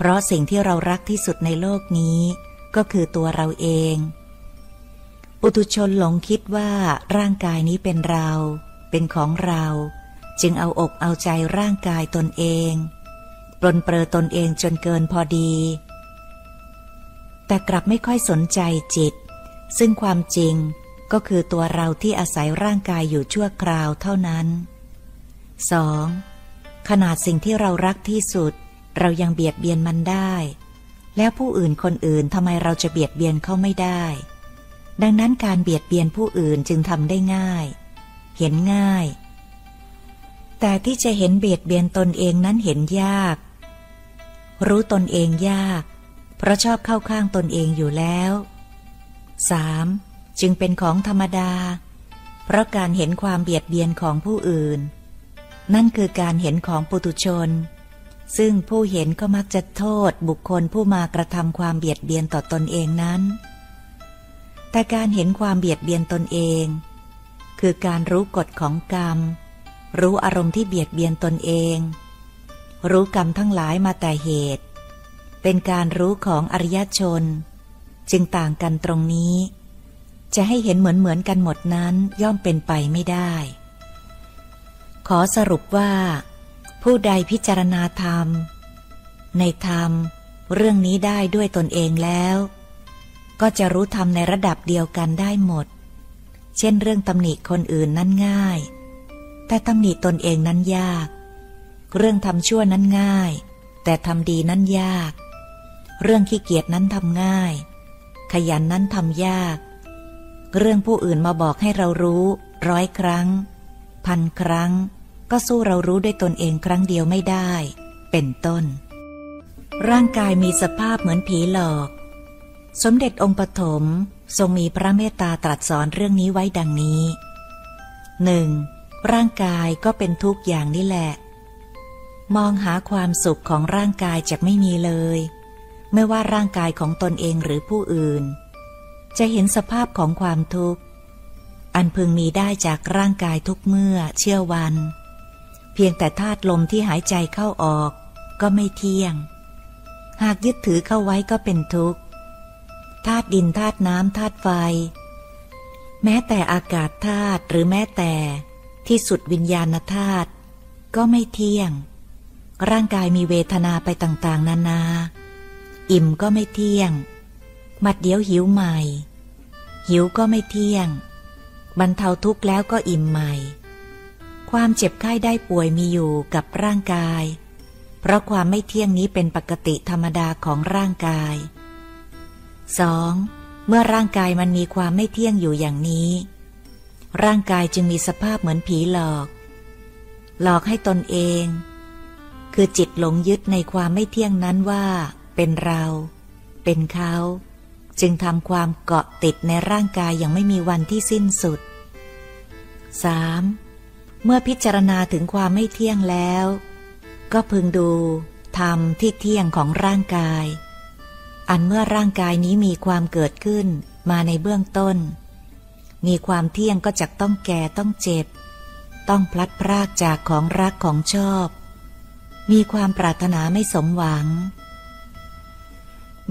เพราะสิ่งที่เรารักที่สุดในโลกนี้ก็คือตัวเราเอง ปุถุชนหลงคิดว่าร่างกายนี้เป็นเรา เป็นของเรา จึงเอาอกเอาใจร่างกายตนเอง ปลนเปลือตนเองจนเกินพอดี แต่กลับไม่ค่อยสนใจจิต ซึ่งความจริงก็คือตัวเราที่อาศัยร่างกายอยู่ชั่วคราวเท่านั้น 2. ขนาดสิ่งที่เรารักที่สุด เรายังเบียดเบียนมันได้ แล้วผู้อื่นคนอื่นทำไมเราจะเบียดเบียนเขาไม่ได้ ดังนั้นการเบียดเบียนผู้อื่นจึงทำได้ง่าย เห็นง่าย แต่ที่จะเห็นเบียดเบียนตนเองนั้นเห็นยาก รู้ตนเองยาก เพราะชอบเข้าข้างตนเองอยู่แล้ว 3. จึงเป็นของธรรมดา เพราะการเห็นความเบียดเบียนของผู้อื่น นั่นคือการเห็นของปุตุชน ซึ่งผู้เห็นก็มักจะโทษบุคคลผู้มากระทำความเบียดเบียนต่อตนเองนั้น แต่การเห็นความเบียดเบียนตนเอง คือการรู้กฎของกรรม รู้อารมณ์ที่เบียดเบียนตนเอง รู้กรรมทั้งหลายมาแต่เหตุ เป็นการรู้ของอริยชน จึงต่างกันตรงนี้ จะให้เห็นเหมือนเหมือนกันหมดนั้นย่อมเป็นไปไม่ได้ ขอสรุปว่า ผู้ใดพิจารณาธรรม ในธรรม เรื่องนี้ได้ด้วยตนเองแล้ว ก็จะรู้ธรรมในระดับเดียวกันได้หมด เช่นเรื่องตำหนิคนอื่นนั้นง่าย แต่ตำหนิตนเองนั้นยาก เรื่องทำชั่วนั้นง่าย แต่ทำดีนั้นยาก เรื่องขี้เกียจนั้นทำง่าย ขยันนั้นทำยาก เรื่องผู้อื่นมาบอกให้เรารู้ ร้อยครั้ง พันครั้ง ก็สู้เรารู้ด้วยตนเองครั้งเดียวไม่ได้ เป็นต้น ร่างกายมีสภาพเหมือนผีหลอก สมเด็จองค์ปฐมทรงมีพระเมตตาตรัสสอนเรื่องนี้ไว้ดังนี้หนึ่งร่างกายก็เป็นทุกอย่างนี่แหละ มองหาความสุขของร่างกายจะไม่มีเลย ไม่ว่าร่างกายของตนเองหรือผู้อื่น จะเห็นสภาพของความทุกข์ อันพึงมีได้จากร่างกายทุกเมื่อเชื่อวัน พียงแต่ธาตุลมที่หายใจเข้าออกก็ไม่เที่ยง หากยึดถือเข้าไว้ก็เป็นทุกข์ธาตุดินธาตุน้ำธาตุไฟ แม้แต่อากาศธาตุหรือแม้แต่ที่สุดวิญญาณธาตุก็ไม่เที่ยง ร่างกายมีเวทนาไปต่างๆ นานา อิ่มก็ไม่เที่ยง มัดเดียวหิวใหม่ หิวก็ไม่เที่ยง บรรเทาทุกข์แล้วก็อิ่มใหม่ ความเจ็บไข้ได้ป่วยมีอยู่กับร่างกาย เพราะความไม่เที่ยงนี้เป็นปกติธรรมดาของร่างกาย 2. เมื่อร่างกายมันมีความไม่เที่ยงอยู่อย่างนี้ ร่างกายจึงมีสภาพเหมือนผีหลอก หลอกให้ตนเอง คือจิตหลงยึดในความไม่เที่ยงนั้นว่า เป็นเรา เป็นเขา จึงทำความเกาะติดในร่างกายอย่างไม่มีวันที่สิ้นสุด 3. เมื่อพิจารณาถึงความไม่เที่ยงแล้ว ก็พึงดูธรรมที่เที่ยงของร่างกาย อันเมื่อร่างกายนี้มีความเกิดขึ้นมาในเบื้องต้น มีความเที่ยงก็จะต้องแก่ต้องเจ็บ ต้องพลัดพรากจากของรักของชอบ มีความปรารถนาไม่สมหวัง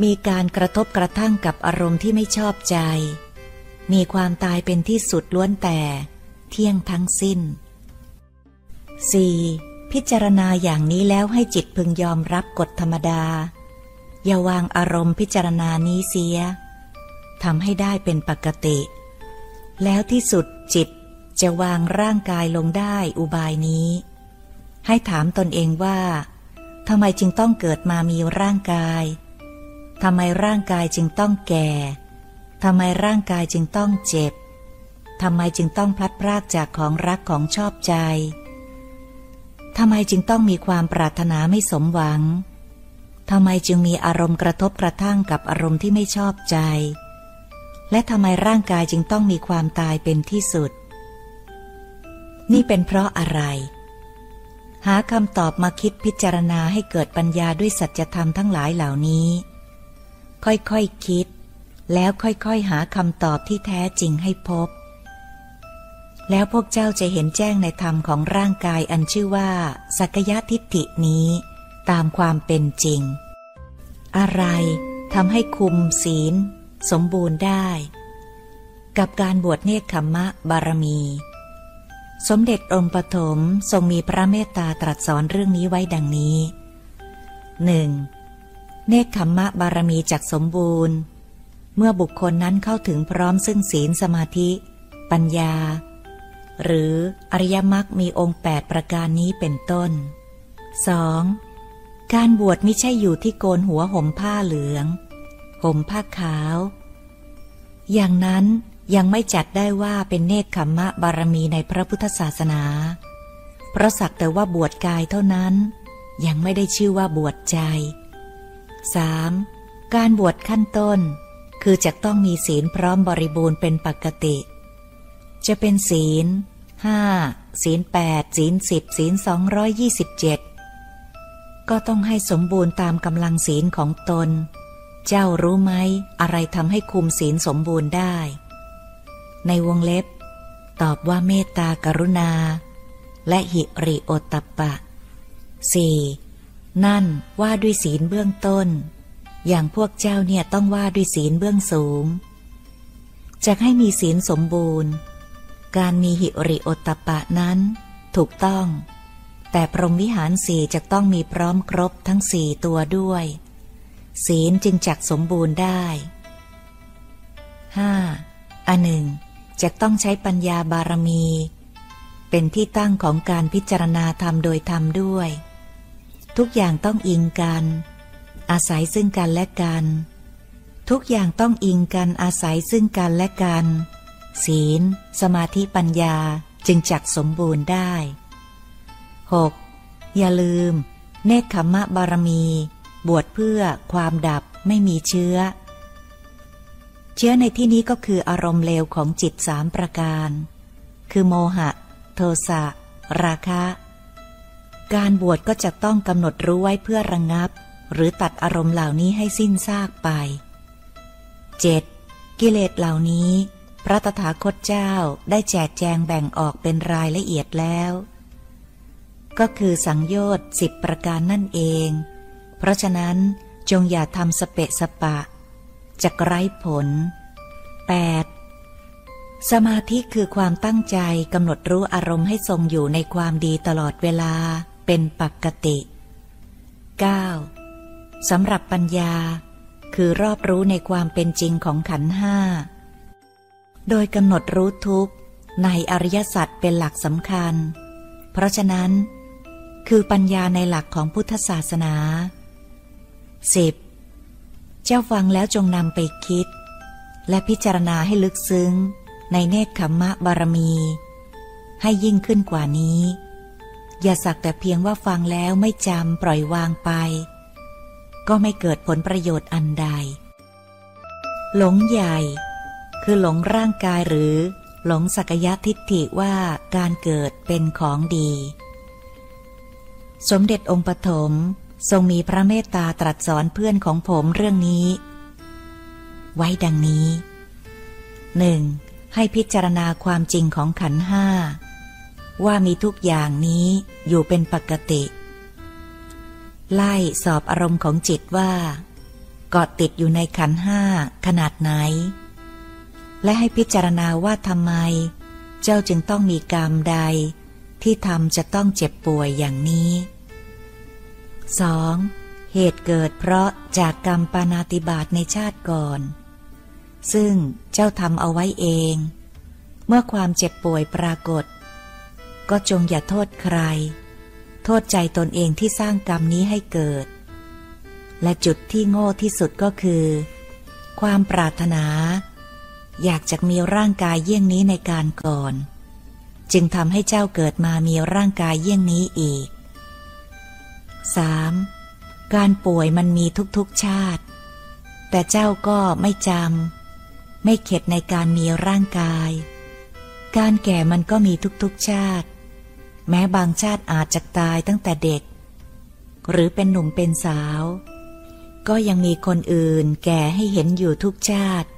มีการกระทบกระทั่งกับอารมณ์ที่ไม่ชอบใจ มีความตายเป็นที่สุดล้วนแต่ เที่ยงทั้งสิ้น 4. พิจารณาอย่างนี้แล้วให้จิตพึงยอมรับกฎธรรมดา อย่าวางอารมณ์พิจารณานี้เสียทำให้ได้เป็นปกติ แล้วที่สุดจิตจะวางร่างกายลงได้อุบายนี้ ให้ถามตนเองว่าทำไมจึงต้องเกิดมามีร่างกายทำไมร่างกายจึงต้องแก่ทำไมร่างกายจึงต้องเจ็บทำไมจึงต้องพลัดพรากจากของรักของชอบใจ ทำไมจึงต้องมีความปรารถนาไม่สมหวัง ทำไมจึงมีอารมณ์กระทบกระทั่งกับอารมณ์ที่ไม่ชอบใจ และทำไมร่างกายจึงต้องมีความตายเป็นที่สุด นี่เป็นเพราะอะไร หาคำตอบมาคิดพิจารณาให้เกิดปัญญาด้วยสัจธรรมทั้งหลายเหล่านี้ ค่อยๆคคิด แล้วค่อยๆหาคำตอบที่แท้จริงให้พบ แล้วพวกเจ้าจะเห็นแจ้งในธรรมของร่างกายอันชื่อว่า สักยะทิฏฐินี้ ตามความเป็นจริง อะไรทำให้คุมศีล สมบูรณ์ได้ กับการบวชเนคขมมะบารมี สมเด็จองค์ปฐมทรงมีพระเมตตาตรัสสอนเรื่องนี้ไว้ดังนี้หนึ่งเนคขมมะบารมีจักสมบูรณ์ เมื่อบุคคลนั้นเข้าถึงพร้อมซึ่งศีลสมาธิ ปัญญา หรืออริยมรรคมีองค์แปดประการนี้เป็นต้น 2. การบวชไม่ใช่อยู่ที่โกนหัวห่มผ้าเหลือง ห่มผ้าขาว อย่างนั้นยังไม่จัดได้ว่าเป็นเนคขมมะบารมีในพระพุทธศาสนา เพราะสักแต่ว่าบวชกายเท่านั้น ยังไม่ได้ชื่อว่าบวชใจ 3. การบวชขั้นต้น คือจะต้องมีศีลพร้อมบริบูรณ์เป็นปกติ จะเป็นศีลห้าศีลแปดศีลสิบศีลสองร้อยยี่สิบเจ็ดก็ต้องให้สมบูรณ์ตามกำลังศีลของตน เจ้ารู้ไหมอะไรทำให้คุมศีลสมบูรณ์ได้ ในวงเล็บ ตอบว่าเมตตากรุณา และหิริโอตตปปะ 4. นั่นว่าด้วยศีลเบื้องต้น อย่างพวกเจ้าเนี่ยต้องว่าด้วยศีลเบื้องสูงจะให้มีศีลสมบูรณ์ การมีหิริโอตตปะนั้น ถูกต้อง แต่พรหมวิหารสี่จะต้องมีพร้อมครบทั้งสี่ตัวด้วย ศีลจึงจักสมบูรณ์ได้ 5. อันหนึ่งจะต้องใช้ปัญญาบารมี เป็นที่ตั้งของการพิจารณาธรรมโดยธรรมด้วย ทุกอย่างต้องอิงกัน อาศัยซึ่งกันและกัน ทุกอย่างต้องอิงกันอาศัยซึ่งกันและกัน ศีล สมาธิปัญญาจึงจักสมบูรณ์ได้ 6. อย่าลืม เนคขมมะบารมี บวชเพื่อความดับไม่มีเชื้อ เชื้อในที่นี้ก็คืออารมณ์เลวของจิตสามประการ คือโมหะ โทสะ ราคะ การบวชก็จะต้องกำหนดรู้ไว้เพื่อระงงับ หรือตัดอารมณ์เหล่านี้ให้สิ้นซากไป 7. กิเลสเหล่านี้ พระตถาคตเจ้าได้แจกแจงแบ่งออกเป็นรายละเอียดแล้ว ก็คือสังโยชน์สิบประการนั่นเอง เพราะฉะนั้นจงอย่าทำสเปะสปะจะไร้ผล 8. สมาธิคือความตั้งใจกำหนดรู้อารมณ์ให้ทรงอยู่ในความดีตลอดเวลาเป็นปกติ 9. สำหรับปัญญาคือรอบรู้ในความเป็นจริงของขันห้า โดยกำหนดรู้ทุกข์ในอริยสัจเป็นหลักสำคัญ เพราะฉะนั้น คือปัญญาในหลักของพุทธศาสนา 10. เจ้าฟังแล้วจงนำไปคิด และพิจารณาให้ลึกซึ้ง ในเนคขมมะบารมี ให้ยิ่งขึ้นกว่านี้ อย่าสักแต่เพียงว่าฟังแล้วไม่จำปล่อยวางไป ก็ไม่เกิดผลประโยชน์อันใด หลงใหญ่ คือหลงร่างกายหรือหลงสักยะทิฏฐิว่าการเกิดเป็นของดี สมเด็จองค์ปฐมทรงมีพระเมตตาตรัสสอนเพื่อนของผมเรื่องนี้ ไว้ดังนี้หนึ่งให้พิจารณาความจริงของขันห้า ว่ามีทุกอย่างนี้อยู่เป็นปกติ ไล่สอบอารมณ์ของจิตว่าเกาะติดอยู่ในขันห้าขนาดไหน และให้พิจารณาว่าทำไม เจ้าจึงต้องมีกรรมใด ที่ทำจะต้องเจ็บป่วยอย่างนี้ 2. เหตุเกิดเพราะจากกรรมปานาติบาตในชาติก่อน ซึ่งเจ้าทำเอาไว้เอง เมื่อความเจ็บป่วยปรากฏ ก็จงอย่าโทษใคร โทษใจตนเองที่สร้างกรรมนี้ให้เกิด และจุดที่โง่ที่สุดก็คือ ความปรารถนา อยากจะมีร่างกายเยี่ยงนี้ในการก่อน จึงทำให้เจ้าเกิดมามีร่างกายเยี่ยงนี้อีก 3. การป่วยมันมีทุกๆชาติ แต่เจ้าก็ไม่จำไม่เข็ดในการมีร่างกาย การแก่มันก็มีทุกๆชาติ แม้บางชาติอาจจะตายตั้งแต่เด็ก หรือเป็นหนุ่มเป็นสาว ก็ยังมีคนอื่นแก่ให้เห็นอยู่ทุกชาติ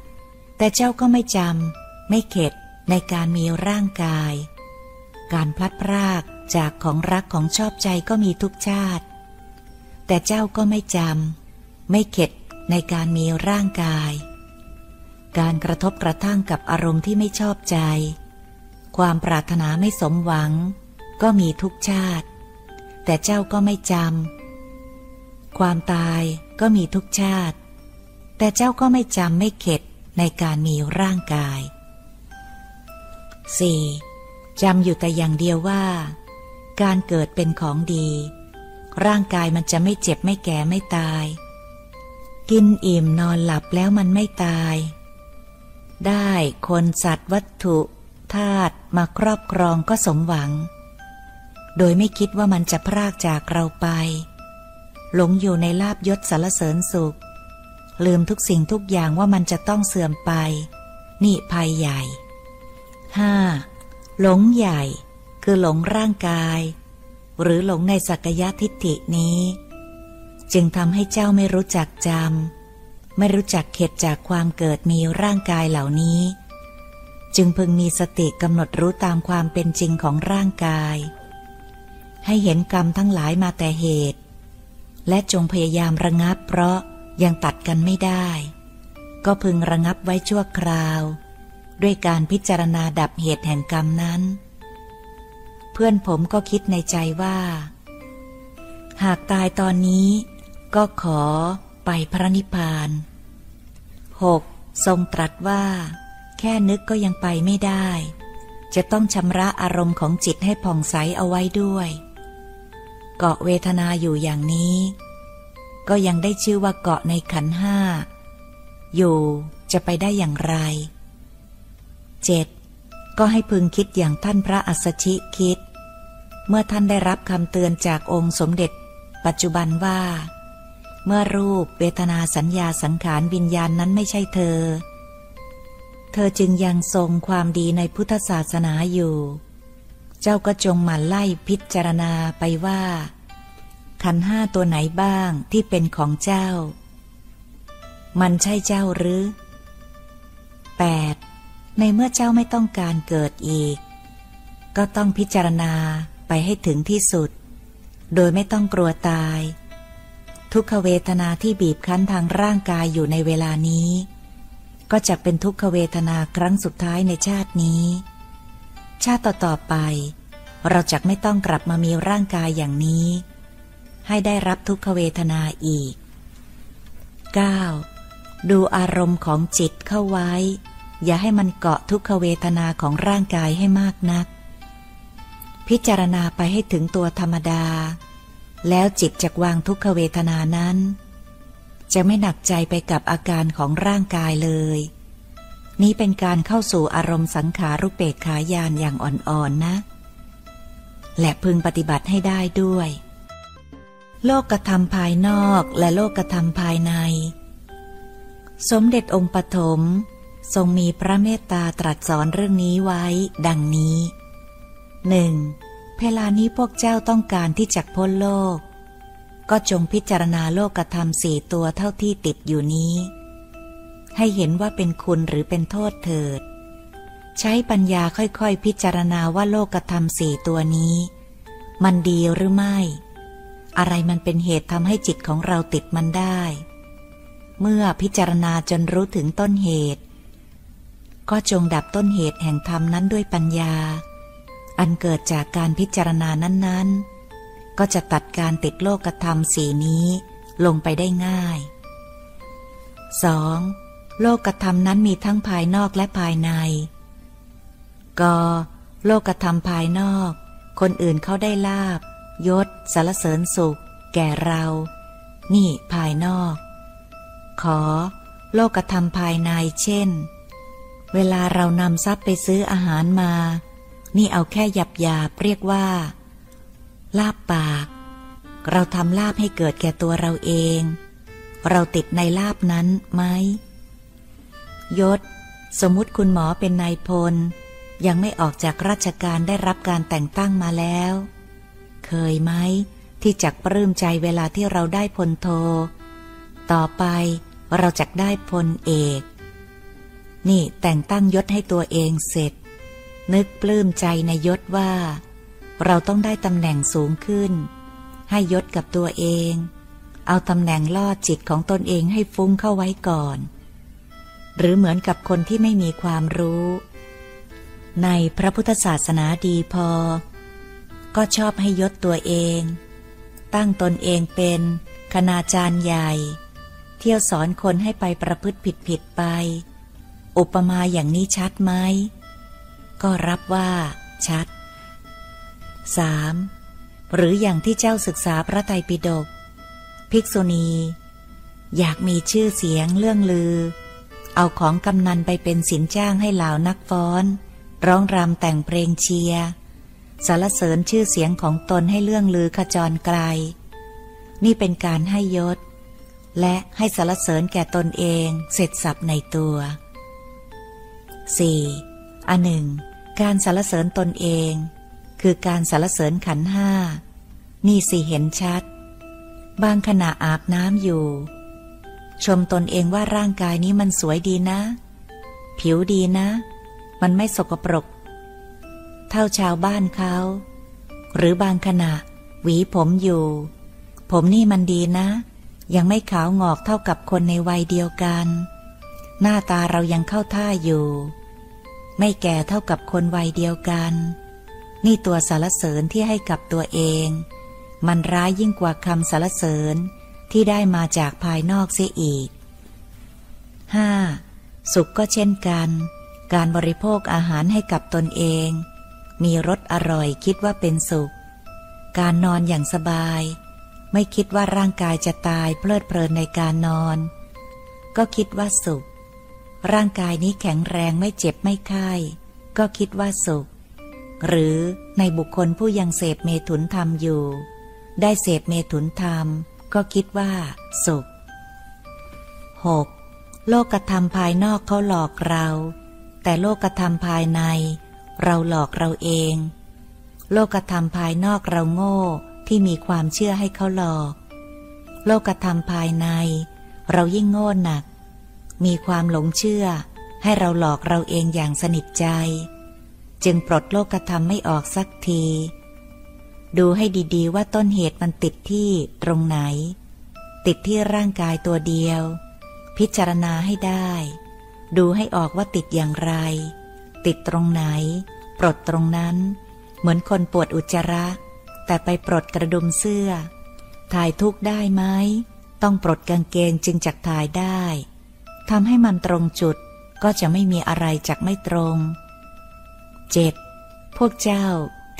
แต่เจ้าก็ไม่จำไม่เข็ดในการมีร่างกาย การพลัดพรากจากของรักของชอบใจก็มีทุกชาติ แต่เจ้าก็ไม่จำไม่เข็ดในการมีร่างกาย การกระทบกระทั่งกับอารมณ์ที่ไม่ชอบใจ ความปรารถนาไม่สมหวัง ก็มีทุกชาติ แต่เจ้าก็ไม่จำความตายก็มีทุกชาติ แต่เจ้าก็ไม่จำไม่เข็ด ในการมีร่างกาย 4. จำอยู่แต่อย่างเดียวว่า การเกิดเป็นของดี ร่างกายมันจะไม่เจ็บไม่แก่ไม่ตาย กินอิ่มนอนหลับแล้วมันไม่ตาย ได้คนสัตว์วัตถุธาตุมาครอบครองก็สมหวัง โดยไม่คิดว่ามันจะพรากจากเราไป หลงอยู่ในลาบยศสารเสริญสุข ลืมทุกสิ่งทุกอย่างว่ามันจะต้องเสื่อมไป นี่ภัยใหญ่ 5. หลงใหญ่ คือหลงร่างกาย หรือหลงในสักยะทิฏฐินี้ จึงทำให้เจ้าไม่รู้จักจำไม่รู้จักเข็ดจากความเกิดมีร่างกายเหล่านี้ จึงพึงมีสติกำหนดรู้ตามความเป็นจริงของร่างกาย ให้เห็นกรรมทั้งหลายมาแต่เหตุ และจงพยายามระงับเพราะ ยังตัดกันไม่ได้ ก็พึงระงับไว้ชั่วคราว ด้วยการพิจารณาดับเหตุแห่งกรรมนั้น เพื่อนผมก็คิดในใจว่า หากตายตอนนี้ก็ขอไปพระนิพพาน 6. ทรงตรัสว่า แค่นึกก็ยังไปไม่ได้ จะต้องชำระอารมณ์ของจิตให้ผ่องใสเอาไว้ด้วย เกาะเวทนาอยู่อย่างนี้ ก็ยังได้ชื่อว่าเกาะในขันห้า อยู่จะไปได้อย่างไรเจ็ดก็ให้พึงคิดอย่างท่านพระอัสชิคิด เมื่อท่านได้รับคำเตือนจากองค์สมเด็จ ปัจจุบันว่า เมื่อรูปเวทนาสัญญาสังขารวิญญาณนั้นไม่ใช่เธอ เธอจึงยังทรงความดีในพุทธศาสนาอยู่ เจ้าก็จงหมั่นไล่พิจารณาไปว่า ขันห้าตัวไหนบ้างที่เป็นของเจ้า มันใช่เจ้าหรือ 8. ในเมื่อเจ้าไม่ต้องการเกิดอีก ก็ต้องพิจารณาไปให้ถึงที่สุด โดยไม่ต้องกลัวตาย ทุกขเวทนาที่บีบคั้นทางร่างกายอยู่ในเวลานี้ ก็จะเป็นทุกขเวทนาครั้งสุดท้ายในชาตินี้ ชาติต่อๆไป เราจะไม่ต้องกลับมามีร่างกายอย่างนี้ ให้ได้รับทุกขเวทนาอีก 9. ดูอารมณ์ของจิตเข้าไว้ อย่าให้มันเกาะทุกขเวทนาของร่างกายให้มากนัก พิจารณาไปให้ถึงตัวธรรมดา แล้วจิตจะวางทุกขเวทนานั้น จะไม่หนักใจไปกับอาการของร่างกายเลย นี้เป็นการเข้าสู่อารมณ์สังขารุเปกขายานอย่างอ่อนๆนนะ และพึงปฏิบัติให้ได้ด้วย โลกกระทำภายนอกและโลกกระทำภายใน สมเด็จองค์ปฐมทรงมีพระเมตตาตรัสสอนเรื่องนี้ไว้ ดังนี้หนึ่งเวลานี้พวกเจ้าต้องการที่จะพ้นโลก ก็จงพิจารณาโลกธรรมสี่ตัวเท่าที่ติดอยู่นี้ ให้เห็นว่าเป็นคุณหรือเป็นโทษเถิด ใช้ปัญญาค่อยๆ พิจารณาว่าโลกธรรมสี่ตัวนี้ มันดีหรือไม่ อะไรมันเป็นเหตุทำให้จิตของเราติดมันได้ เมื่อพิจารณาจนรู้ถึงต้นเหตุ ก็จงดับต้นเหตุแห่งธรรมนั้นด้วยปัญญา อันเกิดจากการพิจารณานั้น ๆ ก็จะตัดการติดโลกธรรมสีนี้ลงไปได้ง่าย 2. โลกธรรมนั้นมีทั้งภายนอกและภายใน ก โลกธรรมภายนอก คนอื่นเขาได้ลาบ ยศสารเสริญสุข แก่เรา นี่ภายนอก ขอ โลกธรรมภายในเช่น เวลาเรานำทรัพย์ไปซื้ออาหารมา นี่เอาแค่หยับหยาเรียกว่า ลาบปาก เราทำลาบให้เกิดแก่ตัวเราเอง เราติดในลาบนั้นไหมยศ สมมุติคุณหมอเป็นนายพลยังไม่ออกจากราชการได้รับการแต่งตั้งมาแล้ว เคยไหมที่จักปลื้มใจเวลาที่เราได้พลโท ต่อไปเราจะได้พลเอก นี่แต่งตั้งยศให้ตัวเองเสร็จ นึกปลื้มใจในยศว่า เราต้องได้ตำแหน่งสูงขึ้น ให้ยศกับตัวเอง เอาตำแหน่งล่อจิตของตนเองให้ฟุ้งเข้าไว้ก่อน หรือเหมือนกับคนที่ไม่มีความรู้ ในพระพุทธศาสนาดีพอ ก็ชอบให้ยศตัวเอง ตั้งตนเองเป็นคณาจารย์ใหญ่ เที่ยวสอนคนให้ไปประพฤติผิดผิดไป อุปมาอย่างนี้ชัดไหม ก็รับว่าชัด 3. หรืออย่างที่เจ้าศึกษาพระไตรปิฎกภิกษุณี อยากมีชื่อเสียงเรื่องลือ เอาของกำนันไปเป็นสินจ้างให้เหล่านักฟ้อน ร้องรำแต่งเพลงเชียร์ สารเสริญชื่อเสียงของตนให้เรื่องลือขจรไกล นี่เป็นการให้ยศ และให้สารเสริญแก่ตนเองเสร็จสับในตัว 4. อันหนึ่ง การสารเสริญตนเอง คือการสารเสริญขันห้า นี่สิเห็นชัด บางขณะอาบน้ำอยู่ ชมตนเองว่าร่างกายนี้มันสวยดีนะ ผิวดีนะ มันไม่สกปรก เท่าชาวบ้านเขา หรือบางขณะ หวีผมอยู่ ผมนี่มันดีนะ ยังไม่ขาวงอกเท่ากับคนในวัยเดียวกัน หน้าตาเรายังเข้าท่าอยู่ ไม่แก่เท่ากับคนวัยเดียวกัน นี่ตัวสารเสริญที่ให้กับตัวเอง มันร้ายยิ่งกว่าคำสารเสริญที่ได้มาจากภายนอกเสียอีก 5. สุขก็เช่นกัน การบริโภคอาหารให้กับตนเอง มีรสอร่อยคิดว่าเป็นสุข การนอนอย่างสบาย ไม่คิดว่าร่างกายจะตายเพลิดเพลินในการนอน ก็คิดว่าสุข ร่างกายนี้แข็งแรงไม่เจ็บไม่ไข้ก็คิดว่าสุข หรือในบุคคลผู้ยังเสพเมถุนธรรมอยู่ ได้เสพเมถุนธรรม ก็คิดว่าสุข 6. โลกธรรมภายนอกเขาหลอกเรา แต่โลกธรรมภายใน เราหลอกเราเอง โลกธรรมภายนอกเราโง่ที่มีความเชื่อให้เขาหลอก โลกธรรมภายใน เรายิ่งโง่หนัก มีความหลงเชื่อ ให้เราหลอกเราเองอย่างสนิทใจ จึงปลดโลกธรรมไม่ออกสักที ดูให้ดีๆว่าต้นเหตุมันติดที่ตรงไหน ติดที่ร่างกายตัวเดียว พิจารณาให้ได้ ดูให้ออกว่าติดอย่างไร ติดตรงไหน ปลดตรงนั้น เหมือนคนปวดอุจจาระ แต่ไปปลดกระดุมเสื้อ ถ่ายทุกได้ไหม ต้องปลดกางเกงจึงจักถ่ายได้ทำให้มันตรงจุดก็จะไม่มีอะไรจักไม่ตรง 7. พวกเจ้า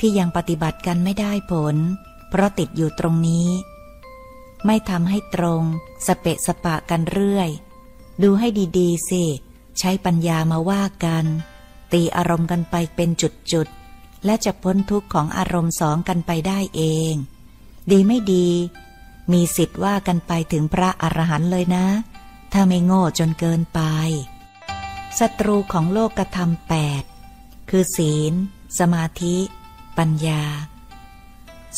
ที่ยังปฏิบัติกันไม่ได้ผล เพราะติดอยู่ตรงนี้ ไม่ทำให้ตรง สเปะสปะกันเรื่อย ดูให้ดี ๆ สิ ใช้ปัญญามาว่ากัน ตีอารมณ์กันไปเป็นจุดๆ และจะพ้นทุกข์ของอารมณ์สองกันไปได้เอง ดีไม่ดี มีสิทธิ์ว่ากันไปถึงพระอรหันต์เลยนะ ถ้าไม่โง่จนเกินไปศัตรูของโลกกระทำแปดคือศีล สมาธิ ปัญญา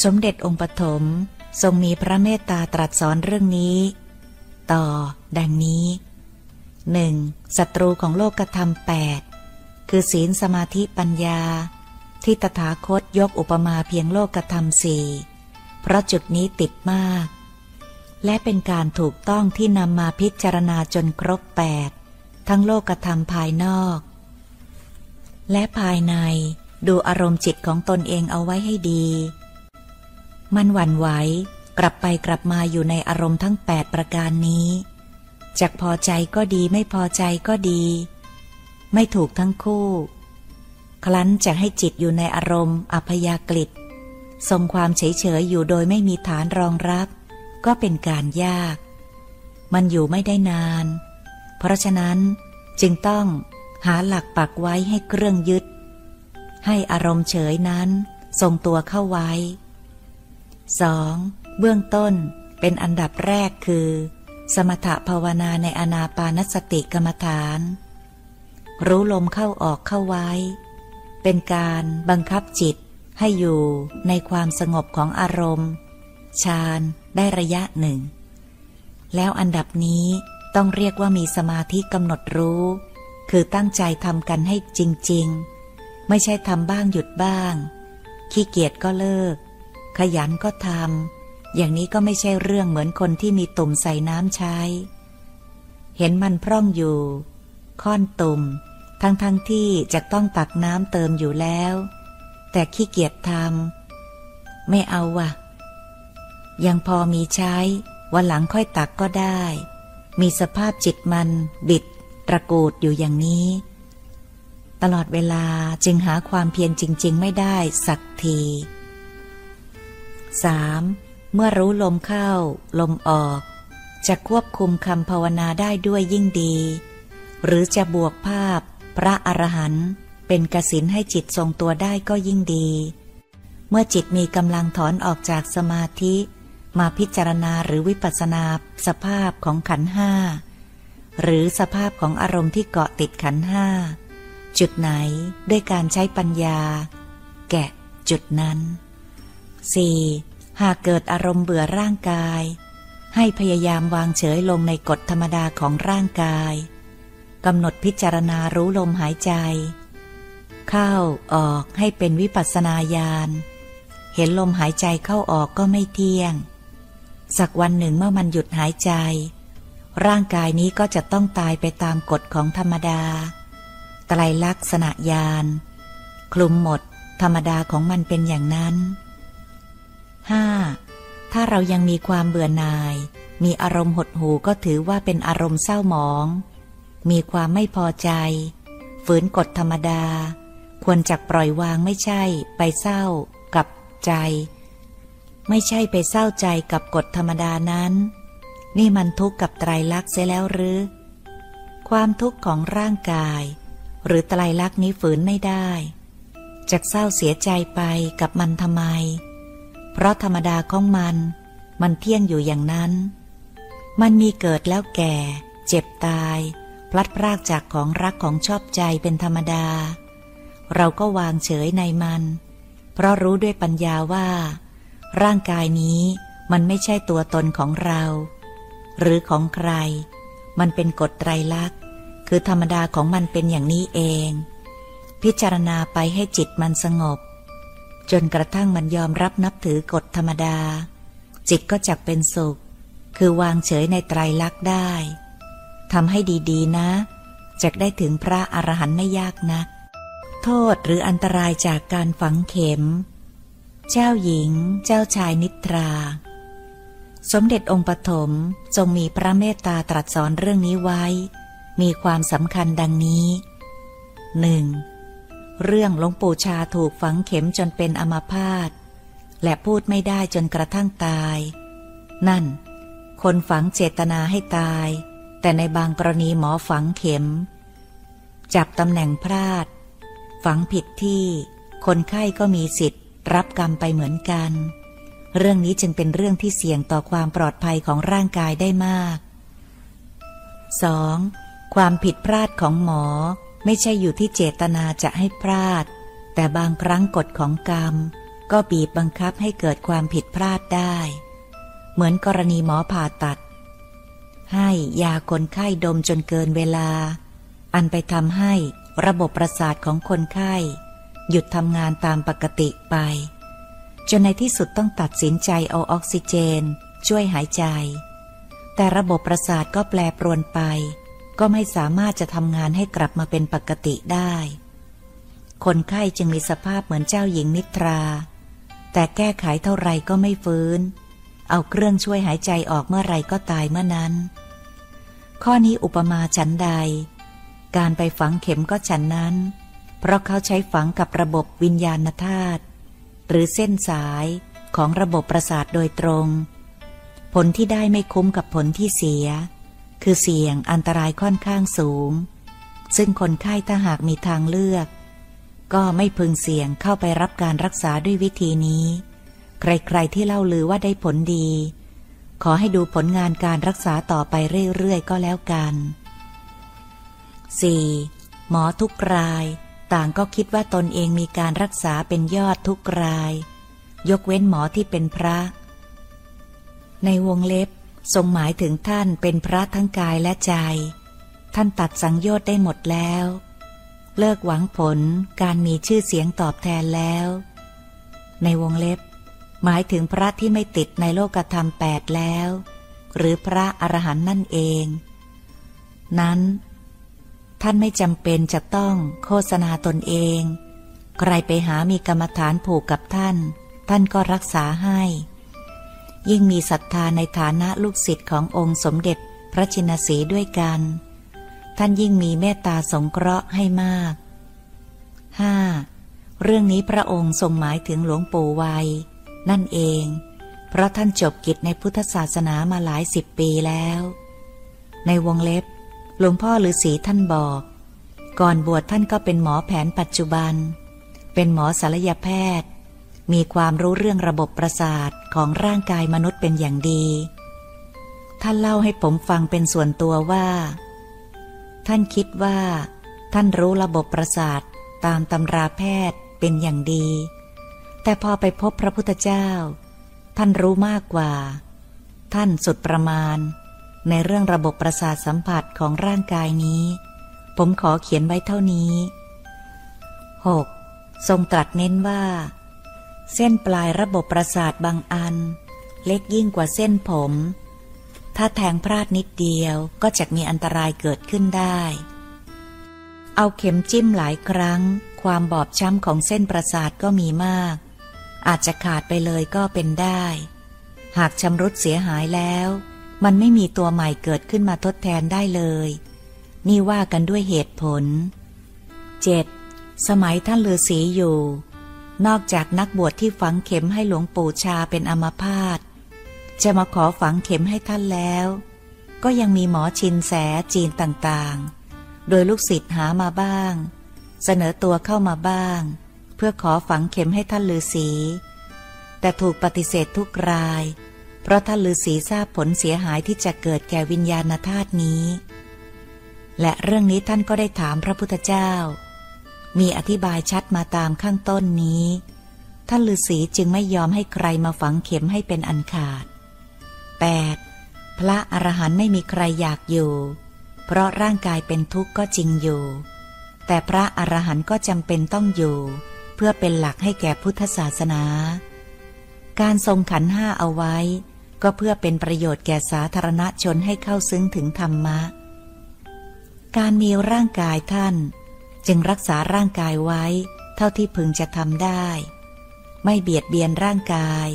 สมเด็จองค์ปฐมทรงมีพระเมตตาตรัสสอนเรื่องนี้ ต่อ ดังนี้หนึ่งศัตรูของโลกกระทำแปด คือศีลสมาธิปัญญา ที่ตถาคตยกอุปมาเพียงโลกกระทำสี่เพราะจุดนี้ติดมาก และเป็นการถูกต้องที่นำมาพิจารณาจนครบแปดทั้งโลกธรรมภายนอก และภายในดูอารมณ์จิตของตนเองเอาไว้ให้ดี มันหวั่นไหวกลับไปกลับมาอยู่ในอารมณ์ทั้งแปดประการนี้จากพอใจก็ดีไม่พอใจก็ดี ไม่ถูกทั้งคู่ คลั้นจะให้จิตอยู่ในอารมณ์ อัพยากฤิตทรงความเฉยเฉยอยู่โดยไม่มีฐานรองรับ ก็เป็นการยาก มันอยู่ไม่ได้นาน เพราะฉะนั้นจึงต้องหาหลักปักไว้ให้เครื่องยึด ให้อารมณ์เฉยนั้น ทรงตัวเข้าไว้ 2. เบื้องต้นเป็นอันดับแรกคือ สมถภาวนาในอนาปานสติกรรมฐาน รู้ลมเข้าออกเข้าไว้ เป็นการบังคับจิตให้อยู่ในความสงบของอารมณ์ฌานได้ระยะหนึ่ง แล้วอันดับนี้ต้องเรียกว่ามีสมาธิกำหนดรู้ คือตั้งใจทำกันให้จริง ๆ ไม่ใช่ทำบ้างหยุดบ้าง ขี้เกียจก็เลิก ขยันก็ทำอย่างนี้ก็ไม่ใช่เรื่องเหมือนคนที่มีตุ่มใส่น้ำใช้ เห็นมันพร่องอยู่ ค่อนตุ่ม ทั้งทั้งที่จะต้องตักน้ำเติมอยู่แล้ว แต่ขี้เกียจทำไม่เอาวะยังพอมีใช้ วันหลังค่อยตักก็ได้ มีสภาพจิตมัน บิด ตะกูดอยู่อย่างนี้ ตลอดเวลาจึงหาความเพียรจริง ๆ ไม่ได้สักที 3. เมื่อรู้ลมเข้า ลมออก จะควบคุมคำภาวนาได้ด้วยยิ่งดี หรือจะบวกภาพ พระอรหันต์เป็นกสินให้จิตทรงตัวได้ก็ยิ่งดี เมื่อจิตมีกำลังถอนออกจากสมาธิ มาพิจารณาหรือวิปัสนาสภาพของขันห้าหรือสภาพของอารมณ์ที่เกาะติดขันห้าจุดไหนด้วยการใช้ปัญญา แกะจุดนั้น 4. หากเกิดอารมณ์เบื่อร่างกาย ให้พยายามวางเฉยลงในกฎธรรมดาของร่างกาย กำหนดพิจารณารู้ลมหายใจ เข้าออกให้เป็นวิปัสนาญาณ เห็นลมหายใจเข้าออกก็ไม่เที่ยง สักวันหนึ่งเมื่อมันหยุดหายใจ ร่างกายนี้ก็จะต้องตายไปตามกฎของธรรมดา ไตรลักษณะญาณคลุมหมด ธรรมดาของมันเป็นอย่างนั้น 5. ถ้าเรายังมีความเบื่อหน่าย มีอารมณ์หดหูก็ถือว่าเป็นอารมณ์เศร้าหมอง มีความไม่พอใจ ฝืนกฎธรรมดา ควรจักปล่อยวางไม่ใช่ ไปเศร้า กับใจ ไม่ใช่ไปเศร้าใจกับกฎธรรมดานั้น นี่มันทุกข์กับไตรลักษณ์เสียแล้วหรือ ความทุกข์ของร่างกาย หรือไตรลักษณ์นี้ฝืนไม่ได้จะเศร้าเสียใจไปกับมันทำไม เพราะธรรมดาของมัน มันเที่ยงอยู่อย่างนั้น มันมีเกิดแล้วแก่ เจ็บตาย พลัดพรากจากของรักของชอบใจเป็นธรรมดา เราก็วางเฉยในมัน เพราะรู้ด้วยปัญญาว่า ร่างกายนี้มันไม่ใช่ตัวตนของเรา หรือของใคร มันเป็นกฎไตรลักษณ์ คือธรรมดาของมันเป็นอย่างนี้เอง พิจารณาไปให้จิตมันสงบ จนกระทั่งมันยอมรับนับถือกฎธรรมดา จิตก็จักเป็นสุข คือวางเฉยในไตรลักษณ์ได้ ทำให้ดีๆ นะจะได้ถึงพระอรหันต์ไม่ยากนัก โทษหรืออันตรายจากการฝังเข็ม เจ้าหญิง เจ้าชายนิทรา สมเด็จองค์ปฐมทรงมีพระเมตตาตรัสสอนเรื่องนี้ไว้ มีความสำคัญดังนี้หนึ่งเรื่องหลวงปู่ชาถูกฝังเข็มจนเป็นอมาพาตและพูดไม่ได้จนกระทั่งตาย นั่น คนฝังเจตนาให้ตาย แต่ในบางกรณีหมอฝังเข็ม จับตำแหน่งพลาด ฝังผิดที่ คนไข้ก็มีสิทธิ์ รับกรรมไปเหมือนกัน เรื่องนี้จึงเป็นเรื่องที่เสี่ยงต่อความปลอดภัยของร่างกายได้มาก 2. ความผิดพลาดของหมอไม่ใช่อยู่ที่เจตนาจะให้พลาด แต่บางครั้งกฎของกรรม ก็บีบบังคับให้เกิดความผิดพลาดได้ เหมือนกรณีหมอผ่าตัด ให้ยาคนไข้ดมจนเกินเวลา อันไปทำให้ระบบประสาทของคนไข้ หยุดทำงานตามปกติไป จนในที่สุดต้องตัดสินใจเอาออกซิเจน ช่วยหายใจ แต่ระบบประสาทก็แปรปรวนไป ก็ไม่สามารถจะทำงานให้กลับมาเป็นปกติได้ คนไข้จึงมีสภาพเหมือนเจ้าหญิงนิทรา แต่แก้ไขเท่าไรก็ไม่ฟื้น เอาเครื่องช่วยหายใจออกเมื่อไรก็ตายเมื่อนั้น ข้อนี้อุปมาฉันใด การไปฝังเข็มก็ฉันนั้น เพราะเขาใช้ฝังกับระบบวิญญาณธาตุหรือเส้นสายของระบบประสาทโดยตรง ผลที่ได้ไม่คุ้มกับผลที่เสีย คือเสี่ยงอันตรายค่อนข้างสูง ซึ่งคนไข้ถ้าหากมีทางเลือก ก็ไม่พึงเสี่ยงเข้าไปรับการรักษาด้วยวิธีนี้ ใครๆที่เล่าลือว่าได้ผลดี ขอให้ดูผลงานการรักษาต่อไปเรื่อย ๆ ก็แล้วกัน 4. หมอทุกราย ต่างก็คิดว่าตนเองมีการรักษาเป็นยอดทุกราย ยกเว้นหมอที่เป็นพระ ในวงเล็บทรงหมายถึงท่านเป็นพระทั้งกายและใจ ท่านตัดสังโยชน์ได้หมดแล้ว เลิกหวังผลการมีชื่อเสียงตอบแทนแล้ว ในวงเล็บ หมายถึงพระที่ไม่ติดในโลกธรรมแปดแล้ว หรือพระอรหันต์นั่นเอง นั้น ท่านไม่จำเป็นจะต้องโฆษณาตนเอง ใครไปหามีกรรมฐานผูกกับท่าน ท่านก็รักษาให้ ยิ่งมีศรัทธาในฐานะลูกศิษย์ขององค์สมเด็จพระชินสีด้วยกัน ท่านยิ่งมีเมตตาสงเคราะห์ให้มาก 5. เรื่องนี้พระองค์ทรงหมายถึงหลวงปู่วัย นั่นเอง เพราะท่านจบกิจในพุทธศาสนามาหลายสิบปีแล้ว ในวงเล็บ หลวงพ่อฤาษีท่านบอก ก่อนบวชท่านก็เป็นหมอแผนปัจจุบัน เป็นหมอศัลยแพทย์ มีความรู้เรื่องระบบประสาทของร่างกายมนุษย์เป็นอย่างดี ท่านเล่าให้ผมฟังเป็นส่วนตัวว่า ท่านคิดว่า ท่านรู้ระบบประสาทตามตำราแพทย์เป็นอย่างดี แต่พอไปพบพระพุทธเจ้า ท่านรู้มากกว่า ท่านสุดประมาณ ในเรื่องระบบประสาทสัมผัสของร่างกายนี้ ผมขอเขียนไว้เท่านี้ 6. ทรงตรัสเน้นว่า เส้นปลายระบบประสาทบางอัน เล็กยิ่งกว่าเส้นผม ถ้าแทงพลาดนิดเดียวก็จะมีอันตรายเกิดขึ้นได้ เอาเข็มจิ้มหลายครั้ง ความบอบช้ำของเส้นประสาทก็มีมาก อาจจะขาดไปเลยก็เป็นได้ หากชำรุดเสียหายแล้ว มันไม่มีตัวใหม่เกิดขึ้นมาทดแทนได้เลย นี่ว่ากันด้วยเหตุผล 7. สมัยท่านฤาษีอยู่ นอกจากนักบวชที่ฝังเข็มให้หลวงปู่ชาเป็นอัมพาตจะมาขอฝังเข็มให้ท่านแล้ว ก็ยังมีหมอชินแสจีนต่างๆ โดยลูกศิษย์หามาบ้าง เสนอตัวเข้ามาบ้าง พื่อขอฝังเข็มให้ท่านฤาษี แต่ถูกปฏิเสธทุกราย เพราะท่านฤาษีทราบผลเสียหายที่จะเกิดแก่วิญญาณธาตุนี้ และเรื่องนี้ท่านก็ได้ถามพระพุทธเจ้า มีอธิบายชัดมาตามข้างต้นนี้ ท่านฤาษีจึงไม่ยอมให้ใครมาฝังเข็มให้เป็นอันขาด 8. พระอรหันต์ไม่มีใครอยากอยู่ เพราะร่างกายเป็นทุกข์ก็จริงอยู่แต่พระอรหันต์ก็จำเป็นต้องอยู่ พื่อเป็นหลักให้แก่พุทธศาสนา การทรงขันห้าเอาไว้ ก็เพื่อเป็นประโยชน์แก่สาธารณชนให้เข้าซึ้งถึงธรรมะ การมีร่างกายท่าน จึงรักษาร่างกายไว้ เท่าที่พึงจะทำได้ ไม่เบียดเบียนร่างกาย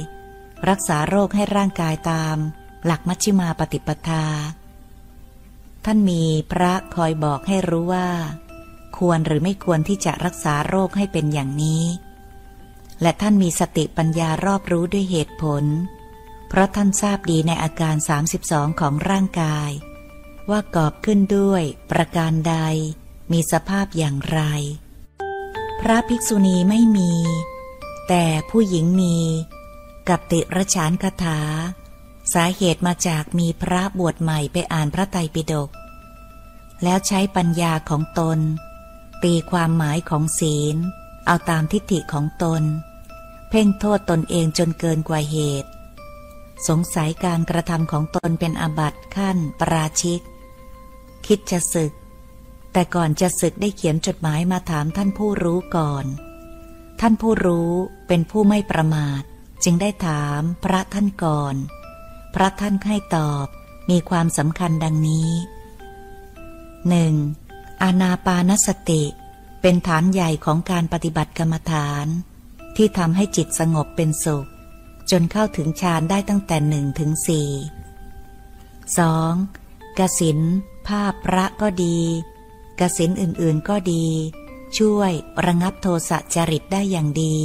รักษาโรคให้ร่างกายตาม หลักมัชฌิมาปฏิปทา ท่านมีพระคอยบอกให้รู้ว่า ควรหรือไม่ควรที่จะรักษาโรคให้เป็นอย่างนี้ และท่านมีสติปัญญารอบรู้ด้วยเหตุผล เพราะท่านทราบดีในอาการ 32 ของร่างกาย ว่ากอบขึ้นด้วยประการใด มีสภาพอย่างไร พระภิกษุณีไม่มี แต่ผู้หญิงมี กับติระชานคาถา สาเหตุมาจากมีพระบวชใหม่ไปอ่านพระไตรปิฎกแล้วใช้ปัญญาของตน ตีความหมายของศีล เอาตามทิฏฐิของตน เพ่งโทษตนเองจนเกินกว่าเหตุ สงสัยการกระทำของตนเป็นอบัตขั้นปราชิก คิดจะศึก แต่ก่อนจะศึกได้เขียนจดหมายมาถามท่านผู้รู้ก่อน ท่านผู้รู้เป็นผู้ไม่ประมาท จึงได้ถามพระท่านก่อน พระท่านให้ตอบมีความสำคัญดังนี้หนึ่ง อานาปานสติ เป็นฐานใหญ่ของการปฏิบัติกรรมฐาน ที่ทำให้จิตสงบเป็นสุข จนเข้าถึงฌานได้ตั้งแต่หนึ่งถึงสี่สองกสินภาพพระก็ดี กสินอื่นๆก็ดี ช่วยระงับโทสะจริตได้อย่างดี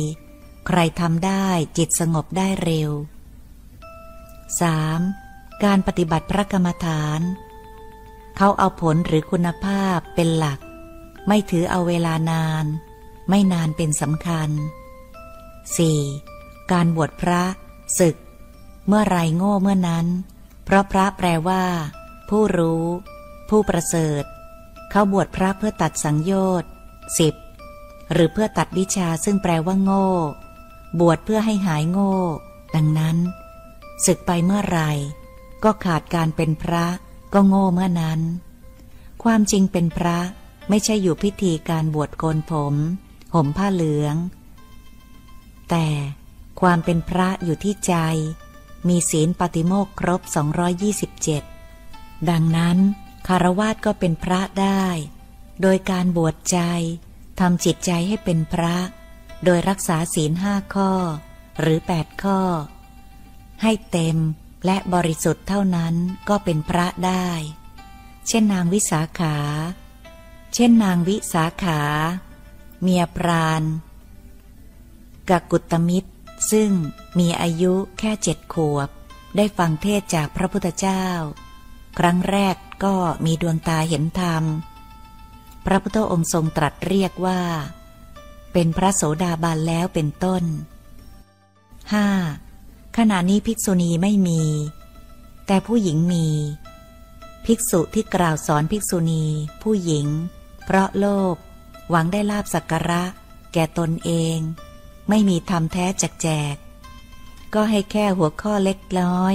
ใครทำได้จิตสงบได้เร็ว 3. การปฏิบัติพระกรรมฐาน เขาเอาผลหรือคุณภาพเป็นหลัก ไม่ถือเอาเวลานาน ไม่นานเป็นสำคัญ 4. การบวชพระศึก เมื่อไรโง่เมื่อนั้น เพราะพระแปลว่า ผู้รู้ ผู้ประเสริฐ เขาบวชพระเพื่อตัดสังโยชน์สิบหรือเพื่อตัดวิชาซึ่งแปลว่าโง่ บวชเพื่อให้หายโง่ ดังนั้นศึกไปเมื่อไรก็ขาดการเป็นพระ ก็โง่เมื่อนั้น ความจริงเป็นพระไม่ใช่อยู่พิธีการบวชโกนผม ห่มผ้าเหลือง แต่ความเป็นพระอยู่ที่ใจ มีศีลปฏิโมกครบ 227 ดังนั้นคารวาสก็เป็นพระได้ โดยการบวชใจทำจิตใจให้เป็นพระ โดยรักษาศีลห้าข้อ หรือแปดข้อ ให้เต็ม และบริสุทธิ์เท่านั้นก็เป็นพระได้ เช่นนางวิสาขา เช่นนางวิสาขา เมียปราณกกุตมิตร ซึ่งมีอายุแค่เจ็ดขวบ ได้ฟังเทศจากพระพุทธเจ้า ครั้งแรกก็มีดวงตาเห็นธรรม พระพุทธองค์ทรงตรัสเรียกว่า เป็นพระโสดาบันแล้วเป็นต้น 5. ขณะนี้ภิกษุณีไม่มี แต่ผู้หญิงมี ภิกษุที่กล่าวสอนภิกษุณี ผู้หญิง เพราะโลภหวังได้ลาบสักการะ แก่ตนเอง ไม่มีธรรมแท้แจกแจก ก็ให้แค่หัวข้อเล็กน้อย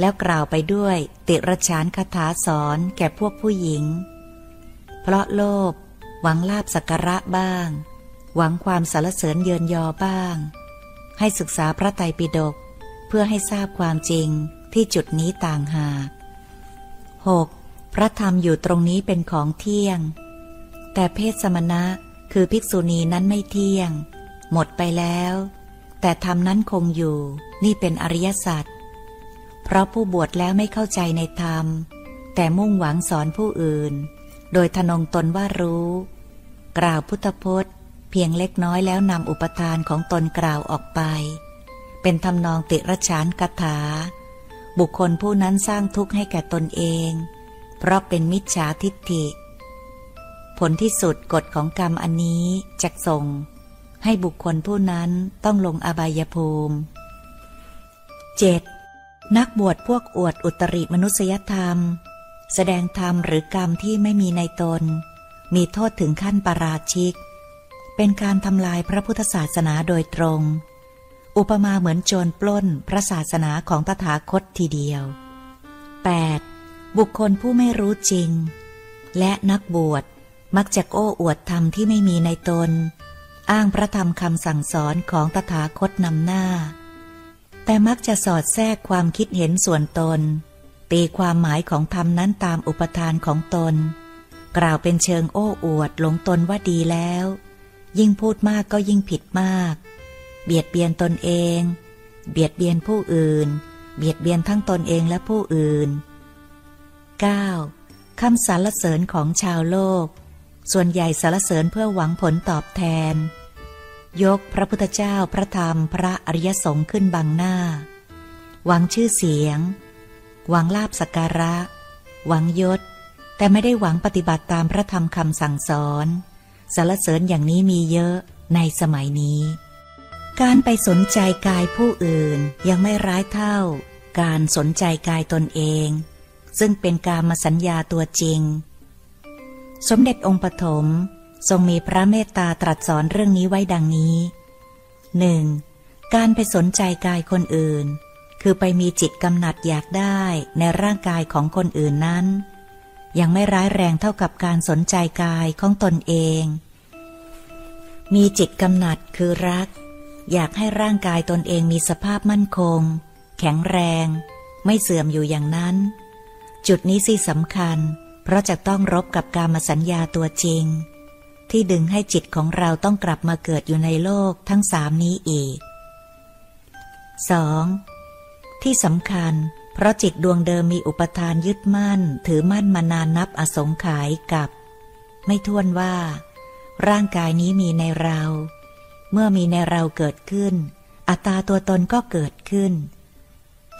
แล้วกล่าวไปด้วยติรชานคาถาสอนแก่พวกผู้หญิง เพราะโลภหวังลาบสักการะบ้าง หวังความสารเสริญเยินยอบ้าง ให้ศึกษาพระไตรปิฎก เพื่อให้ทราบความจริงที่จุดนี้ต่างหาก 6. พระธรรมอยู่ตรงนี้เป็นของเที่ยง แต่เพศสมณะคือภิกษุณีนั้นไม่เที่ยง หมดไปแล้ว แต่ธรรมนั้นคงอยู่นี่เป็นอริยสัจเพราะผู้บวชแล้วไม่เข้าใจในธรรม แต่มุ่งหวังสอนผู้อื่น โดยทนงตนว่ารู้ กล่าวพุทธพจน์ เพียงเล็กน้อยแล้วนำอุปทานของตนกล่าวออกไป เป็นทำนองติรชานกถา บุคคลผู้นั้นสร้างทุกข์ให้แก่ตนเอง เพราะเป็นมิจฉาทิฏฐิ ผลที่สุดกฎของกรรมอันนี้จะส่ง ให้บุคคลผู้นั้นต้องลงอบายภูมิ 7. นักบวชพวกอวดอุตริมนุษยธรรม แสดงธรรมหรือกรรมที่ไม่มีในตน มีโทษถึงขั้นปราชิก เป็นการทำลายพระพุทธศาสนาโดยตรง อุปมาเหมือนโจรปล้นพระศาสนาของตถาคตทีเดียว 8. บุคคลผู้ไม่รู้จริง และนักบวชมักจะโอ้อวดธรรมที่ไม่มีในตน อ้างพระธรรมคำสั่งสอนของตถาคตนำหน้า แต่มักจะสอดแทรกความคิดเห็นส่วนตน ตีความหมายของธรรมนั้นตามอุปทานของตน กล่าวเป็นเชิงโอ้อวดหลงตนว่าดีแล้ว ยิ่งพูดมากก็ยิ่งผิดมาก เบียดเบียนตนเอง เบียดเบียนผู้อื่น เบียดเบียนทั้งตนเองและผู้อื่น 9. คำสรรเสริญของชาวโลก ส่วนใหญ่สารเสริญเพื่อหวังผลตอบแทน ยกพระพุทธเจ้าพระธรรมพระอริยสงฆ์ขึ้นบังหน้า หวังชื่อเสียง หวังลาบสักการะ หวังยศ แต่ไม่ได้หวังปฏิบัติตามพระธรรมคำสั่งสอนสารเสริญอย่างนี้มีเยอะในสมัยนี้ การไปสนใจกายผู้อื่นยังไม่ร้ายเท่า การสนใจกายตนเอง ซึ่งเป็นการมาสัญญาตัวจริง สมเด็จองค์ปฐมทรงมีพระเมตตาตรัสสอนเรื่องนี้ไว้ดังนี้หนึ่งการไปสนใจกายคนอื่น คือไปมีจิตกำหนัดอยากได้ในร่างกายของคนอื่นนั้น ยังไม่ร้ายแรงเท่ากับการสนใจกายของตนเอง มีจิตกำหนัดคือรัก อยากให้ร่างกายตนเองมีสภาพมั่นคง แข็งแรง ไม่เสื่อมอยู่อย่างนั้น จุดนี้สิสำคัญ เพราะจะต้องรบกับการมาสัญญาตัวจริง ที่ดึงให้จิตของเราต้องกลับมาเกิดอยู่ในโลกทั้งสามนี้อีก 2. ที่สำคัญ เพราะจิตดวงเดิมมีอุปทานยึดมั่น ถือมั่นมานานนับอสงไขยกับ ไม่ท้วนว่า ร่างกายนี้มีในเรา เมื่อมีในเราเกิดขึ้น อัตตาตัวตนก็เกิดขึ้น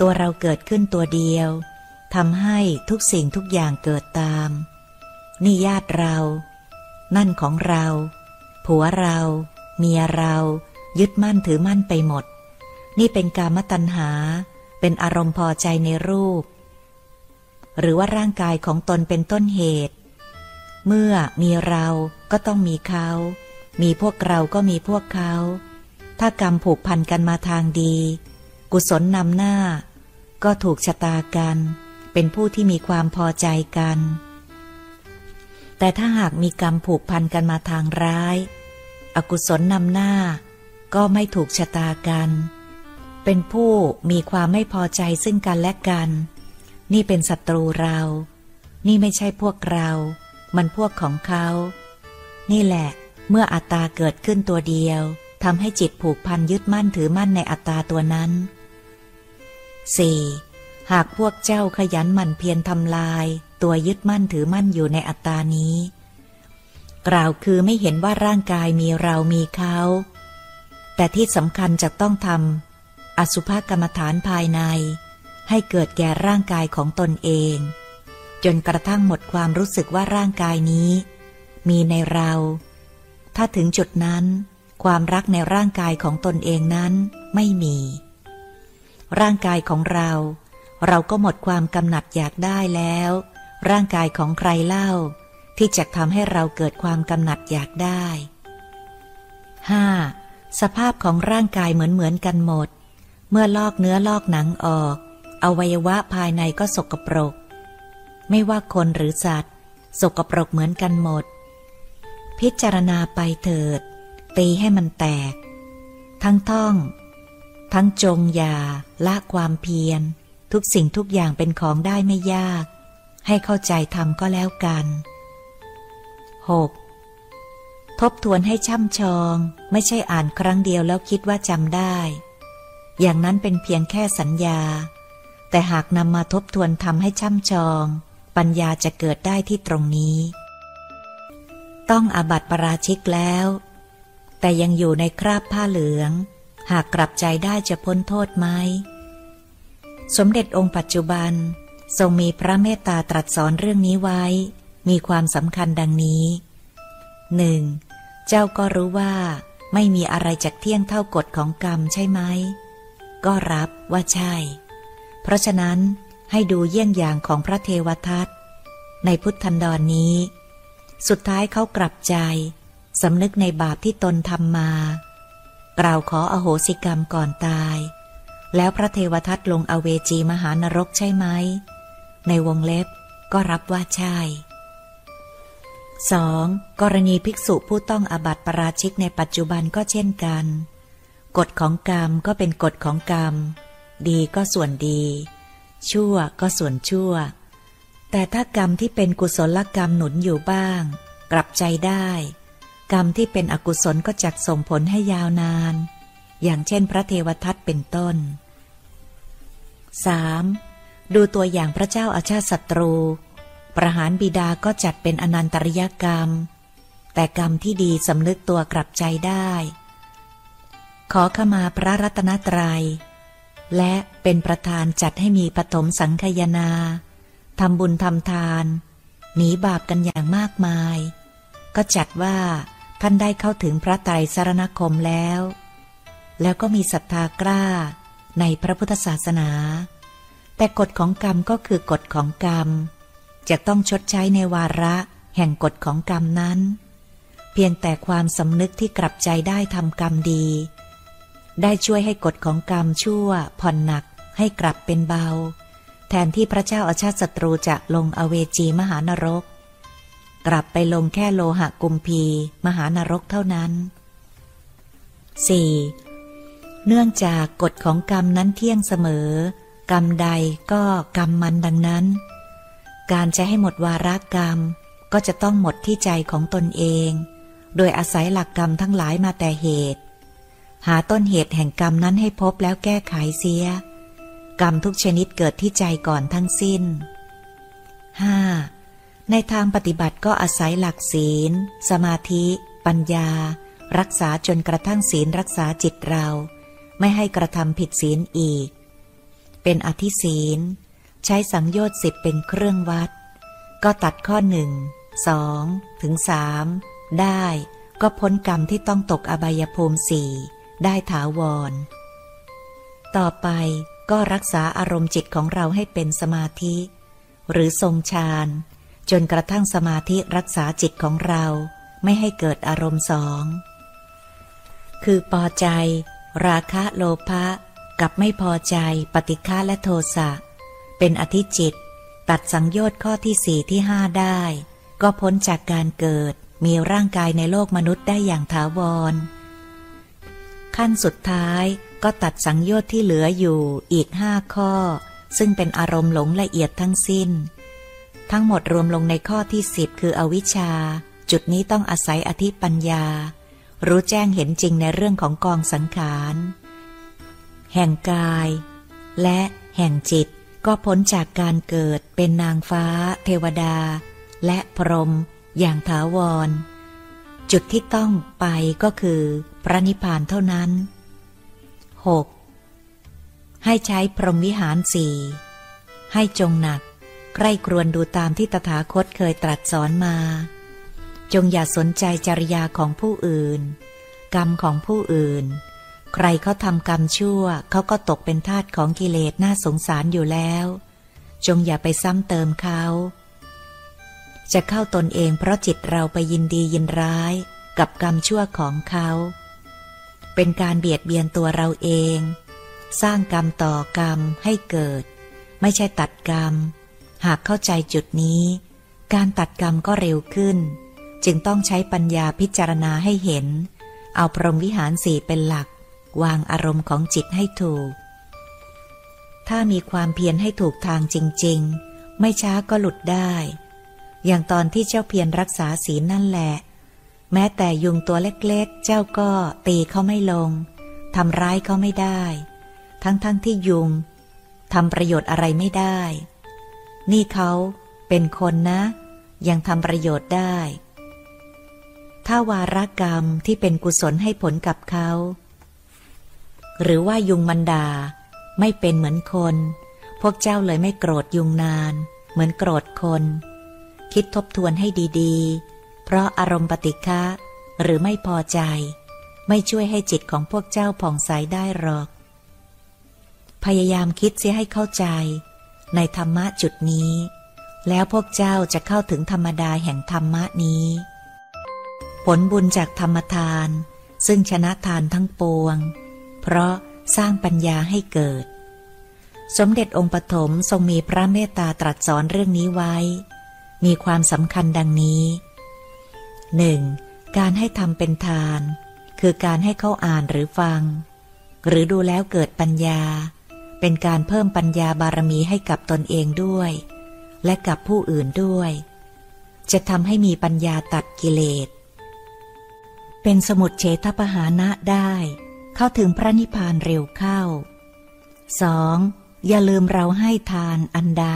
ตัวเราเกิดขึ้นตัวเดียวทำให้ทุกสิ่งทุกอย่างเกิดตาม นี่ญาติเรา นั่นของเรา ผัวเรา เมียเรา ยึดมั่นถือมั่นไปหมด นี่เป็นกามตัณหา เป็นอารมณ์พอใจในรูป หรือว่าร่างกายของตนเป็นต้นเหตุ เมื่อมีเราก็ต้องมีเขา มีพวกเราก็มีพวกเขา ถ้ากรรมผูกพันกันมาทางดี กุศลนำหน้า ก็ถูกชะตากัน เป็นผู้ที่มีความพอใจกัน แต่ถ้าหากมีกรรมผูกพันกันมาทางร้าย อกุศลนำหน้า ก็ไม่ถูกชะตากัน เป็นผู้มีความไม่พอใจซึ่งกันและกัน นี่เป็นศัตรูเรา นี่ไม่ใช่พวกเรา มันพวกของเขา นี่แหละ เมื่ออัตตาเกิดขึ้นตัวเดียวทำให้จิตผูกพันยึดมั่นถือมั่นในอัตตาตัวนั้น 4. หากพวกเจ้าขยันหมั่นเพียรทำลาย ตัวยึดมั่นถือมั่นอยู่ในอัตตานี้ กล่าวคือไม่เห็นว่าร่างกายมีเรามีเขา แต่ที่สำคัญจะต้องทำอสุภกรรมฐานภายใน ให้เกิดแก่ร่างกายของตนเอง จนกระทั่งหมดความรู้สึกว่าร่างกายนี้ มีในเรา ถ้าถึงจุดนั้น ความรักในร่างกายของตนเองนั้นไม่มี ร่างกายของเรา เราก็หมดความกำหนัดอยากได้แล้ว ร่างกายของใครเล่า ที่จะทำให้เราเกิดความกำหนัดอยากได้ 5. สภาพของร่างกายเหมือนเหมือนกันหมด เมื่อลอกเนื้อลอกหนังออก อวัยวะภายในก็สกปรก ไม่ว่าคนหรือสัตว์ สกปรกเหมือนกันหมด พิจารณาไปเถิด ตีให้มันแตก ทั้งท่อง ทั้งจงยาละความเพียร ทุกสิ่งทุกอย่างเป็นของได้ไม่ยาก ให้เข้าใจทำก็แล้วกัน 6. ทบทวนให้ช่ำชอง ไม่ใช่อ่านครั้งเดียวแล้วคิดว่าจำได้ อย่างนั้นเป็นเพียงแค่สัญญา แต่หากนำมาทบทวนทำให้ช่ำชอง ปัญญาจะเกิดได้ที่ตรงนี้ ต้องอาบัติปราชิกแล้ว แต่ยังอยู่ในคราบผ้าเหลือง หากกลับใจได้จะพ้นโทษไหม สมเด็จองค์ปัจจุบัน ทรงมีพระเมตตาตรัสสอนเรื่องนี้ไว้ มีความสำคัญดังนี้หนึ่งเจ้าก็รู้ว่า ไม่มีอะไรจากเที่ยงเท่ากฎของกรรมใช่ไหม ก็รับว่าใช่ เพราะฉะนั้นให้ดูเยี่ยงอย่างของพระเทวทัตในพุทธันดรนนี้ สุดท้ายเขากลับใจสำนึกในบาปที่ตนทำมา กล่าวขออโหสิกรรมก่อนตาย แล้วพระเทวทัตลงอเวจีมหานรกใช่ไหม ในวงเล็บก็รับว่าใช่ 2. กรณีภิกษุผู้ต้องอบัติปราชิกในปัจจุบันก็เช่นกัน กฎของกรรมก็เป็นกฎของกรรม ดีก็ส่วนดี ชั่วก็ส่วนชั่ว แต่ถ้ากรรมที่เป็นกุศลกรรมหนุนอยู่บ้าง กลับใจได้ กรรมที่เป็นอกุศลก็จักส่งผลให้ยาวนาน อย่างเช่นพระเทวทัตเป็นต้น 3. ดูตัวอย่างพระเจ้าอาชาติศัตรู ประหารบิดาก็จัดเป็นอนันตริยกรรม แต่กรรมที่ดีสำนึกตัวกลับใจได้ ขอขมาพระรัตนตรยัย และเป็นประธานจัดให้มีปฐมสังคยนา ทำบุญทำทาน หนีบาปกันอย่างมากมาย ก็จัดว่าท่านได้เข้าถึงพระไตรสรณคมแล้ว แล้วก็มีศรัทธากล้าในพระพุทธศาสนา แต่กฎของกรรมก็คือกฎของกรรม จะต้องชดใช้ในวาระแห่งกฎของกรรมนั้น เพียงแต่ความสำนึกที่กลับใจได้ทำกรรมดี ได้ช่วยให้กฎของกรรมชั่วผ่อนหนักให้กลับเป็นเบา แทนที่พระเจ้าอาชาติศัตรูจะลงอเวจีมหานรก กลับไปลงแค่โลหะกุมพี มหานรกเท่านั้น 4. เนื่องจากกฎของกรรมนั้นเที่ยงเสมอ กรรมใดก็กรรมมันดังนั้น การจะให้หมดวาระกรรม ก็จะต้องหมดที่ใจของตนเอง โดยอาศัยหลักกรรมทั้งหลายมาแต่เหตุ หาต้นเหตุแห่งกรรมนั้นให้พบแล้วแก้ไขเสีย กรรมทุกชนิดเกิดที่ใจก่อนทั้งสิ้น 5. ในทางปฏิบัติก็อาศัยหลักศีล สมาธิ ปัญญา รักษาจนกระทั่งศีลรักษาจิตเรา ไม่ให้กระทำผิดศีลอีก เป็นอธิศีล ใช้สังโยชน์สิบเป็นเครื่องวัด ก็ตัดข้อหนึ่งสองถึงสามได้ก็พ้นกรรมที่ต้องตกอบายภูมิสี่ได้ถาวร ต่อไป ก็รักษาอารมณ์จิตของเราให้เป็นสมาธิ หรือทรงฌานจนกระทั่งสมาธิรักษาจิตของเราไม่ให้เกิดอารมณ์สอง คือพอใจ ราคะโลภะกับไม่พอใจปฏิฆาและโทสะ เป็นอธิจิต ตัดสังโยชน์ข้อที่สี่ที่ห้าได้ ก็พ้นจากการเกิดมีร่างกายในโลกมนุษย์ได้อย่างถาวร ขั้นสุดท้าย ก็ตัดสังโยชน์ที่เหลืออยู่อีกห้าข้อ ซึ่งเป็นอารมณ์หลงละเอียดทั้งสิ้น ทั้งหมดรวมลงในข้อที่สิบคืออวิชชา จุดนี้ต้องอาศัยอธิปัญญา รู้แจ้งเห็นจริงในเรื่องของกองสังขาร แห่งกาย และแห่งจิตก็พ้นจากการเกิดเป็นนางฟ้า เทวดา และพรหมอย่างถาวร จุดที่ต้องไปก็คือ พระนิพพานเท่านั้น 6. ให้ใช้พรหมวิหารสี่ให้จงหนัก ใกล้ครวนดูตามที่ตถาคตเคยตรัสสอนมา จงอย่าสนใจจริยาของผู้อื่น กรรมของผู้อื่น ใครเขาทำกรรมชั่วเขาก็ตกเป็นทาสของกิเลสน่าสงสารอยู่แล้ว จงอย่าไปซ้ำเติมเขาจะเข้าตนเองเพราะจิตเราไปยินดียินร้ายกับกรรมชั่วของเขา เป็นการเบียดเบียนตัวเราเอง สร้างกรรมต่อกรรมให้เกิด ไม่ใช่ตัดกรรม หากเข้าใจจุดนี้ การตัดกรรมก็เร็วขึ้น จึงต้องใช้ปัญญาพิจารณาให้เห็น เอาพรหมวิหารสี่เป็นหลัก วางอารมณ์ของจิตให้ถูก ถ้ามีความเพียรให้ถูกทางจริง ๆ ไม่ช้าก็หลุดได้ อย่างตอนที่เจ้าเพียรรักษาศีลนั่นแหละ แม้แต่ยุงตัวเล็กๆ เจ้าก็ตีเขาไม่ลง ทำร้ายเขาไม่ได้ ทั้งๆทที่ยุงทำประโยชน์อะไรไม่ได้ นี่เขาเป็นคนนะ ยังทำประโยชน์ได้ ถ้าวารกรรมที่เป็นกุศลให้ผลกับเขา หรือว่ายุงมันดา ไม่เป็นเหมือนคน พวกเจ้าเลยไม่โกรธยุงนาน เหมือนโกรธคน คิดทบทวนให้ดีๆ เพราะอารมณ์ปฏิฆะหรือไม่พอใจ ไม่ช่วยให้จิตของพวกเจ้าผ่องใสได้หรอก พยายามคิดเสียให้เข้าใจ ในธรรมะจุดนี้ แล้วพวกเจ้าจะเข้าถึงธรรมดาแห่งธรรมะนี้ ผลบุญจากธรรมทาน ซึ่งชนะทานทั้งปวง เพราะสร้างปัญญาให้เกิด สมเด็จองค์ปฐมทรงมีพระเมตตาตรัสสอนเรื่องนี้ไว้ มีความสำคัญดังนี้ หนึ่งการให้ทำเป็นทาน คือการให้เขาอ่านหรือฟัง หรือดูแล้วเกิดปัญญา เป็นการเพิ่มปัญญาบารมีให้กับตนเองด้วย และกับผู้อื่นด้วย จะทำให้มีปัญญาตัดกิเลส เป็นสมุดเฉทปหานะได้ เข้าถึงพระนิพพานเร็วเข้า 2. อย่าลืมเราให้ทานอันใด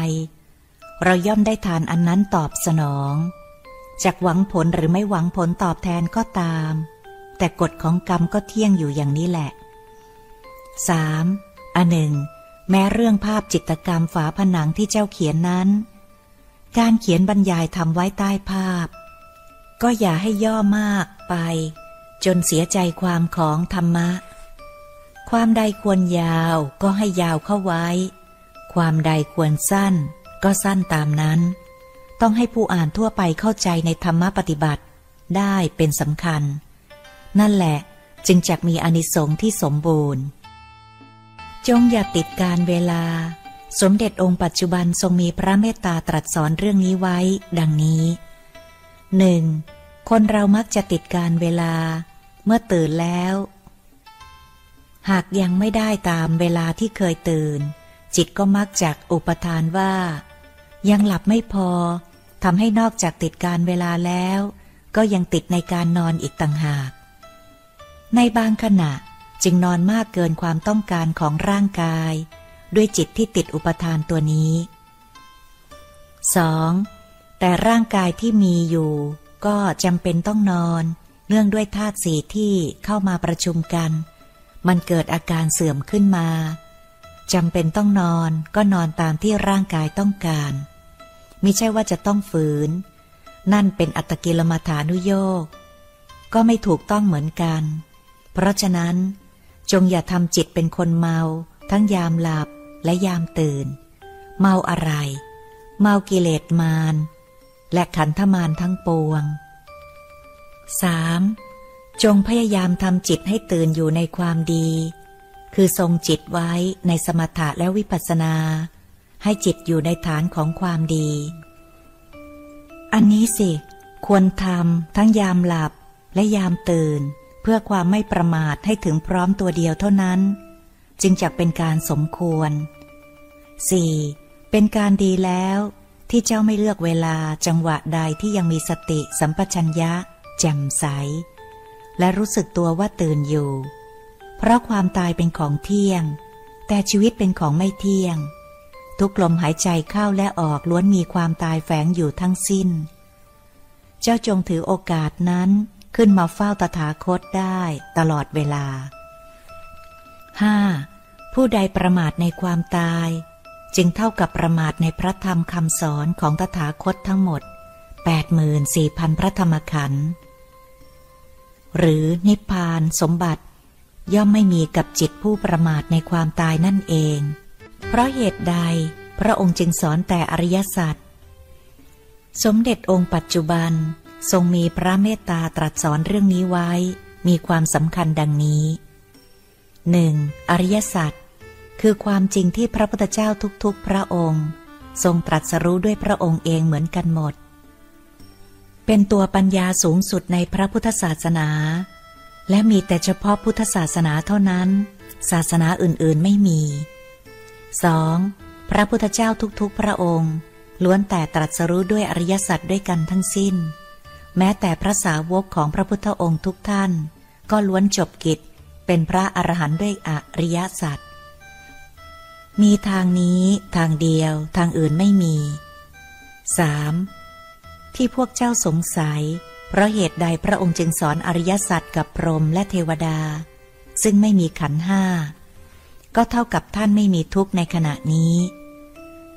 เราย่อมได้ทานอันนั้นตอบสนอง จากหวังผลหรือไม่หวังผลตอบแทนก็ตาม แต่กฎของกรรมก็เที่ยงอยู่อย่างนี้แหละ 3. อันหนึ่ง แม้เรื่องภาพจิตกรรมฝาผนังที่เจ้าเขียนนั้น การเขียนบรรยายทำไว้ใต้ภาพ ก็อย่าให้ย่อมากไป จนเสียใจความของธรรมะ ความใดควรยาวก็ให้ยาวเข้าไว้ ความใดควรสั้นก็สั้นตามนั้น ต้องให้ผู้อ่านทั่วไปเข้าใจในธรรมปฏิบัติ ได้เป็นสำคัญ นั่นแหละจึงจะมีอนิสงส์ที่สมบูรณ์ จงอย่าติดการเวลา สมเด็จองค์ปัจจุบันทรงมีพระเมตตาตรัสสอนเรื่องนี้ไว้ ดังนี้หนึ่งคนเรามักจะติดการเวลา เมื่อตื่นแล้ว หากยังไม่ได้ตามเวลาที่เคยตื่น จิตก็มักจากอุปทานว่า ยังหลับไม่พอ ทำให้นอกจากติดการเวลาแล้ว ก็ยังติดในการนอนอีกต่างหาก ในบางขณะจึงนอนมากเกินความต้องการของร่างกาย ด้วยจิตที่ติดอุปทานตัวนี้ 2. แต่ร่างกายที่มีอยู่ ก็จำเป็นต้องนอน เนื่องด้วยธาตุสีที่เข้ามาประชุมกัน มันเกิดอาการเสื่อมขึ้นมาจำเป็นต้องนอนก็นอนตามที่ร่างกายต้องการ มิใช่ว่าจะต้องฝืน นั่นเป็นอัตกิลมัฐานุโยกก็ไม่ถูกต้องเหมือนกัน เพราะฉะนั้น จงอย่าทำจิตเป็นคนเมา ทั้งยามหลับและยามตื่น เมาอะไร เมากิเลสมาร และขันธมารทั้งปวง 3. จงพยายามทำจิตให้ตื่นอยู่ในความดี คือทรงจิตไว้ในสมถะและวิปัสสนา ให้จิตอยู่ในฐานของความดี อันนี้สิ ควรทำทั้งยามหลับและยามตื่น เพื่อความไม่ประมาทให้ถึงพร้อมตัวเดียวเท่านั้น จึงจะเป็นการสมควร 4. เป็นการดีแล้วที่เจ้าไม่เลือกเวลาจังหวะใดที่ยังมีสติสัมปชัญญะ แจ่มใส และรู้สึกตัวว่าตื่นอยู่ เพราะความตายเป็นของเที่ยง แต่ชีวิตเป็นของไม่เที่ยง ทุกลมหายใจเข้าและออกล้วนมีความตายแฝงอยู่ทั้งสิ้น เจ้าจงถือโอกาสนั้นขึ้นมาเฝ้าตถาคตได้ตลอดเวลา 5. ผู้ใดประมาทในความตาย จึงเท่ากับประมาทในพระธรรมคำสอนของตถาคตทั้งหมด 84,000 พระธรรมขันธ์หรือนิพพานสมบัติ ย่อมไม่มีกับจิตผู้ประมาทในความตายนั่นเอง เพราะเหตุใดพระองค์จึงสอนแต่อริยสัจสมเด็จองค์ปัจจุบันทรงมีพระเมตตาตรัสสอนเรื่องนี้ไว้ มีความสำคัญดังนี้หนึ่งอริยสัจคือความจริงที่พระพุทธเจ้าทุกๆ พระองค์ ทรงตรัสรู้ด้วยพระองค์เองเหมือนกันหมด เป็นตัวปัญญาสูงสุดในพระพุทธศาสนา และมีแต่เฉพาะพุทธศาสนาเท่านั้น ศาสนาอื่นๆไม่มี 2. พระพุทธเจ้าทุกๆ พระองค์ ล้วนแต่ตรัสรู้ด้วยอริยสัจด้วยกันทั้งสิ้น แม้แต่พระสาวกของพระพุทธองค์ทุกท่าน ก็ล้วนจบกิจ เป็นพระอรหันต์ด้วยอริยสัจมีทางนี้ทางเดียวทางอื่นไม่มี 3. ที่พวกเจ้าสงสัย เพราะเหตุใดพระองค์จึงสอนอริยสัจกับพรหมและเทวดา ซึ่งไม่มีขันห้า ก็เท่ากับท่านไม่มีทุกข์ในขณะนี้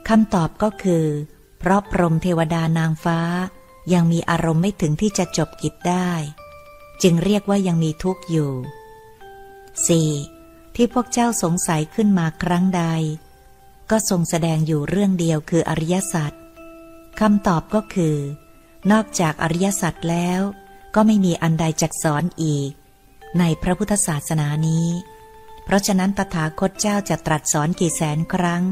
คำตอบก็คือ เพราะพรหมเทวดานางฟ้า ยังมีอารมณ์ไม่ถึงที่จะจบกิจได้ จึงเรียกว่ายังมีทุกข์อยู่ 4. ที่พวกเจ้าสงสัยขึ้นมาครั้งใด ก็ทรงแสดงอยู่เรื่องเดียวคืออริยสัจคำตอบก็คือ นอกจากอริยสัจแล้ว ก็ไม่มีอันใดจักสอนอีก ในพระพุทธศาสนานี้ ราะฉะนั้นตถาคตเจ้าจะตรัสสอนกี่แสนครั้ง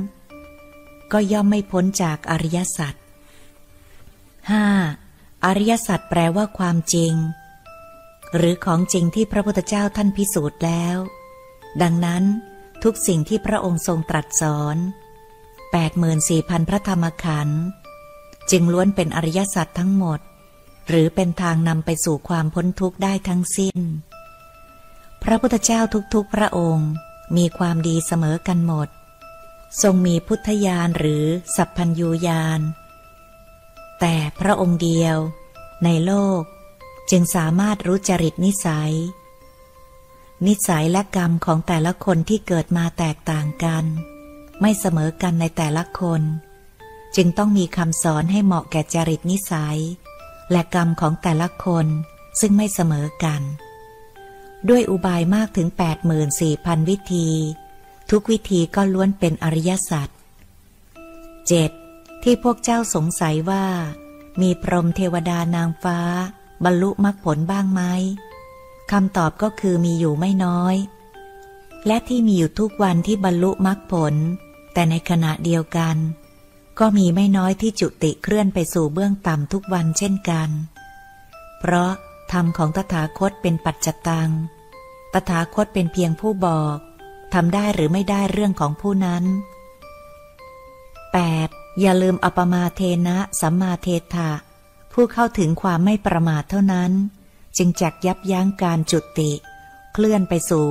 ก็ย่อมไม่พ้นจากอริยสัจ 5. อริยสัจแปลว่าความจริง หรือของจริงที่พระพุทธเจ้าท่านพิสูจน์แล้ว ดังนั้นทุกสิ่งที่พระองค์ทรงตรัสสอน 84,000 พระธรรมขันธ์จึงล้วนเป็นอริยสัจทั้งหมด หรือเป็นทางนำไปสู่ความพ้นทุกข์ได้ทั้งสิ้น พระพุทธเจ้าทุกๆพระองค์ มีความดีเสมอกันหมด ทรงมีพุทธญาณหรือสัพพัญญูญาณ แต่พระองค์เดียว ในโลกจึงสามารถรู้จริตนิสัย นิสัยและกรรมของแต่ละคนที่เกิดมาแตกต่างกัน ไม่เสมอกันในแต่ละคน จึงต้องมีคำสอนให้เหมาะแก่จริตนิสัย และกรรมของแต่ละคนซึ่งไม่เสมอกัน ด้วยอุบายมากถึง 84,000 วิธี ทุกวิธีก็ล้วนเป็นอริยสัจเจ็ดที่พวกเจ้าสงสัยว่า มีพรหมเทวดานางฟ้า บรรลุมรรคผลบ้างไหมคำตอบก็คือมีอยู่ไม่น้อย และที่มีอยู่ทุกวันที่บรรลุมรรคผล แต่ในขณะเดียวกัน ก็มีไม่น้อยที่จุติเคลื่อนไปสู่เบื้องต่ำทุกวันเช่นกัน เพราะ ธรรมของตถาคตเป็นปัจจตัง ตถาคตเป็นเพียงผู้บอกทำได้หรือไม่ได้เรื่องของผู้นั้น 8. อย่าลืมอปมาเทนะสัมมาเทถะผู้เข้าถึงความไม่ประมาทเท่านั้น จึงจักยับยั้งการจุติ เคลื่อนไปสู่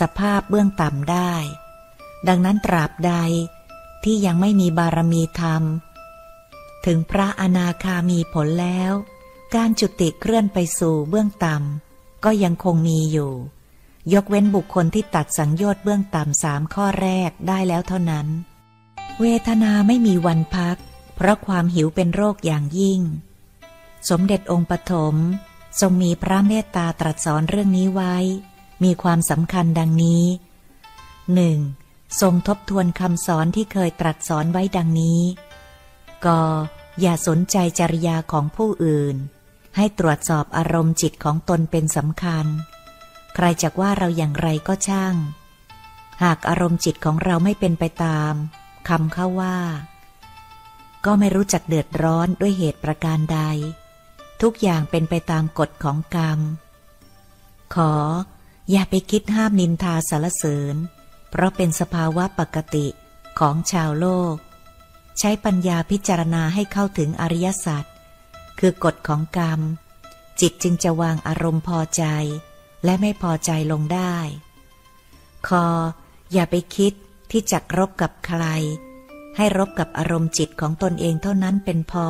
สภาพเบื้องต่ำได้ ดังนั้นตราบใดที่ยังไม่มีบารมีธรรม ถึงพระอนาคามีผลแล้ว การจุติเคลื่อนไปสู่เบื้องต่ำก็ยังคงมีอยู่ ยกเว้นบุคคลที่ตัดสังโยชน์เบื้องต่ำสามข้อแรกได้แล้วเท่านั้น เวทนาไม่มีวันพัก เพราะความหิวเป็นโรคอย่างยิ่ง สมเด็จองค์ปฐมทรงมีพระเมตตาตรัสสอนเรื่องนี้ไว้ มีความสำคัญดังนี้หนึ่งทรงทบทวนคำสอนที่เคยตรัสสอนไว้ดังนี้ ก อย่าสนใจจริยาของผู้อื่น ให้ตรวจสอบอารมณ์จิตของตนเป็นสำคัญ ใครจะว่าเราอย่างไรก็ช่าง หากอารมณ์จิตของเราไม่เป็นไปตามคำเข้าว่า ก็ไม่รู้จักเดือดร้อนด้วยเหตุประการใด ทุกอย่างเป็นไปตามกฎของกรรม ขอ อย่าไปคิดห้ามนินทาสารเสริญ เพราะเป็นสภาวะปกติของชาวโลก ใช้ปัญญาพิจารณาให้เข้าถึงอริยสัจ คือกฎของกรรม จิตจึงจะวางอารมณ์พอใจ และไม่พอใจลงได้ คอ อย่าไปคิดที่จะรบกับใคร ให้รบกับอารมณ์จิตของตนเองเท่านั้นเป็นพอ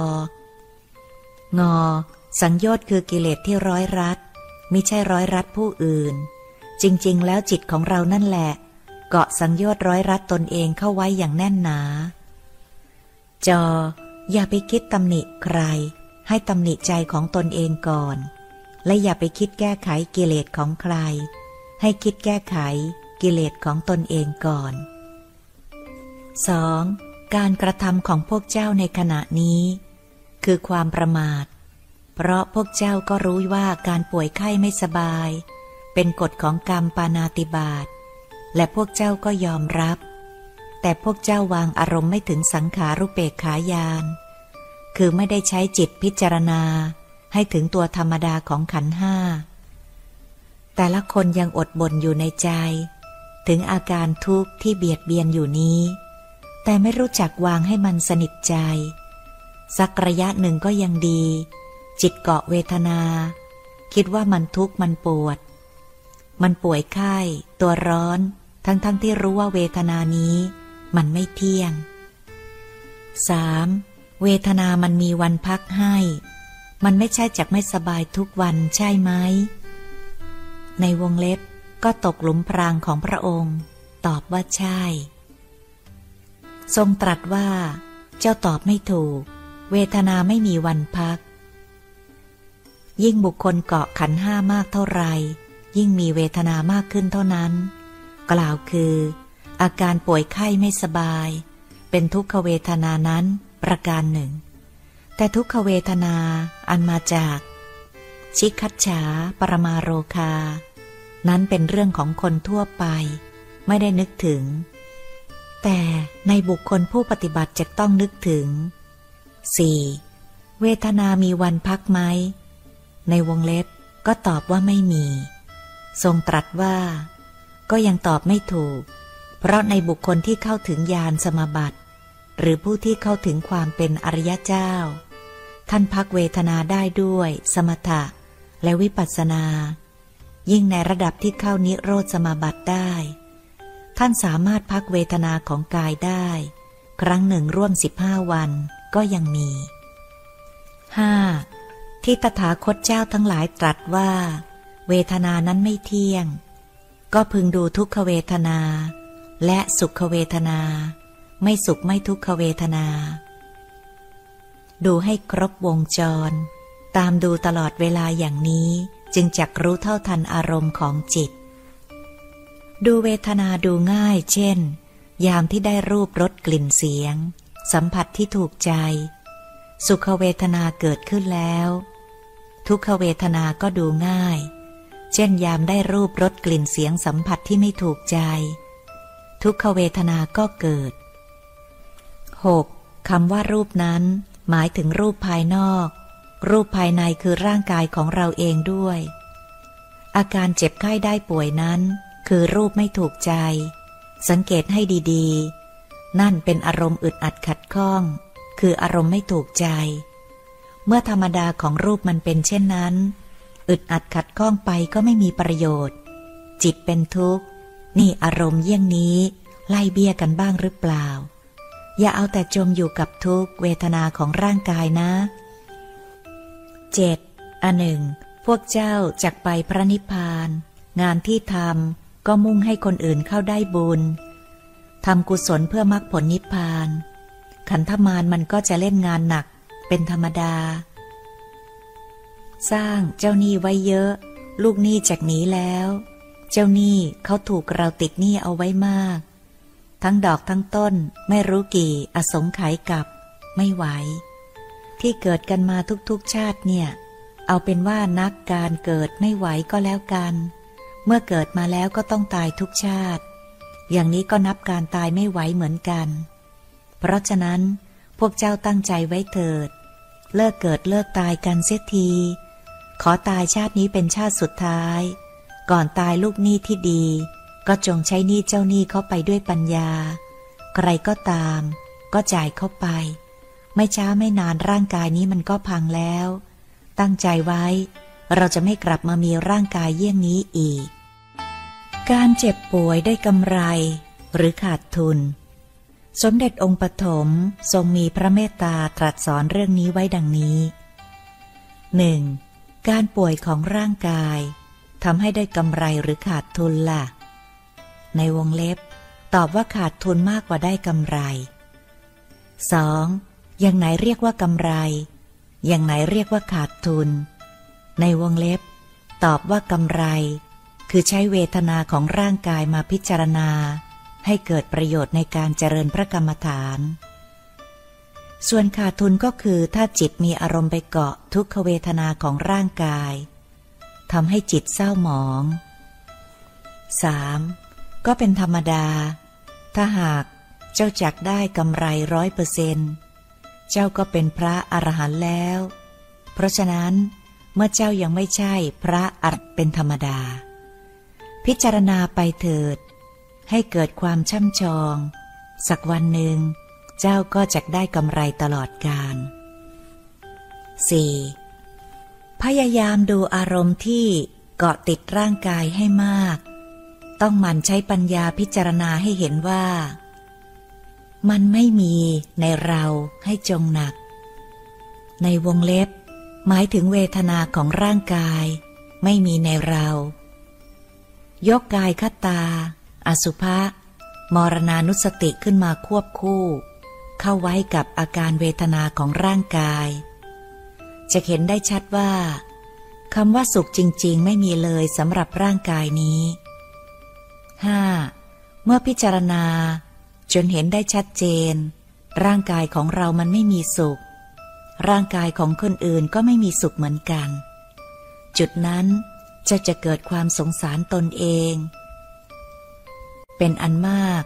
งอ สังโยชน์คือกิเลสที่ร้อยรัดมิใช่ร้อยรัดผู้อื่น จริงๆ แล้วจิตของเรานั่นแหละ เกาะสังโยชน์ร้อยรัดตนเองเข้าไว้อย่างแน่นหนา จอ อย่าไปคิดตำหนิใคร ให้ตำหนิใจของตนเองก่อน และอย่าไปคิดแก้ไขกิเลสของใคร ให้คิดแก้ไขกิเลสของตนเองก่อน 2. การกระทำของพวกเจ้าในขณะนี้ คือความประมาท เพราะพวกเจ้าก็รู้ว่าการป่วยไข้ไม่สบาย เป็นกฎของกรรมปานาติบาตและพวกเจ้าก็ยอมรับ แต่พวกเจ้าวางอารมณ์ไม่ถึงสังขารุเปกขายาน คือไม่ได้ใช้จิตพิจารณา ให้ถึงตัวธรรมดาของขันห้า แต่ละคนยังอดบ่นอยู่ในใจ ถึงอาการทุกข์ที่เบียดเบียนอยู่นี้ แต่ไม่รู้จักวางให้มันสนิทใจ สักระยะหนึ่งก็ยังดี จิตเกาะเวทนา คิดว่ามันทุกข์มันปวด มันป่วยไข้ ตัวร้อน ทั้งๆทที่รู้ว่าเวทนานี้ มันไม่เที่ยง 3. เวทนามันมีวันพักให้ มันไม่ใช่จักไม่สบายทุกวันใช่ไหม ในวงเล็บก็ตกหลุมพรางของพระองค์ ตอบว่าใช่ ทรงตรัสว่า เจ้าตอบไม่ถูก เวทนาไม่มีวันพัก ยิ่งบุคคลเกาะขันห้ามากเท่าไร ยิ่งมีเวทนามากขึ้นเท่านั้น กล่าวคือ อาการป่วยไข้ไม่สบาย เป็นทุกขเวทนานั้น ประการหนึ่ง แต่ทุกขเวทนาอันมาจาก ชิคัตฉาปรมาโรคา นั้นเป็นเรื่องของคนทั่วไป ไม่ได้นึกถึง แต่ในบุคคลผู้ปฏิบัติจะต้องนึกถึง 4. เวทนามีวันพักไหม ในวงเล็บก็ตอบว่าไม่มี ทรงตรัสว่า ก็ยังตอบไม่ถูก เพราะในบุคคลที่เข้าถึงญาณสมาบัติ หรือผู้ที่เข้าถึงความเป็นอริยเจ้า ท่านพักเวทนาได้ด้วย สมถะ และวิปัสสนา ยิ่งในระดับที่เข้านิโรธสมาบัติได้ ท่านสามารถพักเวทนาของกายได้ ครั้งหนึ่งร่วมสิบห้าวันก็ยังมี 5. ที่ตถาคตเจ้าทั้งหลายตรัสว่า เวทนานั้นไม่เที่ยง ก็พึงดูทุกขเวทนา และสุขเวทนา ไม่สุขไม่ทุกขเวทนา ดูให้ครบวงจร ตามดูตลอดเวลาอย่างนี้จึงจักรู้เท่าทันอารมณ์ของจิต ดูเวทนาดูง่าย เช่น ยามที่ได้รูปรสกลิ่นเสียง สัมผัสที่ถูกใจ สุขเวทนาเกิดขึ้นแล้ว ทุกขเวทนาก็ดูง่าย เช่น ยามได้รูปรสกลิ่นเสียงสัมผัสที่ไม่ถูกใจ ทุกขเวทนาก็เกิด 6. คำว่ารูปนั้น หมายถึงรูปภายนอก รูปภายในคือร่างกายของเราเองด้วย อาการเจ็บไข้ได้ป่วยนั้น คือรูปไม่ถูกใจ สังเกตให้ดีๆ นั่นเป็นอารมณ์อึดอัดขัดข้อง คืออารมณ์ไม่ถูกใจ เมื่อธรรมดาของรูปมันเป็นเช่นนั้น อึดอัดขัดข้องไปก็ไม่มีประโยชน์ จิตเป็นทุกข์ นี่อารมณ์เยี่ยงนี้ ไล่เบี้ยกันบ้างหรือเปล่า อย่าเอาแต่จมอยู่กับทุกเวทนาของร่างกายนะ 7. อันหนึ่ง พวกเจ้าจักไปพระนิพพาน งานที่ทำก็มุ่งให้คนอื่นเข้าได้บุญทำกุศลเพื่อมรรคผลนิพพาน ขันธมารมันก็จะเล่นงานหนักเป็นธรรมดา สร้างเจ้าหนี้ไว้เยอะ ลูกหนี้จากหนีแล้ว เจ้าหนี้เขาถูกเราติดหนี้เอาไว้มาก ทั้งดอกทั้งต้นไม่รู้กี่อสงไขยกับ ไม่ไหว ที่เกิดกันมาทุกๆชาติเนี่ย เอาเป็นว่านักการเกิดไม่ไหวก็แล้วกัน เมื่อเกิดมาแล้วก็ต้องตายทุกชาติ อย่างนี้ก็นับการตายไม่ไหวเหมือนกัน เพราะฉะนั้นพวกเจ้าตั้งใจไว้เถิด เลิกเกิดเลิกตายกันเสียที ขอตายชาตินี้เป็นชาติสุดท้าย ก่อนตายลูกหนี้ที่ดี ก็จงใช้หนี้เจ้าหนี้เข้าไปด้วยปัญญา ใครก็ตาม ก็จ่ายเข้าไป ไม่ช้าไม่นานร่างกายนี้มันก็พังแล้ว ตั้งใจไว้ เราจะไม่กลับมามีร่างกายเยี่ยงนี้อีก การเจ็บป่วยได้กำไร หรือขาดทุน สมเด็จองค์ปฐมทรงมีพระเมตตาตรัสสอนเรื่องนี้ไว้ดังนี้หนึ่งการป่วยของร่างกายทำให้ได้กำไรหรือขาดทุนละ่ะ ในวงเล็บ ตอบว่าขาดทุนมากกว่าได้กำไร 2. อย่างไหนเรียกว่ากำไร อย่างไหนเรียกว่าขาดทุน ในวงเล็บ ตอบว่ากำไร คือใช้เวทนาของร่างกายมาพิจารณา ให้เกิดประโยชน์ในการเจริญพระกรรมฐาน ส่วนขาดทุนก็คือถ้าจิตมีอารมณ์ไปเกาะทุกขเวทนาของร่างกายทำให้จิตเศร้าหมอง 3. ก็เป็นธรรมดา ถ้าหากเจ้าจักได้กำไรร้อยเปอร์เซนเจ้าก็เป็นพระอรหันต์แล้ว เพราะฉะนั้นเมื่อเจ้ายังไม่ใช่พระอรเป็นธรรมดา พิจารณาไปเถิด ให้เกิดความช่ำชอง สักวันหนึ่ง เจ้าก็จะได้กำไรตลอดกาล 4. พยายามดูอารมณ์ที่เกาะติดร่างกายให้มาก ต้องมันใช้ปัญญาพิจารณาให้เห็นว่า มันไม่มีในเราให้จงหนัก ในวงเล็บ หมายถึงเวทนาของร่างกาย ไม่มีในเรา ยกกายคตา อสุภะมรณานุสติขึ้นมาควบคู่ เข้าไว้กับอาการเวทนาของร่างกาย จะเห็นได้ชัดว่าคำว่าสุขจริง ๆ ไม่มีเลยสำหรับร่างกายนี้ 5. เมื่อพิจารณา จนเห็นได้ชัดเจน ร่างกายของเรามันไม่มีสุข ร่างกายของคนอื่นก็ไม่มีสุขเหมือนกัน จุดนั้นจะจะเกิดความสงสารตนเอง เป็นอันมาก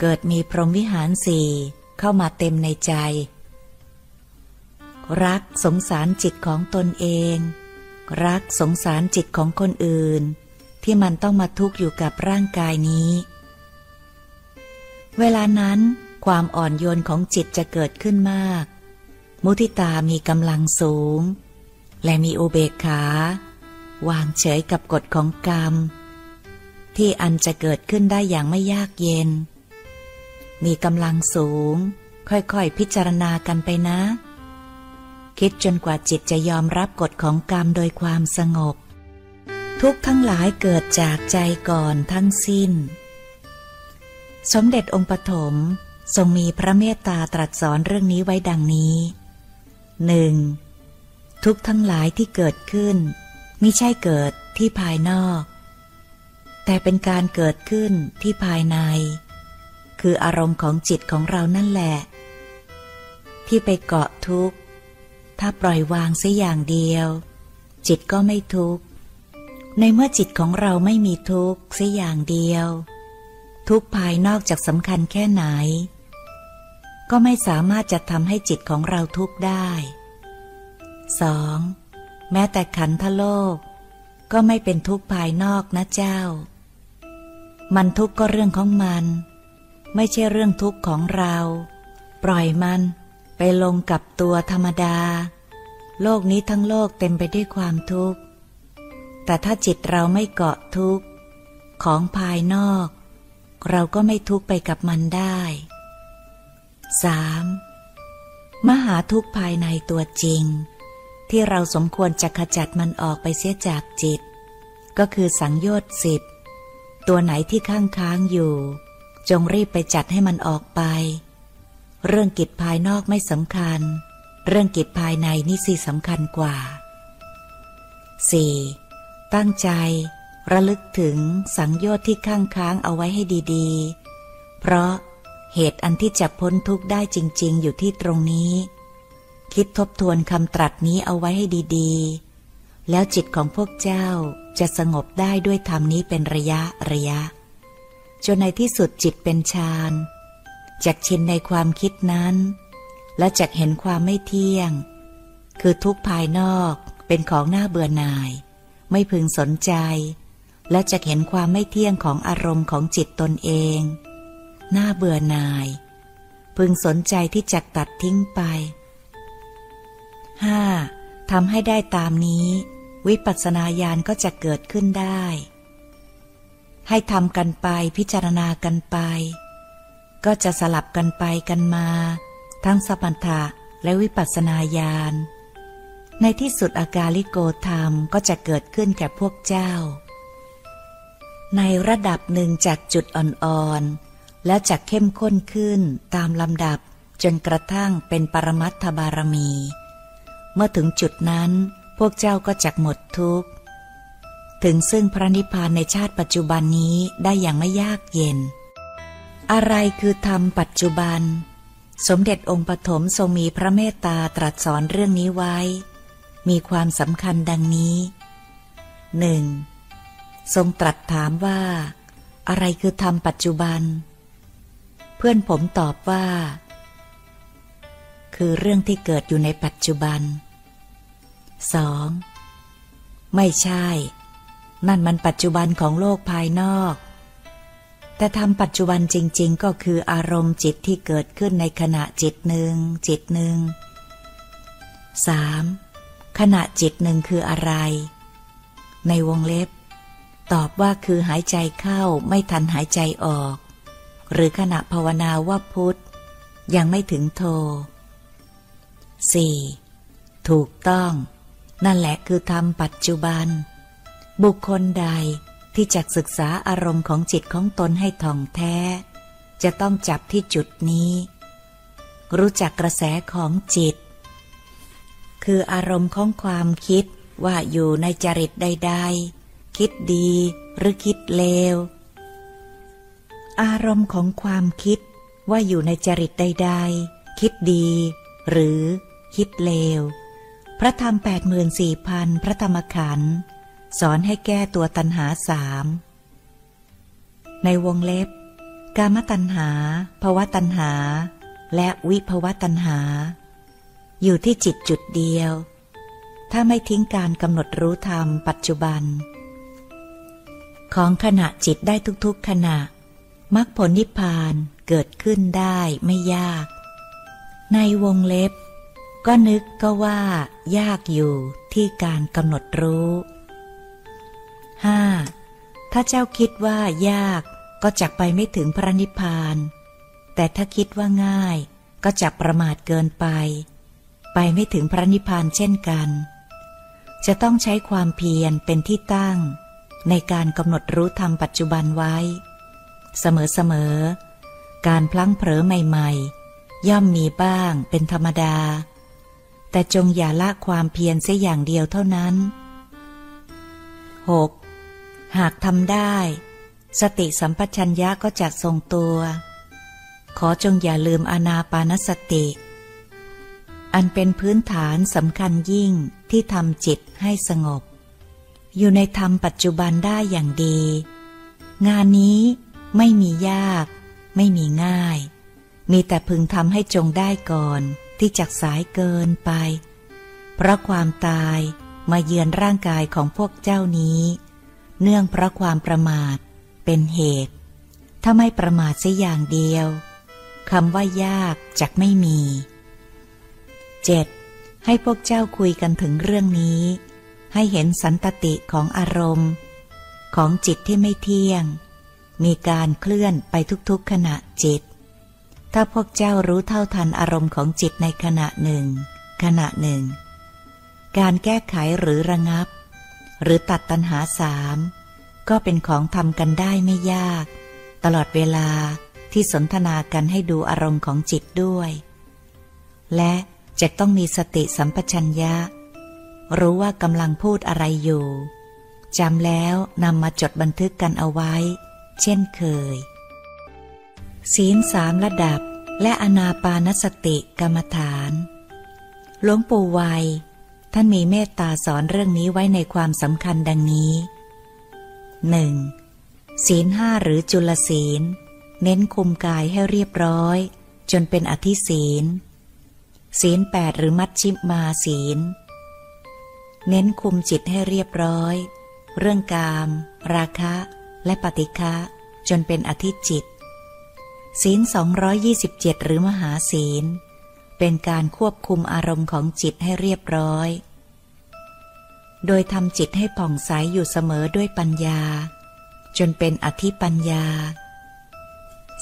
เกิดมีพรหมวิหารสี่เข้ามาเต็มในใจ รักสงสารจิตของตนเอง รักสงสารจิตของคนอื่น ที่มันต้องมาทุกข์อยู่กับร่างกายนี้ เวลานั้น ความอ่อนโยนของจิตจะเกิดขึ้นมาก มุทิตามีกำลังสูง และมีอุเบกขา วางเฉยกับกฎของกรรม ที่อันจะเกิดขึ้นได้อย่างไม่ยากเย็น มีกำลังสูง ค่อยๆพิจารณากันไปนะ คิดจนกว่าจิตจะยอมรับกฎของกรรมโดยความสงบ ทุกทั้งหลายเกิดจากใจก่อนทั้งสิ้น สมเด็จองค์ปฐมทรงมีพระเมตตาตรัสสอนเรื่องนี้ไว้ดังนี้หนึ่งทุกทั้งหลายที่เกิดขึ้นมิใช่เกิดที่ภายนอก แต่เป็นการเกิดขึ้นที่ภายใน คืออารมณ์ของจิตของเรานั่นแหละ ที่ไปเกาะทุกข์ ถ้าปล่อยวางเสียอย่างเดียว จิตก็ไม่ทุกข์ ในเมื่อจิตของเราไม่มีทุกข์สียอย่างเดียว ทุกภายนอกจากสำคัญแค่ไหน ก็ไม่สามารถจะทำให้จิตของเราทุกข์ได้ 2. แม้แต่ขันธโลก ก็ไม่เป็นทุกข์ภายนอกนะเจ้า มันทุกข์ก็เรื่องของมัน ไม่ใช่เรื่องทุกข์ของเรา ปล่อยมันไปลงกับตัวธรรมดา โลกนี้ทั้งโลกเต็มไปด้วยความทุกข์ แต่ถ้าจิตเราไม่เกาะทุกข์ ของภายนอก เราก็ไม่ทุกข์ไปกับมันได้ 3. มหาทุกข์ภายในตัวจริง ที่เราสมควรจะขจัดมันออกไปเสียจากจิต ก็คือสังโยชน์สิบตัวไหนที่ข้างค้างอยู่ จงรีบไปจัดให้มันออกไป เรื่องกิจภายนอกไม่สำคัญ เรื่องกิจภายในนี่สิสำคัญกว่า 4. ตั้งใจ ระลึกถึงสังโยชน์ที่ข้างค้างเอาไว้ให้ดีๆ เพราะเหตุอันที่จะพ้นทุกข์ได้จริง ๆ อยู่ที่ตรงนี้ คิดทบทวนคำตรัสนี้เอาไว้ให้ดีๆ แล้วจิตของพวกเจ้าจะสงบได้ด้วยธรรมนี้เป็นระยะระยะ จนในที่สุดจิตเป็นฌานจากชินในความคิดนั้น และจากเห็นความไม่เที่ยง คือทุกภายนอกเป็นของหน้าเบื่อหน่าย ไม่พึงสนใจ และจะเห็นความไม่เที่ยงของอารมณ์ของจิตตนเอง น่าเบื่อหน่าย พึงสนใจที่จะตัดทิ้งไป 5. ทำให้ได้ตามนี้ วิปัสสนาญาณก็จะเกิดขึ้นได้ ให้ทำกันไปพิจารณากันไป ก็จะสลับกันไปกันมา ทั้งสมถะและวิปัสสนาญาณ ในที่สุดอาการลิโกธรรมก็จะเกิดขึ้นแก่พวกเจ้า ในระดับหนึ่งจากจุดอ่อนๆ แล้วจะเข้มข้นขึ้นตามลำดับจนกระทั่งเป็นปรมัตถบารมี เมื่อถึงจุดนั้นพวกเจ้าก็จะหมดทุกข์ ถึงซึ่งพระนิพพานในชาติปัจจุบันนี้ได้อย่างไม่ยากเย็น อะไรคือธรรมปัจจุบัน สมเด็จองค์ปฐมทรงมีพระเมตตาตรัสสอนเรื่องนี้ไว้ มีความสำคัญดังนี้หนึ่งทรงตรัสถามว่า อะไรคือธรรมปัจจุบัน เพื่อนผมตอบว่า คือเรื่องที่เกิดอยู่ในปัจจุบันสองไม่ใช่ นั่นมันปัจจุบันของโลกภายนอก แต่ธรรมปัจจุบันจริง ๆ ก็คืออารมณ์จิตที่เกิดขึ้นในขณะจิตหนึ่งจิตหนึ่งสาม ขณะจิตหนึ่งคืออะไร ในวงเล็บ ตอบว่าคือหายใจเข้าไม่ทันหายใจออก หรือขณะภาวนาว่าพุทธยังไม่ถึงโท 4. ถูกต้อง นั่นแหละคือธรรมปัจจุบัน บุคคลใดที่จะศึกษาอารมณ์ของจิตของตนให้ท่องแท้ จะต้องจับที่จุดนี้ รู้จักกระแสของจิต คืออารมณ์ของความคิดว่าอยู่ในจริตใดๆ คิดดีหรือคิดเลว อารมณ์ของความคิดว่าอยู่ในจริตใดๆ คิดดี หรือคิดเลว พระธรรมแปดหมื่นสี่พันพระธรรมขันธ์สอนให้แก้ตัวตัณหาสามในวงเล็บ กามตัณหาภวะตัณหา และวิภวะตัณหา อยู่ที่จิตจุดเดียว ถ้าไม่ทิ้งการกำหนดรู้ธรรมปัจจุบัน ของขณะจิตได้ทุกๆขณะมรรคผลนิพพานเกิดขึ้นได้ไม่ยาก ในวงเล็บ ก็นึกก็ว่า ยากอยู่ที่การกำหนดรู้ห้าถ้าเจ้าคิดว่ายากก็จักไปไม่ถึงพระนิพพาน แต่ถ้าคิดว่าง่ายก็จักประมาทเกินไป ไปไม่ถึงพระนิพพานเช่นกัน จะต้องใช้ความเพียรเป็นที่ตั้ง ในการกำหนดรู้ธรรมปัจจุบันไว้ เสมอๆ การพลั้งเผลอใหม่ๆ ย่อมมีบ้างเป็นธรรมดา แต่จงอย่าละความเพียรเสียอย่างเดียวเท่านั้น 6. หากทำได้ สติสัมปชัญญะก็จะทรงตัว ขอจงอย่าลืมอานาปานสติ อันเป็นพื้นฐานสำคัญยิ่งที่ทำจิตให้สงบ อยู่ในธรรมปัจจุบันได้อย่างดี งานนี้ไม่มียาก ไม่มีง่าย มีแต่พึงทำให้จงได้ก่อนที่จักสายเกินไป เพราะความตายมาเยือนร่างกายของพวกเจ้านี้ เนื่องเพราะความประมาทเป็นเหตุ ถ้าไม่ประมาทสียอย่างเดียวคำว่ายากจักไม่มี 7. ให้พวกเจ้าคุยกันถึงเรื่องนี้ ให้เห็นสันตติของอารมณ์ ของจิตที่ไม่เที่ยง มีการเคลื่อนไปทุกๆขณะจิต ถ้าพวกเจ้ารู้เท่าทันอารมณ์ของจิตในขณะหนึ่ง ขณะหนึ่ง การแก้ไขหรือระงับ หรือตัดตัณหาสามก็เป็นของทำกันได้ไม่ยาก ตลอดเวลาที่สนทนากันให้ดูอารมณ์ของจิตด้วย และ จะต้องมีสติสัมปชัญญะ รู้ว่ากำลังพูดอะไรอยู่จำแล้วนำมาจดบันทึกกันเอาไว้ เช่นเคย ศีลสามระดับและอนาปานสติกรรมฐาน หลวงปู่วัย ท่านมีเมตตาสอนเรื่องนี้ไว้ในความสำคัญดังนี้หนึ่งศีลห้าหรือจุลศีล เน้นคุมกายให้เรียบร้อย จนเป็นอธิศีล ศีลแปดหรือมัชชิมาศีล เน้นคุมจิตให้เรียบร้อย เรื่องกาม ราคะ และปฏิฆะจนเป็นอธิจิต ศีล 227 หรือมหาศีล เป็นการควบคุมอารมณ์ของจิตให้เรียบร้อย โดยทำจิตให้ผ่องใสอยู่เสมอด้วยปัญญา จนเป็นอธิปัญญา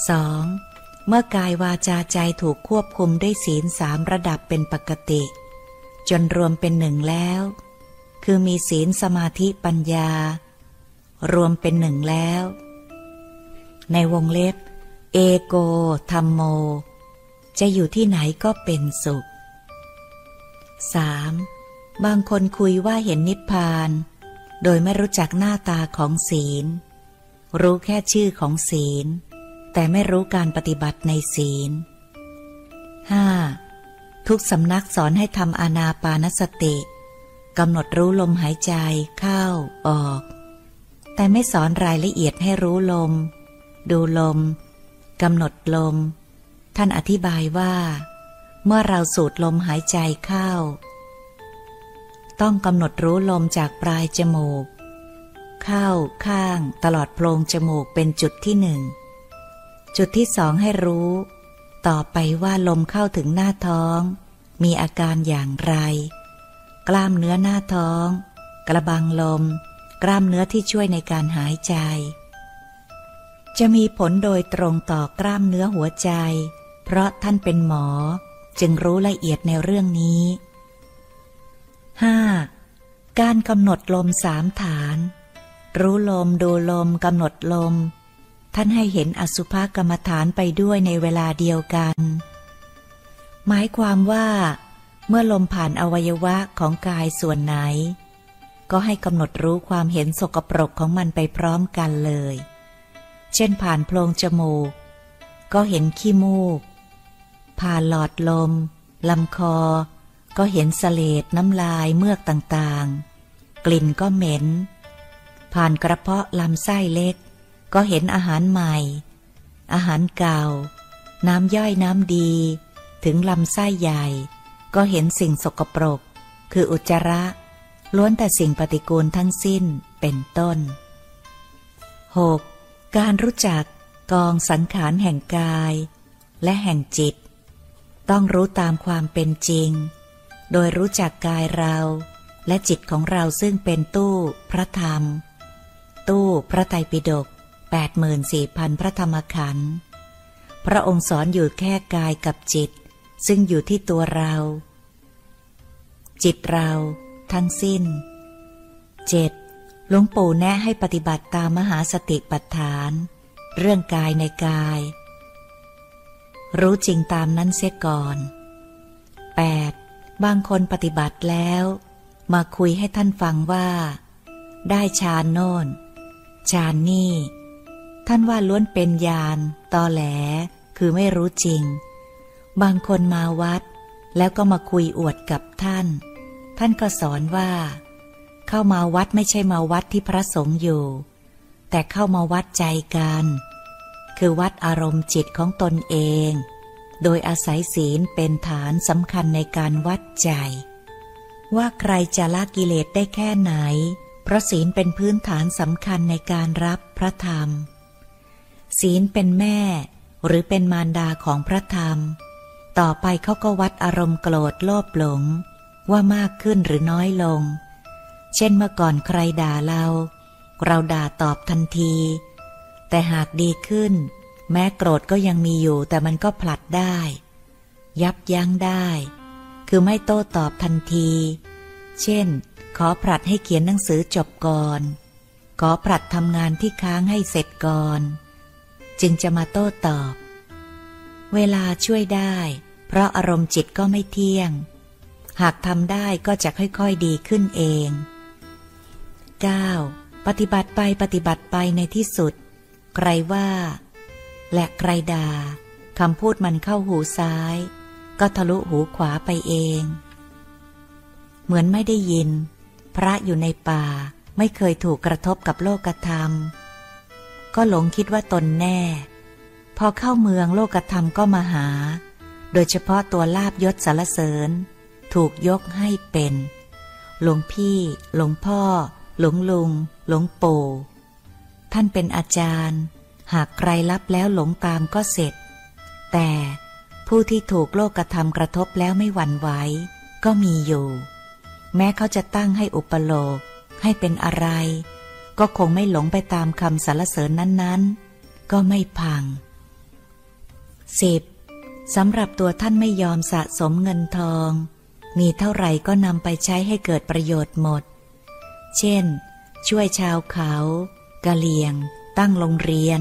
2. เมื่อกายวาจาใจถูกควบคุมด้วยศีลสามระดับเป็นปกติ จนรวมเป็นหนึ่งแล้ว คือมีศีลสมาธิปัญญา รวมเป็นหนึ่งแล้ว ในวงเล็บ เอโกธรรมโม จะอยู่ที่ไหนก็เป็นสุข 3. บางคนคุยว่าเห็นนิพพาน โดยไม่รู้จักหน้าตาของศีล รู้แค่ชื่อของศีล แต่ไม่รู้การปฏิบัติในศีล 5. ทุกสำนักสอนให้ทำอานาปานสติกำหนดรู้ลมหายใจเข้าออก แต่ไม่สอนรายละเอียดให้รู้ลม ดูลมกำหนดลม ท่านอธิบายว่า เมื่อเราสูดลมหายใจเข้า ต้องกำหนดรู้ลมจากปลายจมูก เข้าข้างตลอดโพรงจมูกเป็นจุดที่หนึ่ง จุดที่สองให้รู้ ต่อไปว่าลมเข้าถึงหน้าท้อง มีอาการอย่างไร กล้ามเนื้อหน้าท้อง กระบังลม กล้ามเนื้อที่ช่วยในการหายใจ จะมีผลโดยตรงต่อกล้ามเนื้อหัวใจ เพราะท่านเป็นหมอ จึงรู้ละเอียดในเรื่องนี้ 5. การกำหนดลมสามฐาน รู้ลมดูลมกำหนดลม ท่านให้เห็นอสุภกรรมฐานไปด้วยในเวลาเดียวกัน หมายความว่า เมื่อลมผ่านอวัยวะของกายส่วนไหน ก็ให้กำหนดรู้ความเห็นสกปรกของมันไปพร้อมกันเลย เช่นผ่านโพรงจมูก ก็เห็นขี้มูก ผ่านหลอดลมลำคอ ก็เห็นสเลดน้ำลายเมือกต่างๆ กลิ่นก็เหม็น ผ่านกระเพาะลำไส้เล็ก ก็เห็นอาหารใหม่ อาหารเก่า น้ำย่อยน้ำดี ถึงลำไส้ใหญ่ ก็เห็นสิ่งสกปรก คืออุจจาระ ล้วนแต่สิ่งปฏิกูลทั้งสิ้นเป็นต้น 6. การรู้จักกองสังขารแห่งกาย และแห่งจิต ต้องรู้ตามความเป็นจริง โดยรู้จักกายเรา และจิตของเราซึ่งเป็นตู้พระธรรม ตู้พระไตรปิฎก 84,000 พระธรรมขันธ์พระองค์สอนอยู่แค่กายกับจิต ซึ่งอยู่ที่ตัวเรา จิตเรา ทั้งสิ้น 7. หลวงปู่แนะให้ปฏิบัติตามมหาสติปัฏฐาน เรื่องกายในกาย รู้จริงตามนั้นเสียก่อน 8. บางคนปฏิบัติแล้ว มาคุยให้ท่านฟังว่า ได้ฌานโน่นฌานนี่ ท่านว่าล้วนเป็นญาณตอแหล คือไม่รู้จริง บางคนมาวัด แล้วก็มาคุยอวดกับท่าน ท่านก็สอนว่า เข้ามาวัดไม่ใช่มาวัดที่พระสงฆ์อยู่ แต่เข้ามาวัดใจกัน คือวัดอารมณ์จิตของตนเอง โดยอาศัยศีลเป็นฐานสำคัญในการวัดใจ ว่าใครจะละกิเลสได้แค่ไหน เพราะศีลเป็นพื้นฐานสำคัญในการรับพระธรรม ศีลเป็นแม่ หรือเป็นมารดาของพระธรรม ต่อไปเขาก็วัดอารมณ์โกรธโลภหลง ว่ามากขึ้นหรือน้อยลง เช่นเมื่อก่อนใครด่าเรา เราด่าตอบทันที แต่หากดีขึ้น แม้โกรธก็ยังมีอยู่แต่มันก็ผลัดได้ ยับยั้งได้ คือไม่โต้ตอบทันที เช่น ขอผลัดให้เขียนหนังสือจบก่อน ขอผลัดทำงานที่ค้างให้เสร็จก่อน จึงจะมาโต้ตอบ เวลาช่วยได้ เพราะอารมณ์จิตก็ไม่เที่ยง หากทำได้ก็จะค่อยๆดีขึ้นเอง 9. ปฏิบัติไปปฏิบัติไปในที่สุด ใครว่า และใครด่าคำพูดมันเข้าหูซ้าย ก็ทะลุหูขวาไปเอง เหมือนไม่ได้ยิน พระอยู่ในป่าไม่เคยถูกกระทบกับโลกธรรม ก็หลงคิดว่าตนแน่ พอเข้าเมืองโลกธรรมก็มาหา โดยเฉพาะตัวลาบยศสารเสริญ ถูกยกให้เป็น หลวงพี่ หลวงพ่อ หลวงลุง หลวงปู่ท่านเป็นอาจารย์ หากใครรับแล้วหลงตามก็เสร็จ แต่ผู้ที่ถูกโลกกระทำกระทบแล้วไม่หวั่นไหวก็มีอยู่ แม้เขาจะตั้งให้อุปโลกให้เป็นอะไร ก็คงไม่หลงไปตามคำสรรเสริญนั้นๆ ก็ไม่พังสิบสำหรับตัวท่านไม่ยอมสะสมเงินทอง มีเท่าไหร่ก็นำไปใช้ให้เกิดประโยชน์หมด เช่น ช่วยชาวเขากะเหลี่ยง ตั้งโรงเรียน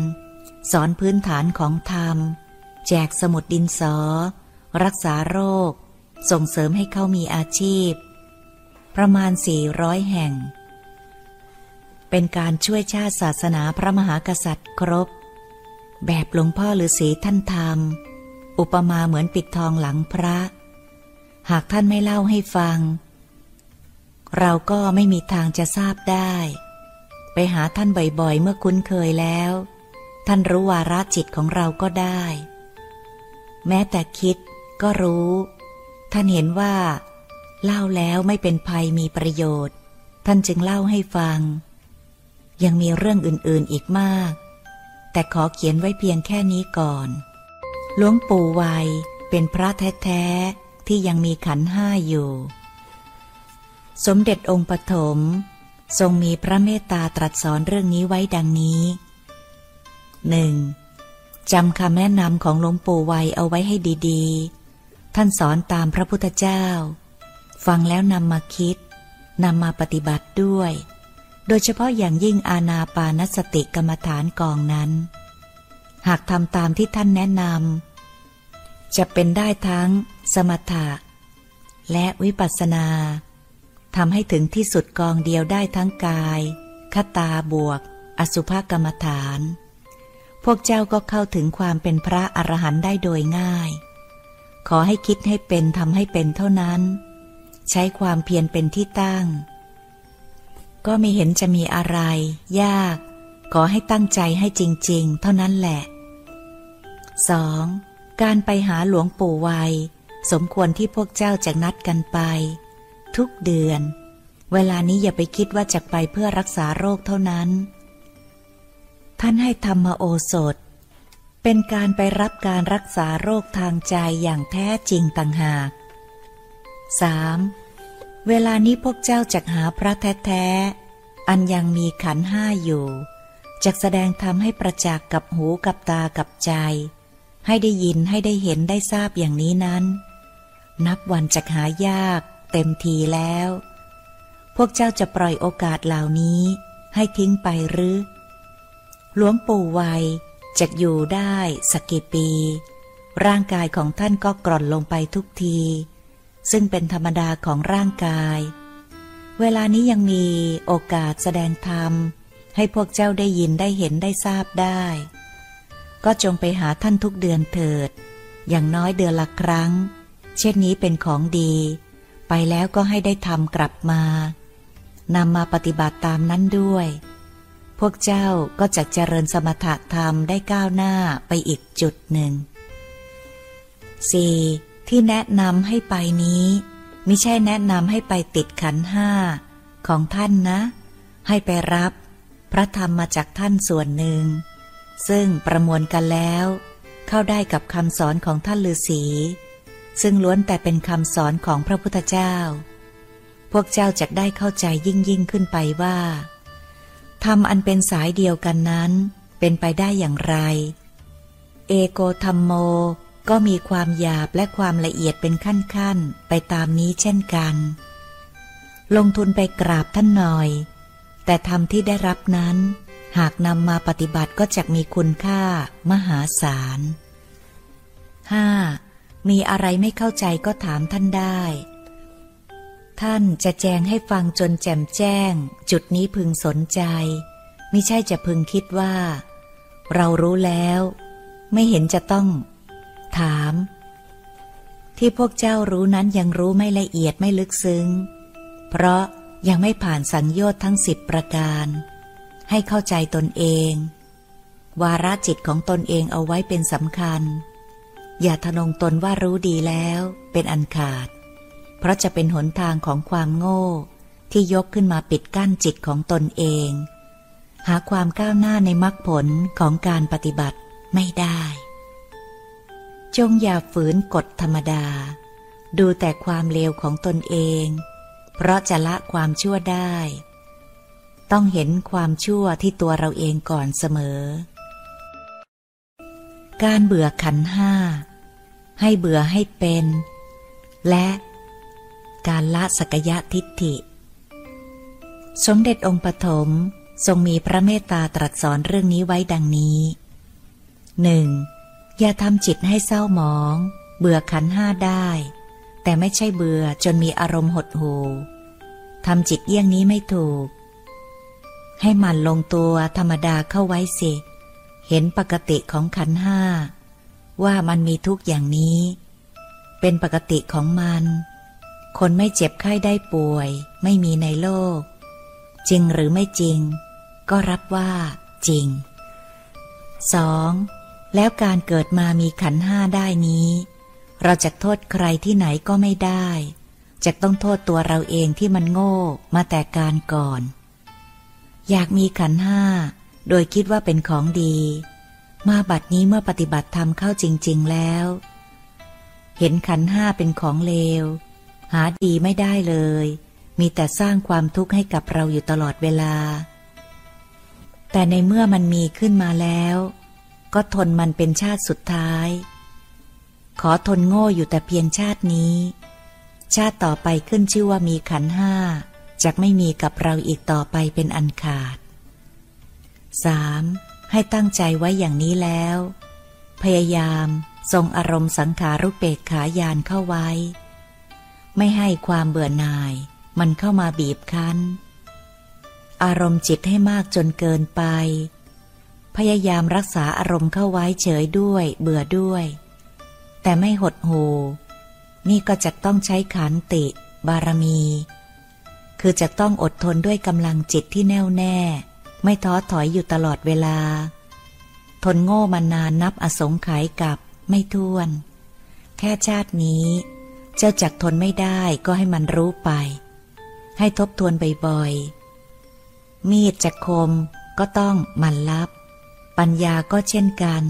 สอนพื้นฐานของธรรม แจกสมุดดินสอ รักษาโรค ส่งเสริมให้เขามีอาชีพ ประมาณสี่ร้อยแห่ง เป็นการช่วยชาติศาสนาพระมหากษัตริย์ครบ แบบหลวงพ่อฤาษีท่านทำอุปมาเหมือนปิดทองหลังพระ หากท่านไม่เล่าให้ฟัง เราก็ไม่มีทางจะทราบได้ ไปหาท่านบ่อยๆ เมื่อคุ้นเคยแล้ว ท่านรู้วาระจิตของเราก็ได้ แม้แต่คิดก็รู้ ท่านเห็นว่า เล่าแล้วไม่เป็นภัยมีประโยชน์ ท่านจึงเล่าให้ฟัง ยังมีเรื่องอื่นๆอีกมาก แต่ขอเขียนไว้เพียงแค่นี้ก่อน หลวงปู่วัยเป็นพระแท้ๆ ที่ยังมีขันห้าอยู่ สมเด็จองค์ปฐมทรงมีพระเมตตาตรัสสอนเรื่องนี้ไว้ดังนี้หนึ่งจำคำแนะนำของหลวงปู่วัยเอาไว้ให้ดีๆ ท่านสอนตามพระพุทธเจ้า ฟังแล้วนำมาคิดนำมาปฏิบัติด้วย โดยเฉพาะอย่างยิ่งอาณาปานสติกรรมฐานกองนั้น หากทำตามที่ท่านแนะนำจะเป็นได้ทั้งสมถะ และวิปัสสนาทำให้ถึงที่สุดกองเดียวได้ทั้งกาย คตาบวก อสุภกรรมฐาน พวกเจ้าก็เข้าถึงความเป็นพระอรหันต์ได้โดยง่าย ขอให้คิดให้เป็นทำให้เป็นเท่านั้น ใช้ความเพียรเป็นที่ตั้ง ก็ไม่เห็นจะมีอะไร ยาก ขอให้ตั้งใจให้จริง ๆ เท่านั้นแหละ 2. การไปหาหลวงปู่วัย สมควรที่พวกเจ้าจะนัดกันไป ทุกเดือน เวลานี้อย่าไปคิดว่าจะไปเพื่อรักษาโรคเท่านั้น ท่านให้ธรรมโอสถ เป็นการไปรับการรักษาโรคทางใจอย่างแท้จริงต่างหาก 3. เวลานี้พวกเจ้าจักหาพระแท้ๆ อันยังมีขันห้าอยู่จักแสดงธรรมให้ประจักษ์กับหูกับตากับใจ ให้ได้ยินให้ได้เห็นได้ทราบอย่างนี้นั้น นับวันจักหายากเต็มทีแล้ว พวกเจ้าจะปล่อยโอกาสเหล่านี้ให้ทิ้งไปหรือ หลวงปู่วัยจะอยู่ได้สักกี่ปี ร่างกายของท่านก็กร่อนลงไปทุกที ซึ่งเป็นธรรมดาของร่างกาย เวลานี้ยังมีโอกาสแสดงธรรม ให้พวกเจ้าได้ยินได้เห็นได้ทราบได้ ก็จงไปหาท่านทุกเดือนเถิด อย่างน้อยเดือนละครั้ง เช่นนี้เป็นของดี ไปแล้วก็ให้ได้ทำกลับมานำมาปฏิบัติตามนั้นด้วย พวกเจ้าก็จะเจริญสมถะธรรมได้ก้าวหน้าไปอีกจุดหนึ่ง 4. ที่แนะนำให้ไปนี้ไม่ใช่แนะนำให้ไปติดขันห้าของท่านนะ ให้ไปรับ พระธรรมมาจากท่านส่วนหนึ่ง ซึ่งประมวลกันแล้ว เข้าได้กับคำสอนของท่านฤาษีซึ่งล้วนแต่เป็นคำสอนของพระพุทธเจ้า พวกเจ้าจะได้เข้าใจยิ่งยิ่งขึ้นไปว่าธรรมอันเป็นสายเดียวกันนั้น เป็นไปได้อย่างไร เอโกธรรมโม ก็มีความหยาบและความละเอียดเป็นขั้นๆ ไปตามนี้เช่นกัน ลงทุนไปกราบท่านหน่อย แต่ธรรมที่ได้รับนั้น หากนำมาปฏิบัติก็จะมีคุณค่ามหาศาล 5. มีอะไรไม่เข้าใจก็ถามท่านได้ ท่านจะแจงให้ฟังจนแจ่มแจ้ง จุดนี้พึงสนใจมิใช่จะพึงคิดว่า เรารู้แล้ว ไม่เห็นจะต้อง ถาม ที่พวกเจ้ารู้นั้นยังรู้ไม่ละเอียดไม่ลึกซึ้ง เพราะยังไม่ผ่านสัญญอดทั้งสิบประการ ให้เข้าใจตนเอง วาระจิตของตนเองเอาไว้เป็นสำคัญ อย่าทนงตนว่ารู้ดีแล้วเป็นอันขาด เพราะจะเป็นหนทางของความโง่ที่ยกขึ้นมาปิดกั้นจิตของตนเอง หาความก้าวหน้าในมรรคผลของการปฏิบัติไม่ได้ จงอย่าฝืนกฎธรรมดา ดูแต่ความเลวของตนเอง เพราะจะละความชั่วได้ ต้องเห็นความชั่วที่ตัวเราเองก่อนเสมอ การเบื่อขันห้า ให้เบื่อให้เป็น และการละสกยะทิฏฐิ สมเด็จองค์ปฐมทรงมีพระเมตตาตรัสสอนเรื่องนี้ไว้ดังนี้หนึ่ง อย่าทำจิตให้เศร้าหมอง เบื่อขันห้าได้ แต่ไม่ใช่เบื่อจนมีอารมณ์หดหูทำจิตเยี่ยงนี้ไม่ถูก ให้มันลงตัวธรรมดาเข้าไว้สิ เห็นปกติของขันห้า ว่ามันมีทุกอย่างนี้ เป็นปกติของมัน คนไม่เจ็บไข้ได้ป่วย ไม่มีในโลก จริงหรือไม่จริง ก็รับว่า จริง 2. แล้วการเกิดมามีขันห้าได้นี้ เราจะโทษใครที่ไหนก็ไม่ได้ จะต้องโทษตัวเราเองที่มันโง่มาแต่การก่อน อยากมีขันห้า โดยคิดว่าเป็นของดี มาบัดนี้เมื่อปฏิบัติธรรมเข้าจริง ๆแล้ว เห็นขันห้าเป็นของเลว หาดีไม่ได้เลย มีแต่สร้างความทุกข์ให้กับเราอยู่ตลอดเวลา แต่ในเมื่อมันมีขึ้นมาแล้ว ก็ทนมันเป็นชาติสุดท้าย ขอทนโง่อยู่แต่เพียงชาตินี้ ชาติต่อไปขึ้นชื่อว่ามีขันห้าจะไม่มีกับเราอีกต่อไปเป็นอันขาด 3. ให้ตั้งใจไว้อย่างนี้แล้ว พยายามทรงอารมณ์สังขารุเปกขายานเข้าไว้ ไม่ให้ความเบื่อหน่าย มันเข้ามาบีบคั้น อารมณ์จิตให้มากจนเกินไป พยายามรักษาอารมณ์เข้าไว้เฉยด้วย เบื่อด้วย แต่ไม่หดหูนี่ก็จะต้องใช้ขันติ บารมี คือจะต้องอดทนด้วยกำลังจิตที่แน่วแน่ ไม่ท้อถอยอยู่ตลอดเวลา ทนโง่มานานนับอสงไขยกับไม่ท้วน แค่ชาตินี้ เจ้าจักทนไม่ได้ก็ให้มันรู้ไป ให้ทบทวนบ่อยๆมีดจะคมก็ต้องมันรับ ปัญญาก็เช่นกัน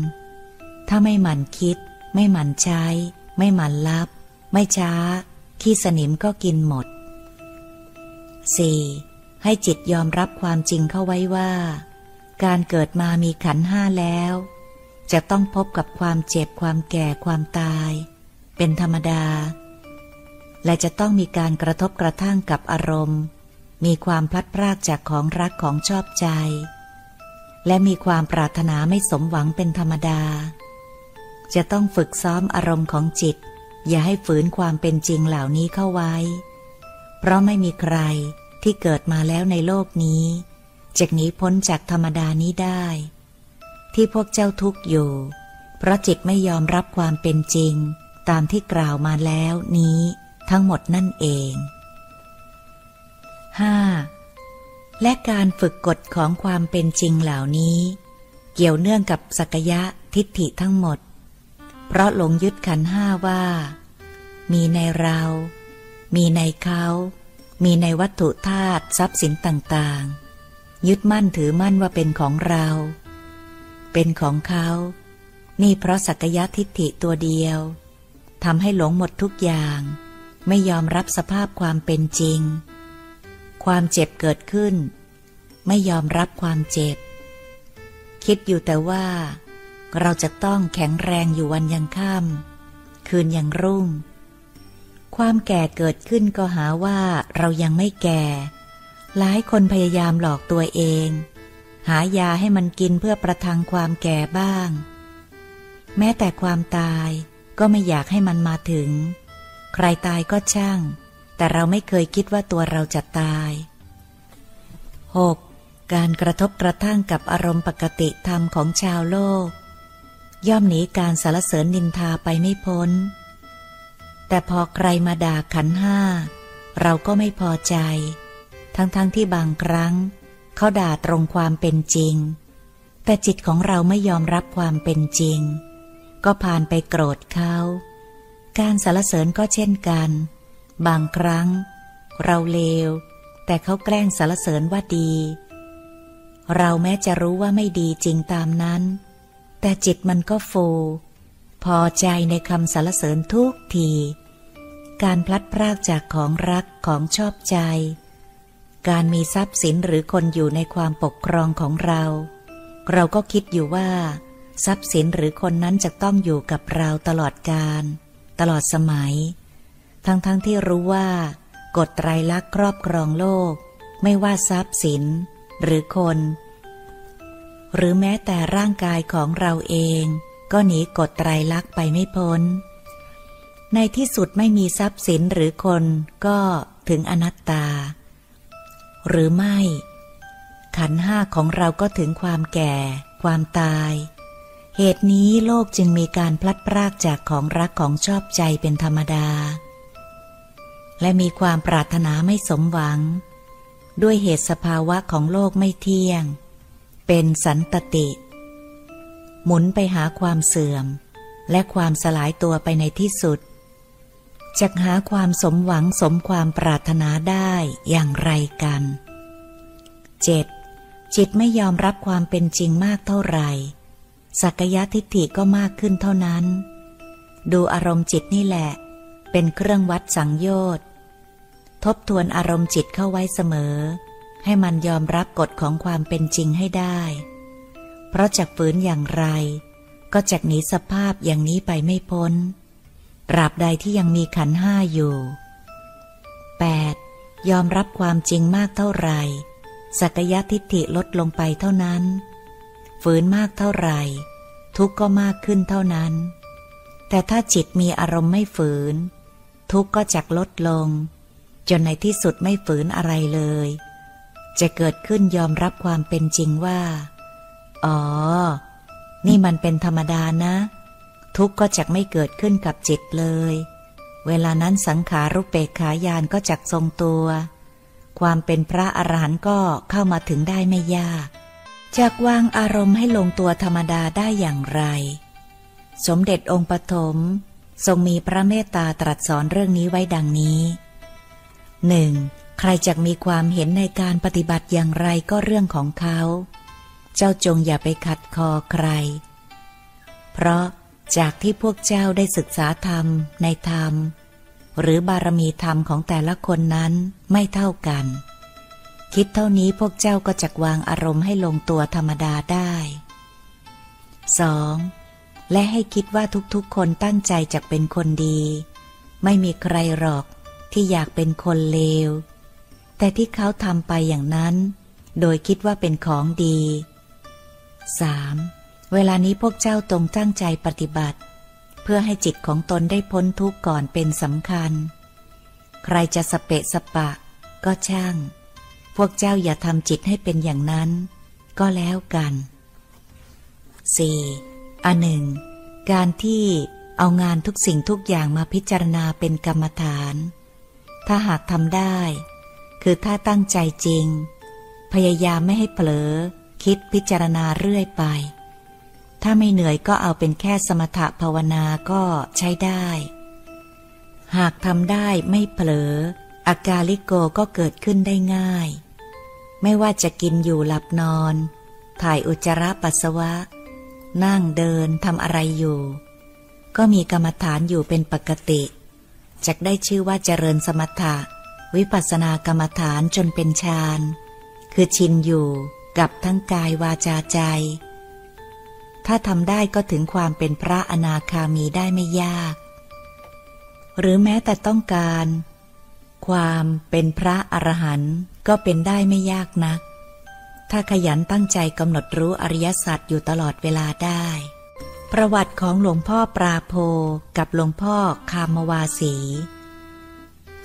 ถ้าไม่หมั่นคิด ไม่หมั่นใช้ ไม่หมั่นรับ ไม่ช้า ขี้สนิมก็กินหมด 4. ให้จิตยอมรับความจริงเข้าไว้ว่า การเกิดมามีขันห้าแล้ว จะต้องพบกับความเจ็บความแก่ความตาย เป็นธรรมดา และจะต้องมีการกระทบกระทั่งกับอารมณ์ มีความพลัดพรากจากของรักของชอบใจ และมีความปรารถนาไม่สมหวังเป็นธรรมดา จะต้องฝึกซ้อมอารมณ์ของจิต อย่าให้ฝืนความเป็นจริงเหล่านี้เข้าไว้ เพราะไม่มีใครที่เกิดมาแล้วในโลกนี้จะหนีพ้นจากธรรมดานี้ได้ ที่พวกเจ้าทุกข์อยู่ เพราะจิตไม่ยอมรับความเป็นจริง ตามที่กล่าวมาแล้วนี้ทั้งหมดนั่นเอง 5. และการฝึกกฎของความเป็นจริงเหล่านี้ เกี่ยวเนื่องกับสักยะทิฏฐิทั้งหมด เพราะหลงยึดขันห้าว่า มีในเรา มีในเขา มีในวัตถุธาตุทรัพย์สินต่างๆ ยึดมั่นถือมั่นว่าเป็นของเรา เป็นของเขา นี่เพราะสักยะทิฏฐิตัวเดียวทำให้หลงหมดทุกอย่าง ไม่ยอมรับสภาพความเป็นจริง ความเจ็บเกิดขึ้น ไม่ยอมรับความเจ็บ คิดอยู่แต่ว่า เราจะต้องแข็งแรงอยู่วันยังค่ำคืนยังรุ่ง ความแก่เกิดขึ้นก็หาว่าเรายังไม่แก่ หลายคนพยายามหลอกตัวเอง หายาให้มันกินเพื่อประทังความแก่บ้าง แม้แต่ความตายก็ไม่อยากให้มันมาถึง ใครตายก็ช่าง แต่เราไม่เคยคิดว่าตัวเราจะตาย 6. การกระทบกระทั่งกับอารมณ์ปกติธรรมของชาวโลก ย่อมหนีการสารเสริญนินทาไปไม่พ้น แต่พอใครมาด่าขันห้า เราก็ไม่พอใจ ทั้งๆทที่บางครั้ง เขาด่าตรงความเป็นจริง แต่จิตของเราไม่ยอมรับความเป็นจริง ก็ผ่านไปโกรธเขา การสารเสริญก็เช่นกัน บางครั้ง เราเลว แต่เขาแกล้งสรรเสริญว่าดี เราแม้จะรู้ว่าไม่ดีจริงตามนั้น แต่จิตมันก็ฟู พอใจในคำสรรเสริญทุกที การพลัดพรากจากของรักของชอบใจ การมีทรัพย์สินหรือคนอยู่ในความปกครองของเรา เราก็คิดอยู่ว่า ทรัพย์สินหรือคนนั้นจะต้องอยู่กับเราตลอดกาลตลอดสมัย ทั้งๆทที่รู้ว่ากฎไตรลักษณ์ครอบครองโลก ไม่ว่าทรัพย์สิน หรือคน หรือแม้แต่ร่างกายของเราเอง ก็หนีกฎไตรลักษณ์ไปไม่พ้น ในที่สุดไม่มีทรัพย์สินหรือคนก็ถึงอนัตตา หรือไม่ ขันห้าของเราก็ถึงความแก่ ความตาย เหตุนี้โลกจึงมีการพลัดพรากจากของรักของชอบใจเป็นธรรมดา และมีความปรารถนาไม่สมหวัง ด้วยเหตุสภาวะของโลกไม่เที่ยง เป็นสันตติ หมุนไปหาความเสื่อม และความสลายตัวไปในที่สุดจะหาความสมหวังสมความปรารถนาได้อย่างไรกัน 7. จิตไม่ยอมรับความเป็นจริงมากเท่าไหร่ สักยะทิฏฐิก็มากขึ้นเท่านั้น ดูอารมณ์จิตนี่แหละ เป็นเครื่องวัดสังโยชน์ ทบทวนอารมณ์จิตเข้าไว้เสมอ ให้มันยอมรับกฎของความเป็นจริงให้ได้ เพราะจากฝืนอย่างไร ก็จากหนีสภาพอย่างนี้ไปไม่พ้นตราบใดที่ยังมีขันห้าอยู่ 8. ยอมรับความจริงมากเท่าไหร่สักยะทิฏฐิลดลงไปเท่านั้น ฝืนมากเท่าไหร่ ทุกข์ก็มากขึ้นเท่านั้น แต่ถ้าจิตมีอารมณ์ไม่ฝืน ทุกข์ก็จักลดลง จนในที่สุดไม่ฝืนอะไรเลย จะเกิดขึ้นยอมรับความเป็นจริงว่า อ๋อ นี่มันเป็นธรรมดานะ ทุกข์ก็จะไม่เกิดขึ้นกับจิตเลย เวลานั้นสังขารุปเปกขายานก็จักทรงตัว ความเป็นพระอรหันต์ก็เข้ามาถึงได้ไม่ยากจากวางอารมณ์ให้ลงตัวธรรมดาได้อย่างไร สมเด็จองค์ปฐมทรงมีพระเมตตาตรัสสอนเรื่องนี้ไว้ดังนี้ หนึ่งใครจะมีความเห็นในการปฏิบัติอย่างไรก็เรื่องของเขา เจ้าจงอย่าไปขัดคอใคร เพราะจากที่พวกเจ้าได้ศึกษาธรรมในธรรม หรือบารมีธรรมของแต่ละคนนั้นไม่เท่ากัน คิดเท่านี้พวกเจ้าก็จะวางอารมณ์ให้ลงตัวธรรมดาได้ 2. และให้คิดว่าทุกๆคนตั้งใจจะเป็นคนดี ไม่มีใครหรอก ที่อยากเป็นคนเลว แต่ที่เขาทำไปอย่างนั้น โดยคิดว่าเป็นของดี 3. เวลานี้พวกเจ้าตรงตั้งใจปฏิบัติ เพื่อให้จิตของตนได้พ้นทุกข์ก่อนเป็นสำคัญ ใครจะสเปะสปะ ก็ช่าง พวกเจ้าอย่าทำจิตให้เป็นอย่างนั้น ก็แล้วกัน 4. อันหนึ่ง การที่เอางานทุกสิ่งทุกอย่างมาพิจารณาเป็นกรรมฐาน ถ้าหากทำได้ คือถ้าตั้งใจจริง พยายามไม่ให้เผลอ คิดพิจารณาเรื่อยไป ถ้าไม่เหนื่อยก็เอาเป็นแค่สมถะภาวนาก็ใช้ได้ หากทำได้ไม่เผลอ อาการลิโกก็เกิดขึ้นได้ง่าย ไม่ว่าจะกินอยู่หลับนอน ถ่ายอุจจาระปัสสาวะ นั่งเดินทำอะไรอยู่ ก็มีกรรมฐานอยู่เป็นปกติ จะได้ชื่อว่าเจริญสมถะ วิปัสสนากรรมฐานจนเป็นฌานคือชินอยู่กับทั้งกายวาจาใจ ถ้าทำได้ก็ถึงความเป็นพระอนาคามีได้ไม่ยาก หรือแม้แต่ต้องการ ความเป็นพระอรหันต์ก็เป็นได้ไม่ยากนัก ถ้าขยันตั้งใจกำหนดรู้อริยสัจอยู่ตลอดเวลาได้ ประวัติของหลวงพ่อปราโพกับหลวงพ่อคามวาสี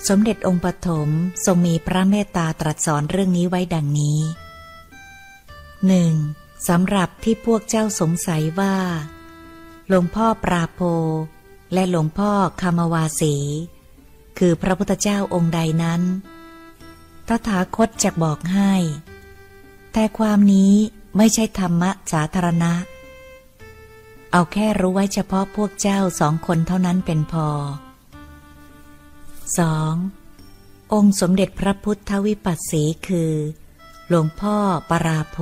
สมเด็จองค์ปฐมทรงมีพระเมตตาตรัสสอนเรื่องนี้ไว้ดังนี้หนึ่งสำหรับที่พวกเจ้าสงสัยว่า หลวงพ่อปราโพและหลวงพ่อคามวาสี คือพระพุทธเจ้าองค์ใดนั้นตถาคตจะบอกให้ แต่ความนี้ไม่ใช่ธรรมะสาธารณะ เอาแค่รู้ไว้เฉพาะพวกเจ้าสองคนเท่านั้นเป็นพอ 2. องค์สมเด็จพระพุทธวิปัสสีคือ หลวงพ่อปราโพ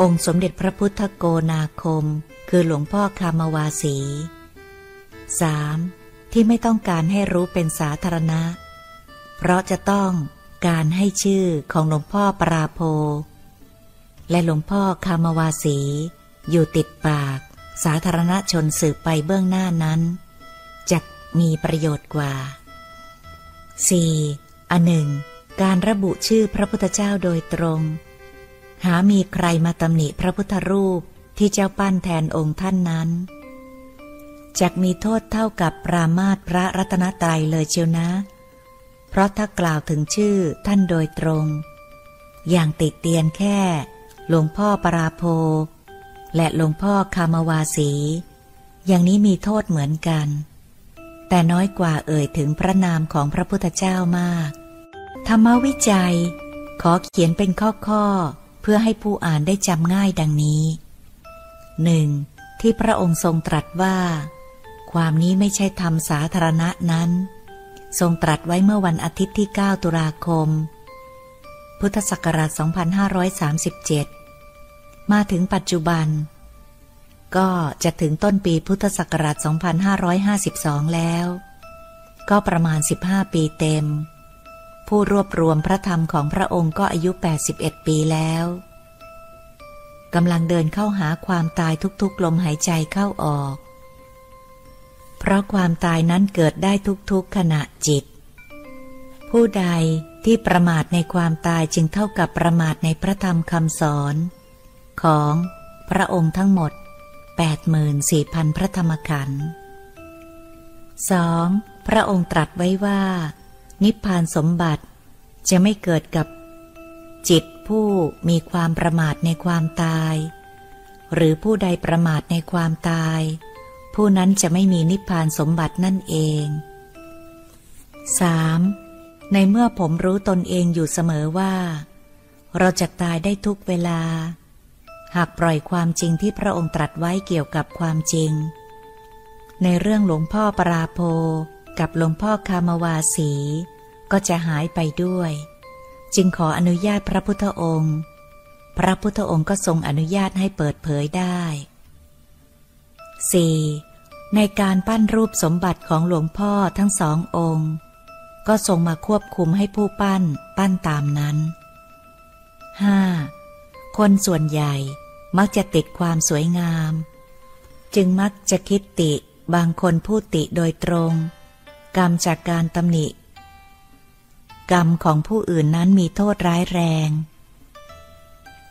องค์สมเด็จพระพุทธโกนาคม คือหลวงพ่อคามวาสี 3. ที่ไม่ต้องการให้รู้เป็นสาธารณะ เพราะจะต้องการให้ชื่อของหลวงพ่อปราโพ และหลวงพ่อคามวาสี อยู่ติดปาก สาธารณชนสืบไปเบื้องหน้านั้นจะมีประโยชน์กว่า 4. อันหนึ่ง การระบุชื่อพระพุทธเจ้าโดยตรง หามีใครมาตำหนิพระพุทธรูปที่เจ้าปั้นแทนองค์ท่านนั้นจะมีโทษเท่ากับปรามาตพระรัตนตรัยเลยเชียวนะ เพราะถ้ากล่าวถึงชื่อท่านโดยตรง อย่างติดเตียนแค่ หลวงพ่อปราโพ และหลวงพ่อคามวาสี อย่างนี้มีโทษเหมือนกัน แต่น้อยกว่าเอ่ยถึงพระนามของพระพุทธเจ้ามาก ธรรมวิจัย ขอเขียนเป็นข้อๆเพื่อให้ผู้อ่านได้จำง่ายดังนี้หนึ่งที่พระองค์ทรงตรัสว่า ความนี้ไม่ใช่ธรรมสาธารณะนั้น ทรงตรัสไว้เมื่อวันอาทิตย์ที่ 9 ตุลาคม พุทธศักราช 2537 มาถึงปัจจุบัน ก็จะถึงต้นปีพุทธศักราช 2552 แล้ว ก็ประมาณ 15 ปีเต็ม ผู้รวบรวมพระธรรมของพระองค์ก็อายุ 81 ปีแล้วกำลังเดินเข้าหาความตายทุกๆ ลมหายใจเข้าออก เพราะความตายนั้นเกิดได้ทุกๆขณะจิต ผู้ใดที่ประมาทในความตายจึงเท่ากับประมาทในพระธรรมคำสอน ของพระองค์ทั้งหมด 84,000 พระธรรมขันธ์ 2. พระองค์ตรัสไว้ว่า นิพพานสมบัติจะไม่เกิดกับ จิตผู้มีความประมาทในความตาย หรือผู้ใดประมาทในความตาย ผู้นั้นจะไม่มีนิพพานสมบัตินั่นเอง 3. ในเมื่อผมรู้ตนเองอยู่เสมอว่า เราจะตายได้ทุกเวลา หากปล่อยความจริงที่พระองค์ตรัสไว้เกี่ยวกับความจริง ในเรื่องหลวงพ่อปราโพกับหลวงพ่อคามวาสี ก็จะหายไปด้วย จึงขออนุญาตพระพุทธองค์ พระพุทธองค์ก็ทรงอนุญาตให้เปิดเผยได้ 4. ในการปั้นรูปสมบัติของหลวงพ่อทั้งสององค์ ก็ทรงมาควบคุมให้ผู้ปั้นปั้นตามนั้น 5. คนส่วนใหญ่มักจะติดความสวยงาม จึงมักจะคิดติบางคนพูดติโดยตรง กรรมจากการตำหนิ กรรมของผู้อื่นนั้นมีโทษร้ายแรง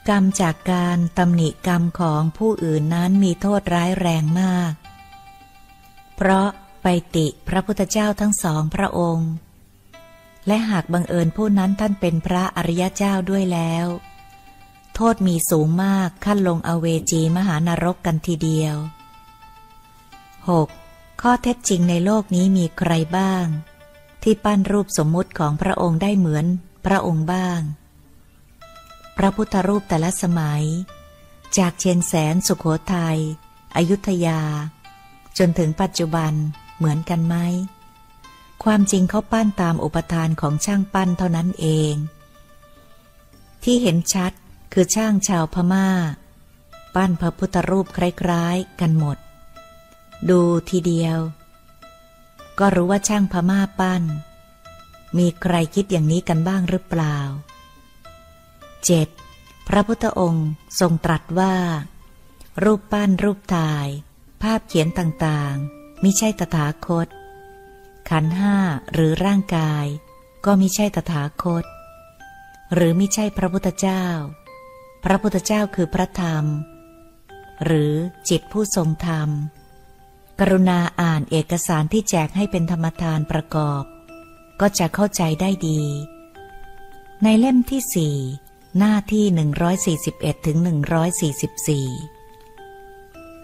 กรรมจากการตำหนิกรรมของผู้อื่นนั้นมีโทษร้ายแรงมาก เพราะไปติพระพุทธเจ้าทั้งสองพระองค์ และหากบังเอิญผู้นั้นท่านเป็นพระอริยเจ้าด้วยแล้ว โทษมีสูงมากขั้นลงอเวจีมหานรกกันทีเดียว 6. ข้อเท็จจริงในโลกนี้มีใครบ้าง ที่ปั้นรูปสมมุติของพระองค์ได้เหมือนพระองค์บ้าง พระพุทธรูปแต่ละสมัย จากเชียงแสนสุขโขทยัยอยุธยา จนถึงปัจจุบันเหมือนกันไหมความจริงเขาปั้นตามอุปทานของช่างปั้นเท่านั้นเอง ที่เห็นชัด คือช่างชาวพมา่า ปั้นพระพุทธรูปคล้ายๆ กันหมด ดูทีเดียว ก็รู้ว่าช่างพม่าปั้น มีใครคิดอย่างนี้กันบ้างหรือเปล่า 7. พระพุทธองค์ทรงตรัสว่า รูปปั้นรูปถ่าย ภาพเขียนต่างๆมิใช่ตถาคต ขันห้าหรือร่างกาย ก็มิใช่ตถาคต หรือมิใช่พระพุทธเจ้า ระพุทธเจ้าคือพระธรรม หรือจิตผู้ทรงธรรม กรุณาอ่านเอกสารที่แจกให้เป็นธรรมทานประกอบ ก็จะเข้าใจได้ดี ในเล่มที่สี่หน้าที่ 141ถึง144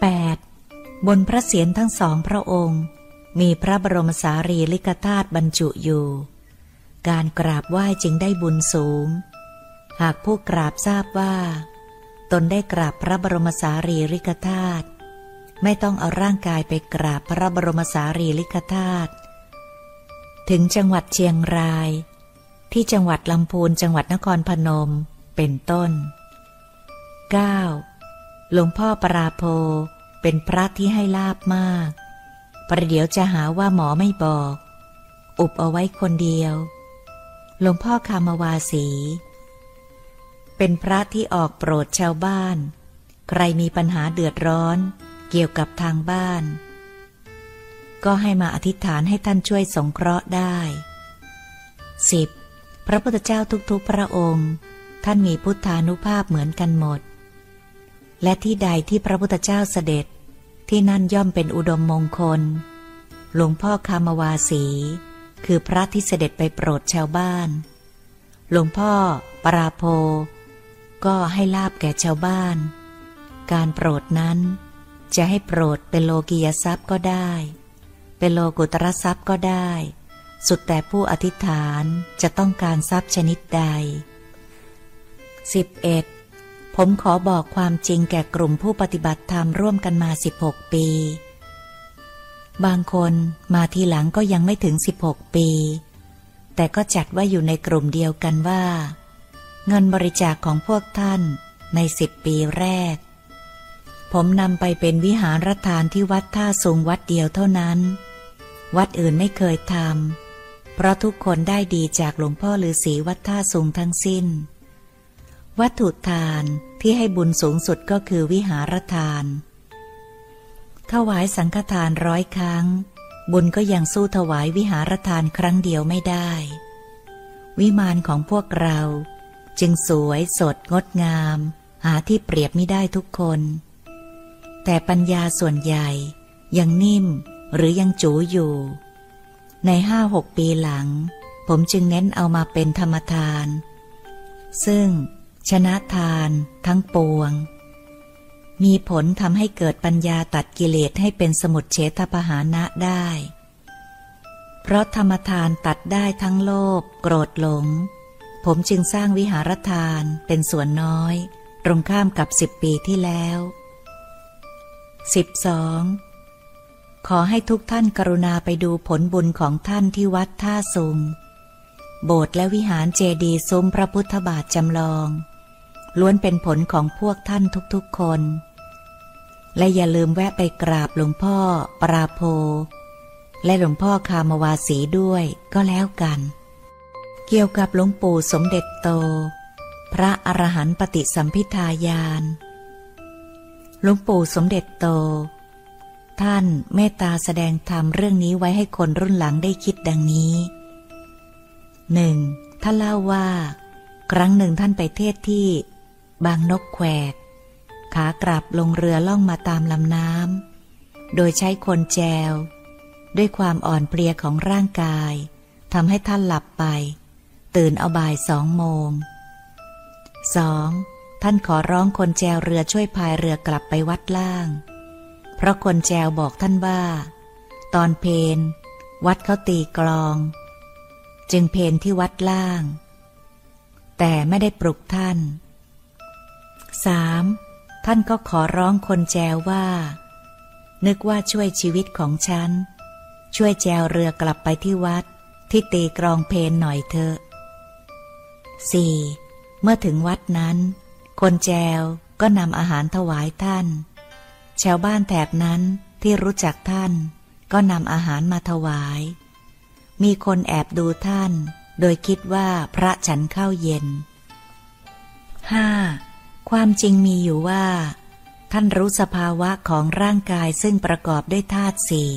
8. บนพระเศียรทั้งสองพระองค์ มีพระบรมสารีริกธาตุบรรจุอยู่ การกราบไหว้จึงได้บุญสูง หากผู้กราบทราบว่า ตนได้กราบพระบรมสารีริกธาตุไม่ต้องเอาร่างกายไปกราบพระบรมสารีริกธาตุถึงจังหวัดเชียงราย ที่จังหวัดลำพูนจังหวัดนครพนม เป็นต้น 9. หลวงพ่อปราโพเป็นพระที่ให้ลาบมาก ประเดี๋ยวจะหาว่าหมอไม่บอก อุบเอาไว้คนเดียว หลวงพ่อคามวาสี เป็นพระที่ออกโปรดชาวบ้าน ใครมีปัญหาเดือดร้อน เกี่ยวกับทางบ้าน ก็ให้มาอธิษฐานให้ท่านช่วยสงเคราะห์ได้ 10. พระพุทธเจ้าทุกๆพระองค์ ท่านมีพุทธานุภาพเหมือนกันหมด และที่ใดที่พระพุทธเจ้าเสด็จที่นั่นย่อมเป็นอุดมมงคล หลวงพ่อคามวาสี คือพระที่เสด็จไปโปรดชาวบ้าน หลวงพ่อ ปราโพ ก็ให้ลาบแก่ชาวบ้าน การโปรดนั้น จะให้โปรดเป็นโลกียทรัพย์ก็ได้ เป็นโลกุตรทรัพย์ก็ได้ สุดแต่ผู้อธิษฐานจะต้องการทรัพย์ชนิดใด 11. ผมขอบอกความจริงแก่กลุ่มผู้ปฏิบัติธรรมร่วมกันมา 16 ปี บางคนมาทีหลังก็ยังไม่ถึง 16 ปี แต่ก็จัดว่าอยู่ในกลุ่มเดียวกันว่า เงินบริจาคของพวกท่านในสิบปีแรก ผมนำไปเป็นวิหารทานที่วัดท่าสูงวัดเดียวเท่านั้น วัดอื่นไม่เคยทำเพราะทุกคนได้ดีจากหลวงพ่อฤาษีวัดท่าสูงทั้งสิ้น วัตถุทานที่ให้บุญสูงสุดก็คือวิหารทาน ถวายสังฆทานร้อยครั้ง บุญก็ยังสู้ถวายวิหารทานครั้งเดียวไม่ได้ วิมานของพวกเรา จึงสวยสดงดงาม หาที่เปรียบไม่ได้ทุกคน แต่ปัญญาส่วนใหญ่ยังนิ่มหรือยังจูอยู่ ในห้าหกปีหลัง ผมจึงเน้นเอามาเป็นธรรมทาน ซึ่งชนะทานทั้งปวง มีผลทำให้เกิดปัญญาตัดกิเลสให้เป็นสมุดเฉทปหานะได้ เพราะธรรมทานตัดได้ทั้งโลภโกรธหลง ผมจึงสร้างวิหารทานเป็นส่วนน้อย ตรงข้ามกับสิบปีที่แล้ว 12. ขอให้ทุกท่านกรุณาไปดูผลบุญของท่านที่วัดท่าสุง โบสถ์และวิหารเจดีย์ซุ้มพระพุทธบาทจำลอง ล้วนเป็นผลของพวกท่านทุกๆคน และอย่าลืมแวะไปกราบหลวงพ่อ ปราโพและหลวงพ่อคามวาสีด้วยก็แล้วกัน เกี่ยวกับหลวงปู่สมเด็จโต พระอรหันต์ปฏิสัมพิทายานหลวงปู่สมเด็จโต ท่านเมตตาแสดงธรรมเรื่องนี้ไว้ให้คนรุ่นหลังได้คิดดังนี้หนึ่งท่านเล่าว่า ครั้งหนึ่งท่านไปเทศที่ บางนกแควก ขากลับลงเรือล่องมาตามลำน้ำโดยใช้คนแจว ด้วยความอ่อนเพลียของร่างกายทำให้ท่านหลับไป ตื่นเอาบ่ายสองโมงสองท่านขอร้องคนแจวเรือช่วยพายเรือกลับไปวัดล่าง เพราะคนแจวบอกท่านว่า ตอนเพนวัดเขาตีกลอง จึงเพนที่วัดล่าง แต่ไม่ได้ปลุกท่าน 3. ท่านก็ขอร้องคนแจวว่า นึกว่าช่วยชีวิตของฉัน ช่วยแจวเรือกลับไปที่วัดที่ตีกรองเพนหน่อยเถอะ 4. เมื่อถึงวัดนั้น คนแจวก็นำอาหารถวายท่าน ชาวบ้านแถบนั้นที่รู้จักท่าน ก็นำอาหารมาถวาย มีคนแอบดูท่าน โดยคิดว่าพระฉันเข้าเย็น 5. ความจริงมีอยู่ว่า ท่านรู้สภาวะของร่างกายซึ่งประกอบด้วยธาตุสี่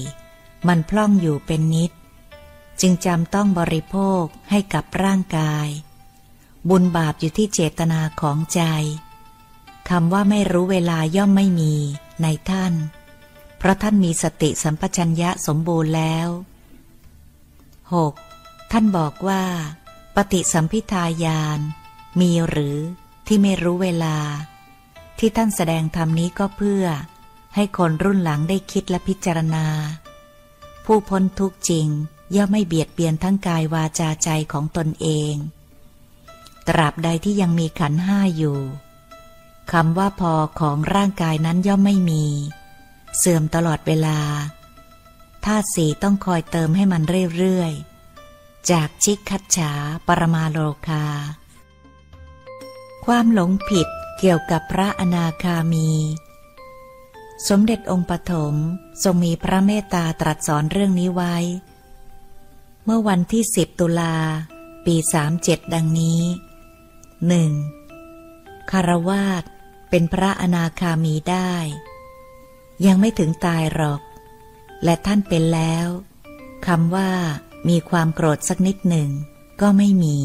มันพล่องอยู่เป็นนิด จึงจำต้องบริโภคให้กับร่างกาย บุญบาปอยู่ที่เจตนาของใจคำว่าไม่รู้เวลาย่อมไม่มีในท่าน เพราะท่านมีสติสัมปชัญญะสมบูรณ์แล้ว 6. ท่านบอกว่า ปฏิสัมพิทายานมีหรือที่ไม่รู้เวลา ที่ท่านแสดงธรรมนี้ก็เพื่อ ให้คนรุ่นหลังได้คิดและพิจารณา ผู้พ้นทุกข์จริงย่อมไม่เบียดเบียนทั้งกายวาจาใจของตนเอง ตราบใดที่ยังมีขันห้าอยู่คำว่าพอของร่างกายนั้นย่อมไม่มี เสื่อมตลอดเวลาธาตุสีต้องคอยเติมให้มันเรื่อยๆ จากชิกคัจฉาปรมาโลคา ความหลงผิดเกี่ยวกับพระอนาคามี สมเด็จองค์ปฐมทรงมีพระเมตตาตรัสสอนเรื่องนี้ไว้ เมื่อวันที่สิบตุลา ปีสามเจ็ดดังนี้ หนึ่งคารวาสเป็นพระอนาคามีได้ ยังไม่ถึงตายหรอก และท่านเป็นแล้วคำว่ามีความโกรธสักนิดหนึ่งก็ไม่มี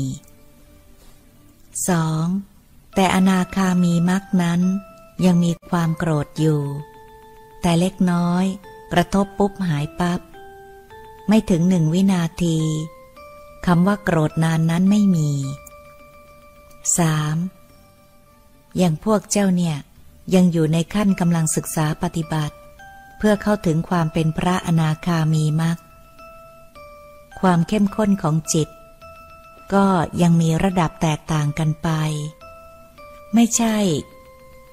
สองแต่อนาคามีมักนั้น ยังมีความโกรธอยู่ แต่เล็กน้อย กระทบปุ๊บหายปับ๊บ ไม่ถึงหนึ่งวินาทีคำว่าโกรธนานนั้นไม่มี สามอย่างพวกเจ้าเนี่ย ยังอยู่ในขั้นกำลังศึกษาปฏิบัติ เพื่อเข้าถึงความเป็นพระอนาคามีมักความเข้มข้นของจิต ก็ยังมีระดับแตกต่างกันไป ไม่ใช่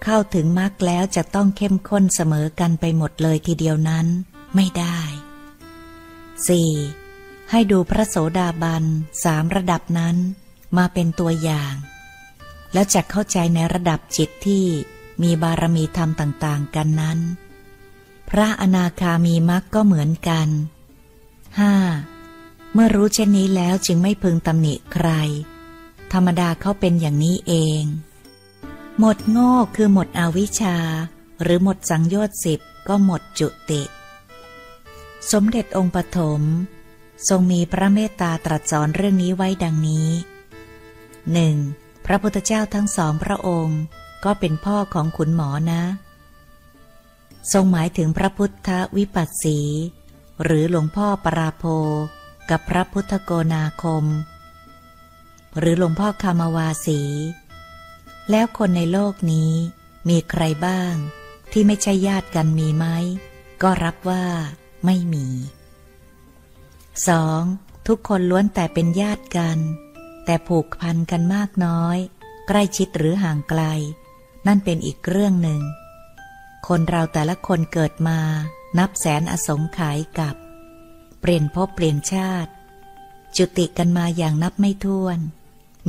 เข้าถึงมรรคแล้วจะต้องเข้มข้นเสมอกันไปหมดเลยทีเดียวนั้นไม่ได้ 4. ให้ดูพระโสดาบันสามระดับนั้นมาเป็นตัวอย่าง แล้วจะเข้าใจในระดับจิตที่มีบารมีธรรมต่างๆ กันนั้น พระอนาคามีมรรคก็เหมือนกัน 5. เมื่อรู้เช่นนี้แล้วจึงไม่พึงตำหนิใคร ธรรมดาเขาเป็นอย่างนี้เอง หมดโง่คือหมดอวิชชา หรือหมดสังโยชน์สิบก็หมดจุติ สมเด็จองค์ปฐมทรงมีพระเมตตาตรัสสอนเรื่องนี้ไว้ดังนี้หนึ่ง ระพุทธเจ้าทั้งสองพระองค์ ก็เป็นพ่อของขุนหมอนะ ทรงหมายถึงพระพุทธวิปัสสี หรือหลวงพ่อปราโพกับพระพุทธโกนาคม หรือหลวงพ่อคามาวาสี แล้วคนในโลกนี้มีใครบ้าง ที่ไม่ใช่ญาติกันมีไหม ก็รับว่าไม่มี 2. ทุกคนล้วนแต่เป็นญาติกัน แต่ผูกพันกันมากน้อย ใกล้ชิดหรือห่างไกล นั่นเป็นอีกเรื่องหนึ่ง คนเราแต่ละคนเกิดมา นับแสนอสงไขยกับ เปลี่ยนพบเปลี่ยนชาติ จุติกันมาอย่างนับไม่ถ้วน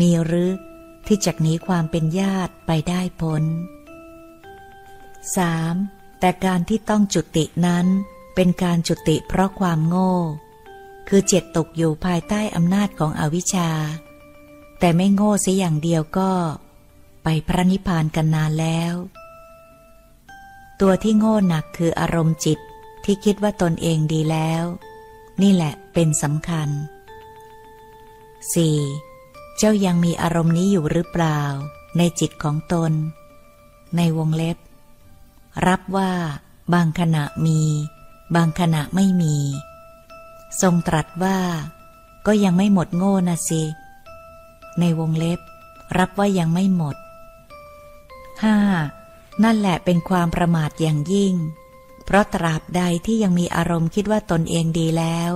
มีหรือที่จะหนีความเป็นญาติไปได้พ้น 3. แต่การที่ต้องจุตินั้นเป็นการจุติเพราะความโง่ คือเจ็ดตกอยู่ภายใต้อำนาจของอวิชชา แต่ไม่โง่เสียอย่างเดียวก็ ไปพระนิพพานกันนานแล้ว ตัวที่โง่หนักคืออารมณ์จิตที่คิดว่าตนเองดีแล้ว นี่แหละเป็นสำคัญ 4. เจ้ายังมีอารมณ์นี้อยู่หรือเปล่า ในจิตของตน ในวงเล็บ รับว่าบางขณะมี บางขณะไม่มี ทรงตรัสว่า ก็ยังไม่หมดโง่นะสิ ในวงเล็บ รับว่ายังไม่หมด 5. นั่นแหละเป็นความประมาทอย่างยิ่ง เพราะตราบใดที่ยังมีอารมณ์คิดว่าตนเองดีแล้ว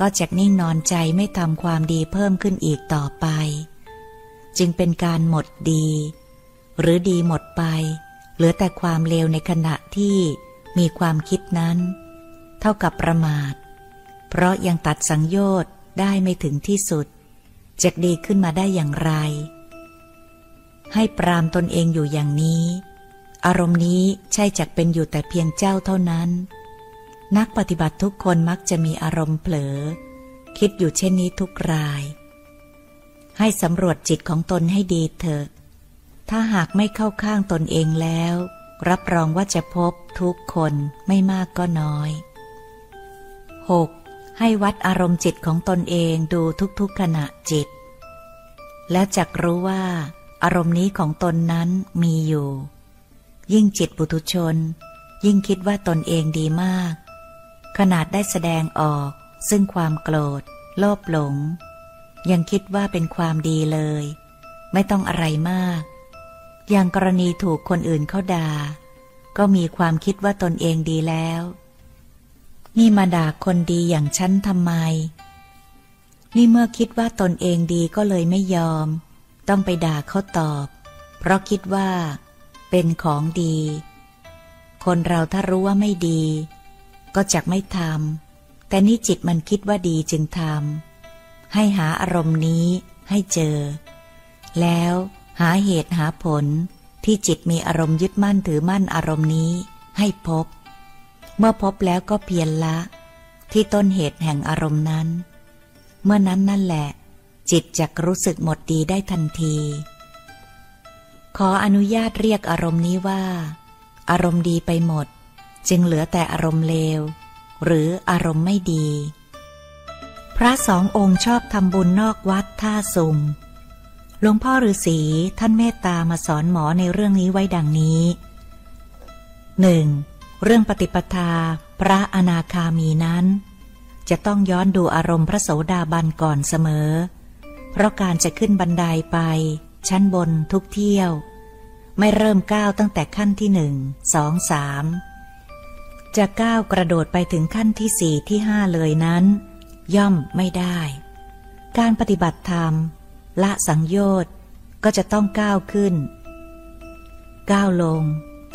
ก็จะนิ่งนอนใจไม่ทำความดีเพิ่มขึ้นอีกต่อไป จึงเป็นการหมดดี หรือดีหมดไป เหลือแต่ความเลวในขณะที่มีความคิดนั้น เท่ากับประมาท เพราะยังตัดสังโยชน์ได้ไม่ถึงที่สุด จะดีขึ้นมาได้อย่างไร ให้ปรามตนเองอยู่อย่างนี้ อารมณ์นี้ใช่จักเป็นอยู่แต่เพียงเจ้าเท่านั้น นักปฏิบัติทุกคนมักจะมีอารมณ์เผลอ คิดอยู่เช่นนี้ทุกราย ให้สำรวจจิตของตนให้ดีเถอะ ถ้าหากไม่เข้าข้างตนเองแล้ว รับรองว่าจะพบทุกคนไม่มากก็น้อย 6. ให้วัดอารมณ์จิตของตนเองดูทุกๆขณะจิต แล้วจักรู้ว่าอารมณ์นี้ของตนนั้นมีอยู่ ยิ่งจิตปุถุชน ยิ่งคิดว่าตนเองดีมาก ขนาดได้แสดงออก ซึ่งความโกรธ โลภหลง ยังคิดว่าเป็นความดีเลย ไม่ต้องอะไรมาก อย่างกรณีถูกคนอื่นเขาดา่าก็มีความคิดว่าตนเองดีแล้ว นี่มาด่าคนดีอย่างฉันทำไม นี่เมื่อคิดว่าตนเองดีก็เลยไม่ยอม ต้องไปด่าเขาตอบ เพราะคิดว่า เป็นของดี คนเราถ้ารู้ว่าไม่ดี ก็จะไม่ทำแต่นี่จิตมันคิดว่าดีจึงทำให้หาอารมณ์นี้ให้เจอ แล้วหาเหตุหาผลที่จิตมีอารมณ์ยึดมั่นถือมั่นอารมณ์นี้ให้พบ เมื่อพบแล้วก็เพียรละ ที่ต้นเหตุแห่งอารมณ์นั้น เมื่อนั้นนั่นแหละ จิตจะรู้สึกหมดดีได้ทันที ขออนุญาตเรียกอารมณ์นี้ว่า อารมณ์ดีไปหมด จึงเหลือแต่อารมณ์เลว หรืออารมณ์ไม่ดี พระสององค์ชอบทำบุญนอกวัดท่าสุงหลวงพ่อฤาษีท่านเมตตามาสอนหมอในเรื่องนี้ไว้ดังนี้หนึ่ง เรื่องปฏิปทา พระอนาคามีนั้น จะต้องย้อนดูอารมณ์พระโสดาบันก่อนเสมอ เพราะการจะขึ้นบันไดไป ชั้นบนทุกเที่ยว ไม่เริ่มก้าวตั้งแต่ขั้นที่หนึ่งสองสามจะก้าวกระโดดไปถึงขั้นที่สี่ที่ห้าเลยนั้น ย่อมไม่ได้ การปฏิบัติธรรม ละสังโยชน์ก็จะต้องก้าวขึ้น ก้าวลง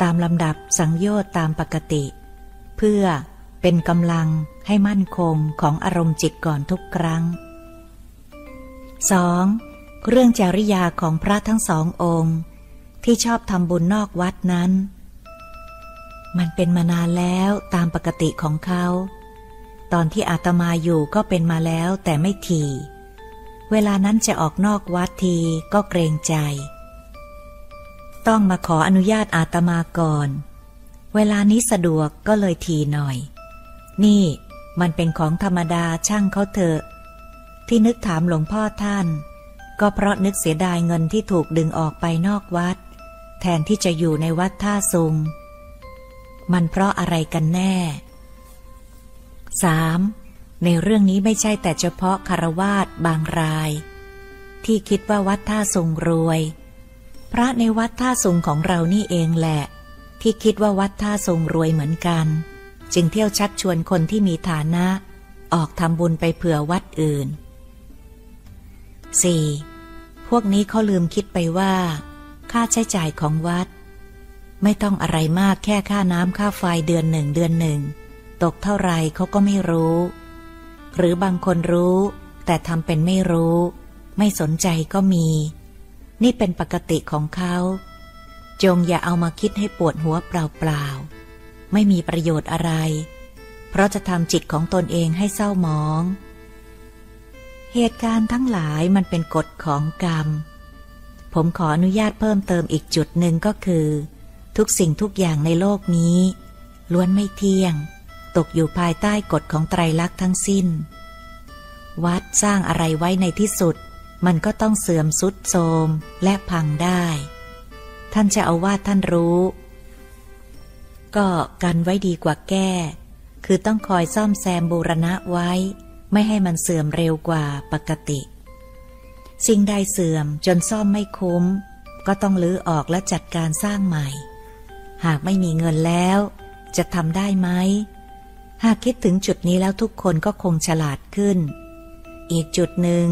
ตามลำดับสังโยชน์ตามปกติ เพื่อเป็นกำลังให้มั่นคงของอารมณ์จิตก่อนทุกครั้ง 2. เรื่องจริยาของพระทั้งสององค์ ที่ชอบทำบุญนอกวัดนั้น มันเป็นมานานแล้วตามปกติของเขา ตอนที่อาตมาอยู่ก็เป็นมาแล้วแต่ไม่ถี่เวลานั้นจะออกนอกวัดทีก็เกรงใจ ต้องมาขออนุญาตอาตมาก่อน เวลานี้สะดวกก็เลยทีหน่อย นี่มันเป็นของธรรมดาช่างเขาเถอะ ที่นึกถามหลวงพ่อท่าน ก็เพราะนึกเสียดายเงินที่ถูกดึงออกไปนอกวัด แทนที่จะอยู่ในวัดท่าซุง มันเพราะอะไรกันแน่ 3. ในเรื่องนี้ไม่ใช่แต่เฉพาะคารวาสบางราย ที่คิดว่าวัดท่าทรงรวย พระในวัดท่าทรงของเรานี่เองแหละ ที่คิดว่าวัดท่าทรงรวยเหมือนกัน จึงเที่ยวชักชวนคนที่มีฐานะ ออกทำบุญไปเผื่อวัดอื่น 4. พวกนี้เขาลืมคิดไปว่า ค่าใช้จ่ายของวัด ไม่ต้องอะไรมากแค่ค่าน้ำค่าไฟเดือนหนึ่งเดือนหนึ่ง ตกเท่าไรเขาก็ไม่รู้ หรือบางคนรู้ แต่ทำเป็นไม่รู้ ไม่สนใจก็มี นี่เป็นปกติของเขา จงอย่าเอามาคิดให้ปวดหัวเปล่าๆ ไม่มีประโยชน์อะไร เพราะจะทำจิตของตนเองให้เศร้าหมอง เหตุการณ์ทั้งหลายมันเป็นกฎของกรรม ผมขออนุญาตเพิ่มเติมอีกจุดหนึ่งก็คือ ทุกสิ่งทุกอย่างในโลกนี้ ล้วนไม่เที่ยง ตกอยู่ภายใต้กฎของไตรลักษณ์ทั้งสิ้น วัดสร้างอะไรไว้ในที่สุด มันก็ต้องเสื่อมสุดโทมและพังได้ ท่านจะเอาว่าท่านรู้ ก็กันไว้ดีกว่าแก้ คือต้องคอยซ่อมแซมบูรณะไว้ ไม่ให้มันเสื่อมเร็วกว่าปกติ สิ่งใดเสื่อมจนซ่อมไม่คุ้ม ก็ต้องลื้อออกและจัดการสร้างใหม่ หากไม่มีเงินแล้ว จะทำได้ไหมหากคิดถึงจุดนี้แล้วทุกคนก็คงฉลาดขึ้น อีกจุดหนึ่ง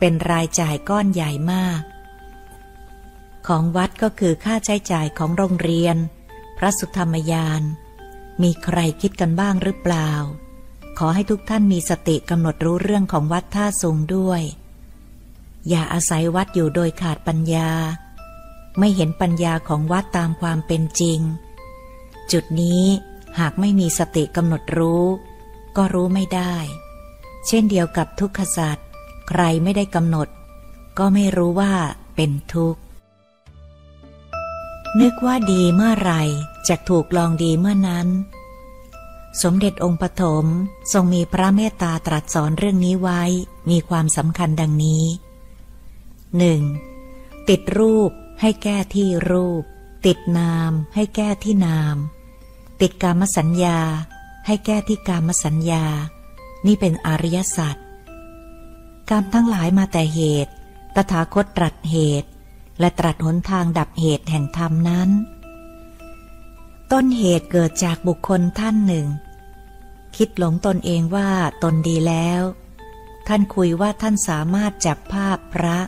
เป็นรายจ่ายก้อนใหญ่มาก ของวัดก็คือค่าใช้จ่ายของโรงเรียน พระสุธรรมยาน มีใครคิดกันบ้างหรือเปล่า ขอให้ทุกท่านมีสติกำหนดรู้เรื่องของวัดท่าทรงด้วย อย่าอาศัยวัดอยู่โดยขาดปัญญา ไม่เห็นปัญญาของวัดตามความเป็นจริง จุดนี้หากไม่มีสติกำหนดรู้ ก็รู้ไม่ได้ เช่นเดียวกับทุกขสัตว์ ใครไม่ได้กำหนด ก็ไม่รู้ว่าเป็นทุกข์ นึกว่าดีเมื่อไรจะถูกลองดีเมื่อนั้น สมเด็จองค์ปฐมทรงมีพระเมตตาตรัสสอนเรื่องนี้ไว้มีความสำคัญดังนี้หนึ่งติดรูปให้แก้ที่รูป ติดนามให้แก้ที่นาม ติดกามสัญญา ให้แก้ที่กามสัญญา นี่เป็นอริยสัจ กรรมทั้งหลายมาแต่เหตุ ตถาคตตรัสเหตุ และตรัสหนทางดับเหตุแห่งธรรมนั้น ต้นเหตุเกิดจากบุคคลท่านหนึ่ง คิดหลงตนเองว่าตนดีแล้ว ท่านคุยว่าท่านสามารถจับภาพพระ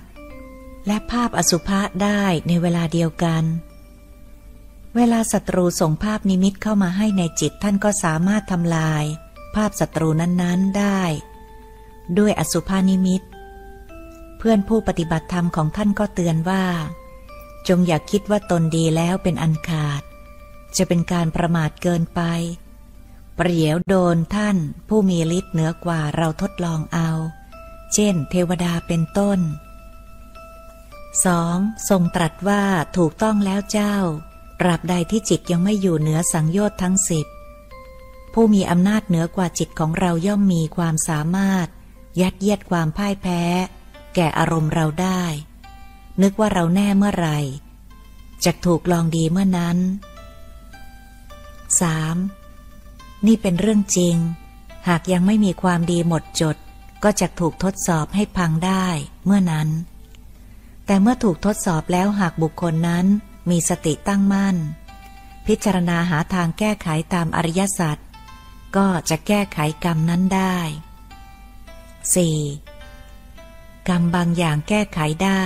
และภาพอสุภะได้ในเวลาเดียวกัน เวลาศัตรูส่งภาพนิมิตเข้ามาให้ในจิตท่านก็สามารถทำลาย ภาพศัตรูนั้นๆได้ ด้วยอสุภานิมิต เพื่อนผู้ปฏิบัติธรรมของท่านก็เตือนว่า จงอย่าคิดว่าตนดีแล้วเป็นอันขาด จะเป็นการประมาทเกินไป ประเดี๋ยวโดนท่านผู้มีฤทธิ์เหนือกว่าเราทดลองเอา เช่น เทวดาเป็นต้น 2. ทรงตรัสว่าถูกต้องแล้วเจ้าตราบใดที่จิตยังไม่อยู่เหนือสังโยชน์ทั้งสิบผู้มีอำนาจเหนือกว่าจิตของเราย่อมมีความสามารถ ยัดเยียดความพ่ายแพ้ แก่อารมณ์เราได้ นึกว่าเราแน่เมื่อไหร่จะถูกลองดีเมื่อนั้น 3. นี่เป็นเรื่องจริง หากยังไม่มีความดีหมดจด ก็จะถูกทดสอบให้พังได้เมื่อนั้น แต่เมื่อถูกทดสอบแล้วหากบุคคลนั้นมีสติตั้งมั่น พิจารณาหาทางแก้ไขตามอริยสัจก็จะแก้ไขกรรมนั้นได้ 4. กรรมบางอย่างแก้ไขได้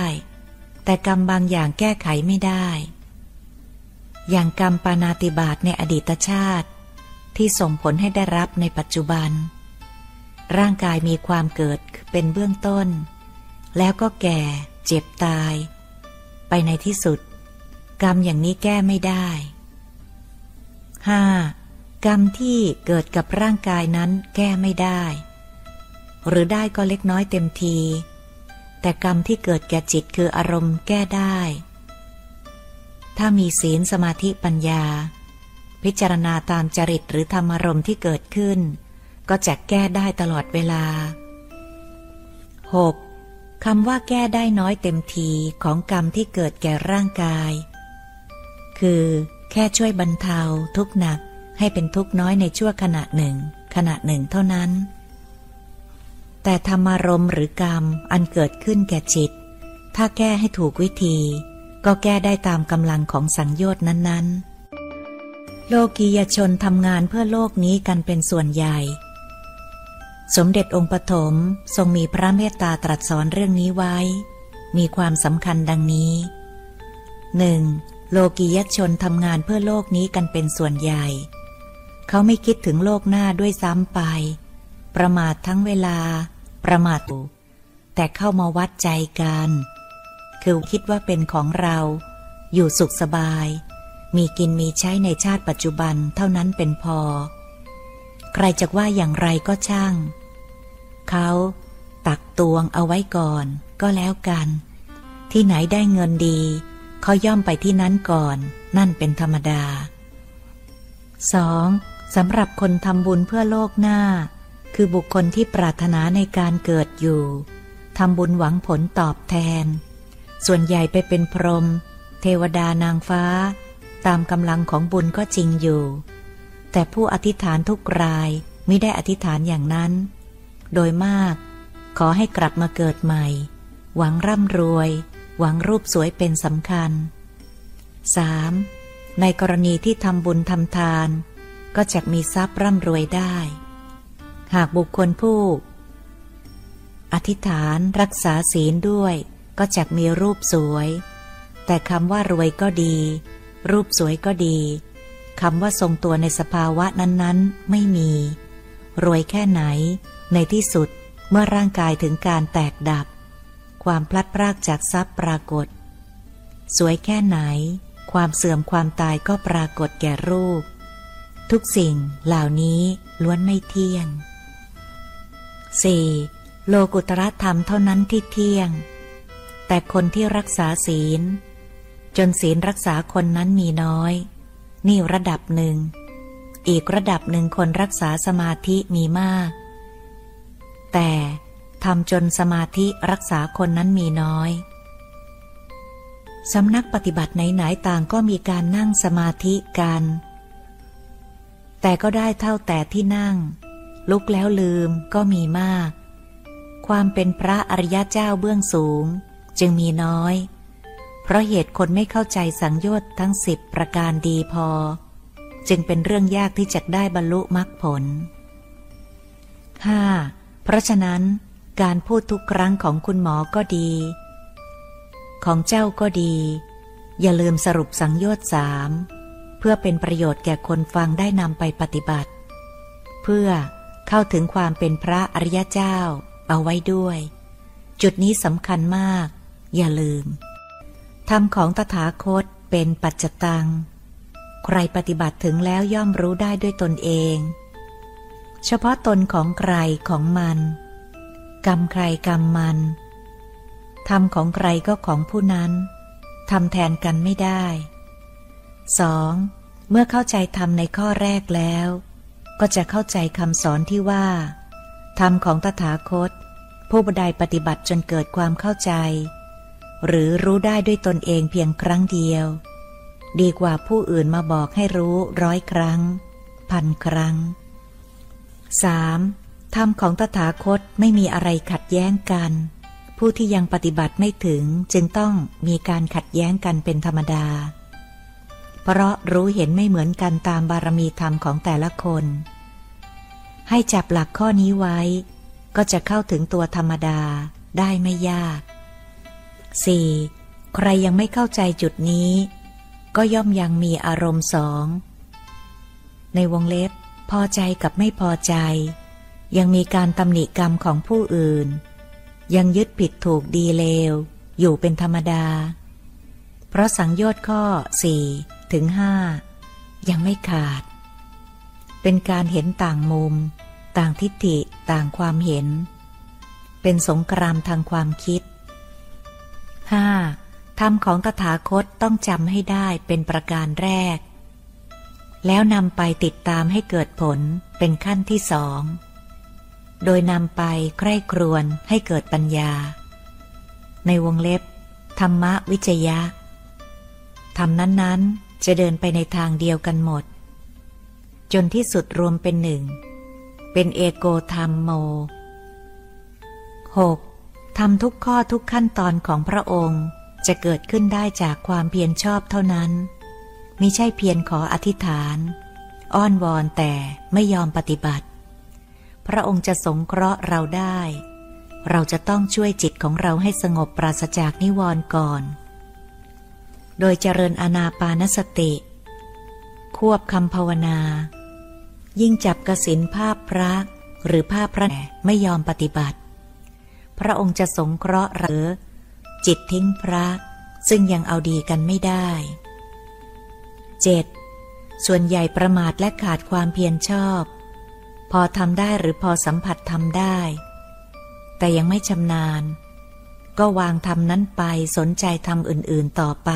แต่กรรมบางอย่างแก้ไขไม่ได้ อย่างกรรมปานาติบาตในอดีตชาติ ที่ส่งผลให้ได้รับในปัจจุบัน ร่างกายมีความเกิดเป็นเบื้องต้น แล้วก็แก่ เจ็บตาย ไปในที่สุด กรรมอย่างนี้แก้ไม่ได้ 5. กรรมที่เกิดกับร่างกายนั้นแก้ไม่ได้ หรือได้ก็เล็กน้อยเต็มที แต่กรรมที่เกิดแก่จิตคืออารมณ์แก้ได้ ถ้ามีศีลสมาธิปัญญา พิจารณาตามจริตหรือธรรมารมณ์ที่เกิดขึ้น ก็จะแก้ได้ตลอดเวลา 6. คำว่าแก้ได้น้อยเต็มทีของกรรมที่เกิดแก่ร่างกาย คือแค่ช่วยบรรเทาทุกหนักให้เป็นทุกน้อยในชั่วขณะหนึ่ง ขณะหนึ่งเท่านั้น แต่ธรรมารมหรือกรรมอันเกิดขึ้นแก่จิต ถ้าแก้ให้ถูกวิธี ก็แก้ได้ตามกำลังของสังโยชน์นั้นๆ โลกียชนทำงานเพื่อโลกนี้กันเป็นส่วนใหญ่ สมเด็จองค์ปฐมทรงมีพระเมตตาตรัสสอนเรื่องนี้ไว้ มีความสำคัญดังนี้หนึ่งโลกียชนทำงานเพื่อโลกนี้กันเป็นส่วนใหญ่ เขาไม่คิดถึงโลกหน้าด้วยซ้ำไป ประมาททั้งเวลา ประมาทแต่เข้ามาวัดใจกัน คือคิดว่าเป็นของเรา อยู่สุขสบาย มีกินมีใช้ในชาติปัจจุบันเท่านั้นเป็นพอ ใครจะว่าอย่างไรก็ช่าง เขาตักตวงเอาไว้ก่อนก็แล้วกัน ที่ไหนได้เงินดี เขาย่อมไปที่นั้นก่อน นั่นเป็นธรรมดา 2. สำหรับคนทำบุญเพื่อโลกหน้า คือบุคคลที่ปรารถนาในการเกิดอยู่ทำบุญหวังผลตอบแทน ส่วนใหญ่ไปเป็นพรหมเทวดานางฟ้า ตามกำลังของบุญก็จริงอยู่ แต่ผู้อธิษฐานทุกรายไม่ได้อธิษฐานอย่างนั้น โดยมาก ขอให้กลับมาเกิดใหม่ หวังร่ำรวย หวังรูปสวยเป็นสำคัญ 3. ในกรณีที่ทำบุญทำทาน ก็จะมีทรัพย์ร่ำรวยได้ หากบุคคลผู้ อธิษฐานรักษาศีลด้วย ก็จะมีรูปสวย แต่คำว่ารวยก็ดี รูปสวยก็ดีคำว่าทรงตัวในสภาวะนั้นๆ ไม่มี รวยแค่ไหน ในที่สุดเมื่อร่างกายถึงการแตกดับ ความพลัดพรากจากทรัพย์ปรากฏ สวยแค่ไหน ความเสื่อมความตายก็ปรากฏแก่รูป ทุกสิ่งเหล่านี้ล้วนไม่เที่ยง 4. โลกุตรธรรมเท่านั้นที่เที่ยง แต่คนที่รักษาศีล จนศีลรักษาคนนั้นมีน้อย นี่ระดับหนึ่ง อีกระดับหนึ่งคนรักษาสมาธิมีมาก แต่ทำจนสมาธิรักษาคนนั้นมีน้อย สำนักปฏิบัติไหนๆต่างก็มีการนั่งสมาธิกัน แต่ก็ได้เท่าแต่ที่นั่ง ลุกแล้วลืมก็มีมาก ความเป็นพระอริยะเจ้าเบื้องสูง จึงมีน้อย เพราะเหตุคนไม่เข้าใจสังโยชน์ทั้งสิบประการดีพอ จึงเป็นเรื่องยากที่จะได้บรรลุมรรคผล 5. เพราะฉะนั้นการพูดทุกครั้งของคุณหมอก็ดี ของเจ้าก็ดี อย่าลืมสรุปสังโยชน์สามเพื่อเป็นประโยชน์แก่คนฟังได้นำไปปฏิบัติ เพื่อ เข้าถึงความเป็นพระอริยเจ้า เอาไว้ด้วย จุดนี้สำคัญมาก อย่าลืมธรรมของตถาคตเป็นปัจจตัง ใครปฏิบัติถึงแล้วย่อมรู้ได้ด้วยตนเอง เฉพาะตนของใครของมัน กรรมใครกรรมมันธรรมของใครก็ของผู้นั้นทำแทนกันไม่ได้ 2. เมื่อเข้าใจธรรมในข้อแรกแล้ว ก็จะเข้าใจคำสอนที่ว่า ธรรมของตถาคต ผู้บดายปฏิบัติจนเกิดความเข้าใจ หรือรู้ได้ด้วยตนเองเพียงครั้งเดียว ดีกว่าผู้อื่นมาบอกให้รู้ร้อยครั้ง พันครั้ง 3. ธรรมของตถาคตไม่มีอะไรขัดแย้งกัน ผู้ที่ยังปฏิบัติไม่ถึงจึงต้องมีการขัดแย้งกันเป็นธรรมดา เพราะรู้เห็นไม่เหมือนกันตามบารมีธรรมของแต่ละคน ให้จับหลักข้อนี้ไว้ ก็จะเข้าถึงตัวธรรมดาได้ไม่ยาก 4. ใครยังไม่เข้าใจจุดนี้ ก็ย่อมยังมีอารมณ์สอง ในวงเล็บ พอใจกับไม่พอใจ ยังมีการตำหนิกรรมของผู้อื่น ยังยึดผิดถูกดีเลว อยู่เป็นธรรมดา เพราะสังโยชน์ข้อ4 ถึง5ยังไม่ขาด เป็นการเห็นต่างมุม ต่างทิฏฐิต่างความเห็น เป็นสงครามทางความคิด 5. ธรรมของตถาคตต้องจำให้ได้เป็นประการแรก แล้วนำไปติดตามให้เกิดผลเป็นขั้นที่สอง โดยนำไปใคร่ครวญให้เกิดปัญญา ในวงเล็บ ธรรมวิจยะธรรมนั้นๆ จะเดินไปในทางเดียวกันหมด จนที่สุดรวมเป็นหนึ่ง เป็นเอโกธรรมโม 6. ทำทุกข้อทุกขั้นตอนของพระองค์จะเกิดขึ้นได้จากความเพียรชอบเท่านั้นมิใช่เพียงขออธิษฐาน อ้อนวอนแต่ไม่ยอมปฏิบัติ พระองค์จะสงเคราะห์เราได้ เราจะต้องช่วยจิตของเราให้สงบปราศจากนิวรณ์ก่อน โดยเจริญอนาปานสติ ควบคำภาวนา ยิ่งจับกสินภาพพระหรือภาพพระไม่ยอมปฏิบัติ พระองค์จะสงเคราะห์หรือ จิตทิ้งพระซึ่งยังเอาดีกันไม่ได้ 7. ส่วนใหญ่ประมาทและขาดความเพียรชอบ พอทำได้หรือพอสัมผัสทำได้ แต่ยังไม่ชำนาญ ก็วางทำนั้นไปสนใจทำอื่นๆต่อไป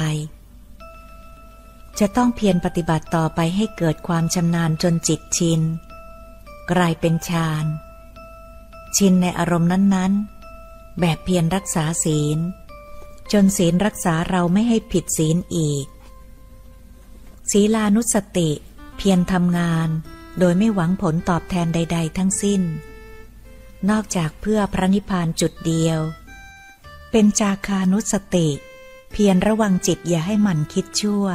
จะต้องเพียรปฏิบัติต่อไปให้เกิดความชำนาญจนจิตชิน กลายเป็นฌาน ชินในอารมณ์นั้นๆ แบบเพียรรักษาศีล จนศีลรักษาเราไม่ให้ผิดศีลอีก ศีลานุสติ เพียรทำงานโดยไม่หวังผลตอบแทนใด ๆ ทั้งสิ้น นอกจากเพื่อพระนิพพานจุดเดียว เป็นจาคานุสติ เพียรระวังจิตอย่าให้มันคิดชั่ว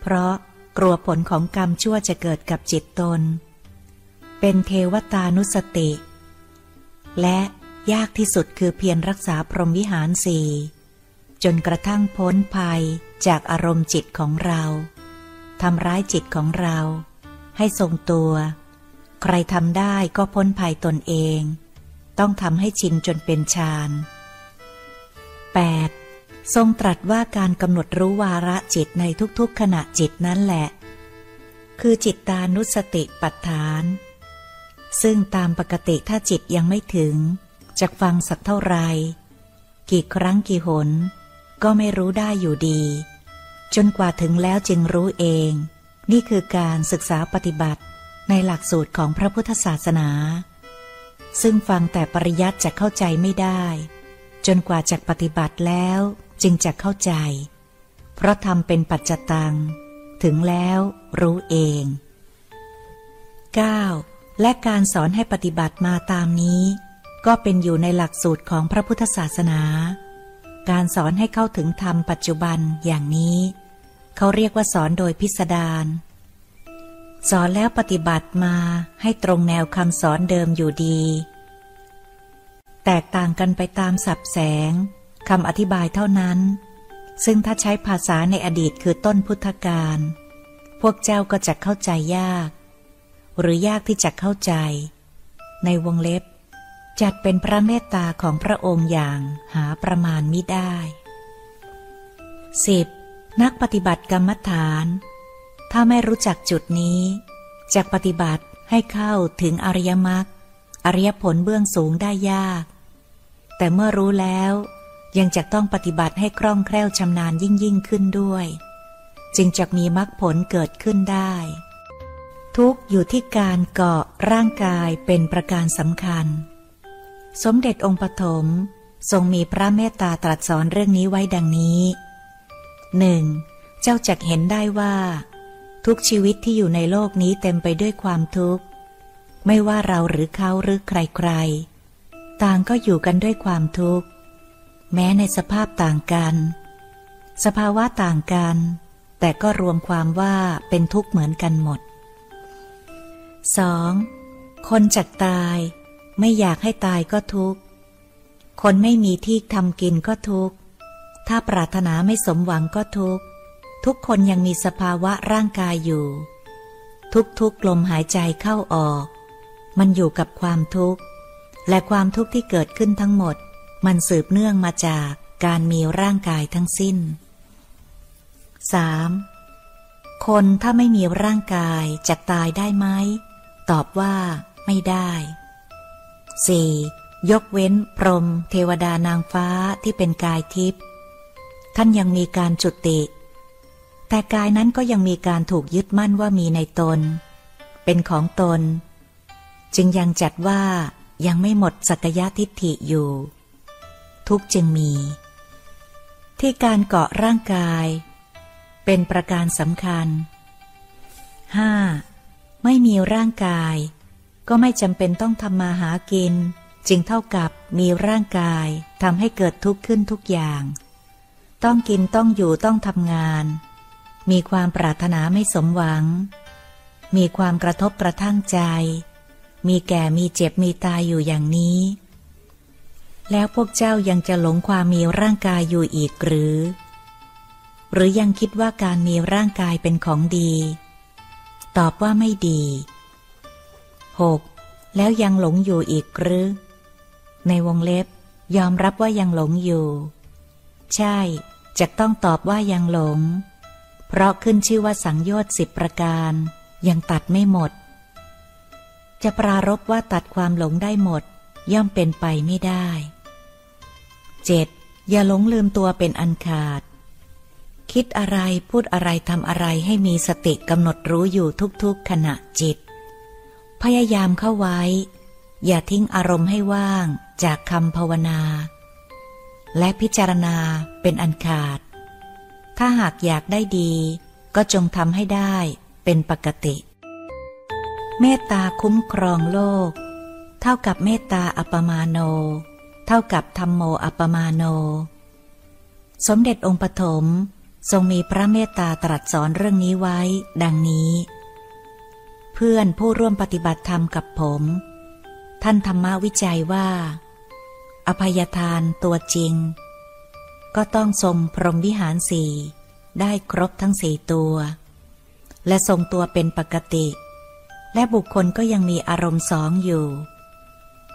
เพราะกลัวผลของกรรมชั่วจะเกิดกับจิตตน เป็นเทวตานุสติ และยากที่สุดคือเพียรรักษาพรหมวิหารสี่จนกระทั่งพ้นภัยจากอารมณ์จิตของเราทำร้ายจิตของเรา ให้ทรงตัว ใครทำได้ก็พ้นภัยตนเอง ต้องทำให้ชินจนเป็นฌาน 8. ทรงตรัสว่าการกำหนดรู้วาระจิตในทุกๆขณะจิตนั้นแหละ คือจิตตานุสติปัฏฐาน ซึ่งตามปกติถ้าจิตยังไม่ถึงจะฟังสักเท่าไรกี่ครั้งกี่หน ก็ไม่รู้ได้อยู่ดี จนกว่าถึงแล้วจึงรู้เอง นี่คือการศึกษาปฏิบัติในหลักสูตรของพระพุทธศาสนา ซึ่งฟังแต่ปริยัติจะเข้าใจไม่ได้ จนกว่าจะปฏิบัติแล้วจึงจะเข้าใจ เพราะทำเป็นปัจจตัง ถึงแล้วรู้เอง 9. และการสอนให้ปฏิบัติมาตามนี้ ก็เป็นอยู่ในหลักสูตรของพระพุทธศาสนา การสอนให้เข้าถึงธรรมปัจจุบันอย่างนี้ เขาเรียกว่าสอนโดยพิสดารสอนแล้วปฏิบัติมาให้ตรงแนวคำสอนเดิมอยู่ดี แตกต่างกันไปตามสับแสงคำอธิบายเท่านั้น ซึ่งถ้าใช้ภาษาในอดีตคือต้นพุทธกาลพวกเจ้าก็จะเข้าใจยาก หรือยากที่จะเข้าใจ ในวงเล็บ จัดเป็นพระเมตตาของพระองค์อย่างหาประมาณมิได้ 10. นักปฏิบัติกรรมฐาน ถ้าไม่รู้จักจุดนี้จะปฏิบัติให้เข้าถึงอริยมรรคอริยผลเบื้องสูงได้ยาก แต่เมื่อรู้แล้วยังจะต้องปฏิบัติให้คล่องแคล่วชำนาญยิ่งยิ่งขึ้นด้วย จึงจะมีมรรคผลเกิดขึ้นได้ ทุกอยู่ที่การเกาะร่างกายเป็นประการสำคัญ สมเด็จองค์ปฐมทรงมีพระเมตตาตรัสสอนเรื่องนี้ไว้ดังนี้หนึ่งเจ้าจักเห็นได้ว่า ทุกชีวิตที่อยู่ในโลกนี้เต็มไปด้วยความทุกข์ ไม่ว่าเราหรือเขาหรือใครๆ ต่างก็อยู่กันด้วยความทุกข์ แม้ในสภาพต่างกัน สภาวะต่างกัน แต่ก็รวมความว่าเป็นทุกข์เหมือนกันหมด 2. คนจักตายไม่อยากให้ตายก็ทุกข์ คนไม่มีที่ทำกินก็ทุกข์ ถ้าปรารถนาไม่สมหวังก็ทุกข์ ทุกคนยังมีสภาวะร่างกายอยู่ ทุกๆลมหายใจเข้าออก มันอยู่กับความทุกข์ และความทุกข์ที่เกิดขึ้นทั้งหมด มันสืบเนื่องมาจากการมีร่างกายทั้งสิ้น 3. คนถ้าไม่มีร่างกายจะตายได้ไหม ตอบว่าไม่ได้ 4. ยกเว้นพรมเทวดานางฟ้าที่เป็นกายทิพย์ท่านยังมีการจุติ แต่กายนั้นก็ยังมีการถูกยึดมั่นว่ามีในตน เป็นของตน จึงยังจัดว่า ยังไม่หมดสักยะทิฏฐิอยู่ ทุกจึงมี ที่การเกาะร่างกาย เป็นประการสำคัญ 5. ไม่มีร่างกาย ก็ไม่จำเป็นต้องทำมาหากิน จึงเท่ากับมีร่างกายทำให้เกิดทุกข์ขึ้นทุกอย่าง ต้องกินต้องอยู่ต้องทำงาน มีความปรารถนาไม่สมหวัง มีความกระทบกระทั่งใจ มีแก่มีเจ็บมีตายอยู่อย่างนี้ แล้วพวกเจ้ายังจะหลงความมีร่างกายอยู่อีกหรือ หรือยังคิดว่าการมีร่างกายเป็นของดี ตอบว่าไม่ดี 6. แล้วยังหลงอยู่อีกหรือ ในวงเล็บ ยอมรับว่ายังหลงอยู่ ใช่จะต้องตอบว่ายังหลง เพราะขึ้นชื่อว่าสังโยชน์สิบประการ ยังตัดไม่หมด จะปรารบว่าตัดความหลงได้หมด ย่อมเป็นไปไม่ได้ 7. อย่าหลงลืมตัวเป็นอันขาด คิดอะไรพูดอะไรทำอะไรให้มีสติกำหนดรู้อยู่ทุกๆขณะจิต พยายามเข้าไว้ อย่าทิ้งอารมณ์ให้ว่างจากคำภาวนา และพิจารณาเป็นอันขาด ถ้าหากอยากได้ดี ก็จงทำให้ได้เป็นปกติ เมตตาคุ้มครองโลก เท่ากับเมตตาอัปมาโน เท่ากับธรรมโมอัปมาโน สมเด็จองค์ปฐมทรงมีพระเมตตาตรัสสอนเรื่องนี้ไว้ ดังนี้ เพื่อนผู้ร่วมปฏิบัติธรรมกับผม ท่านธรรมวิจัยว่า อภัยทานตัวจริง ก็ต้องทรงพรหมวิหารสี่ได้ครบทั้งสี่ตัว และทรงตัวเป็นปกติ และบุคคลก็ยังมีอารมณ์สองอยู่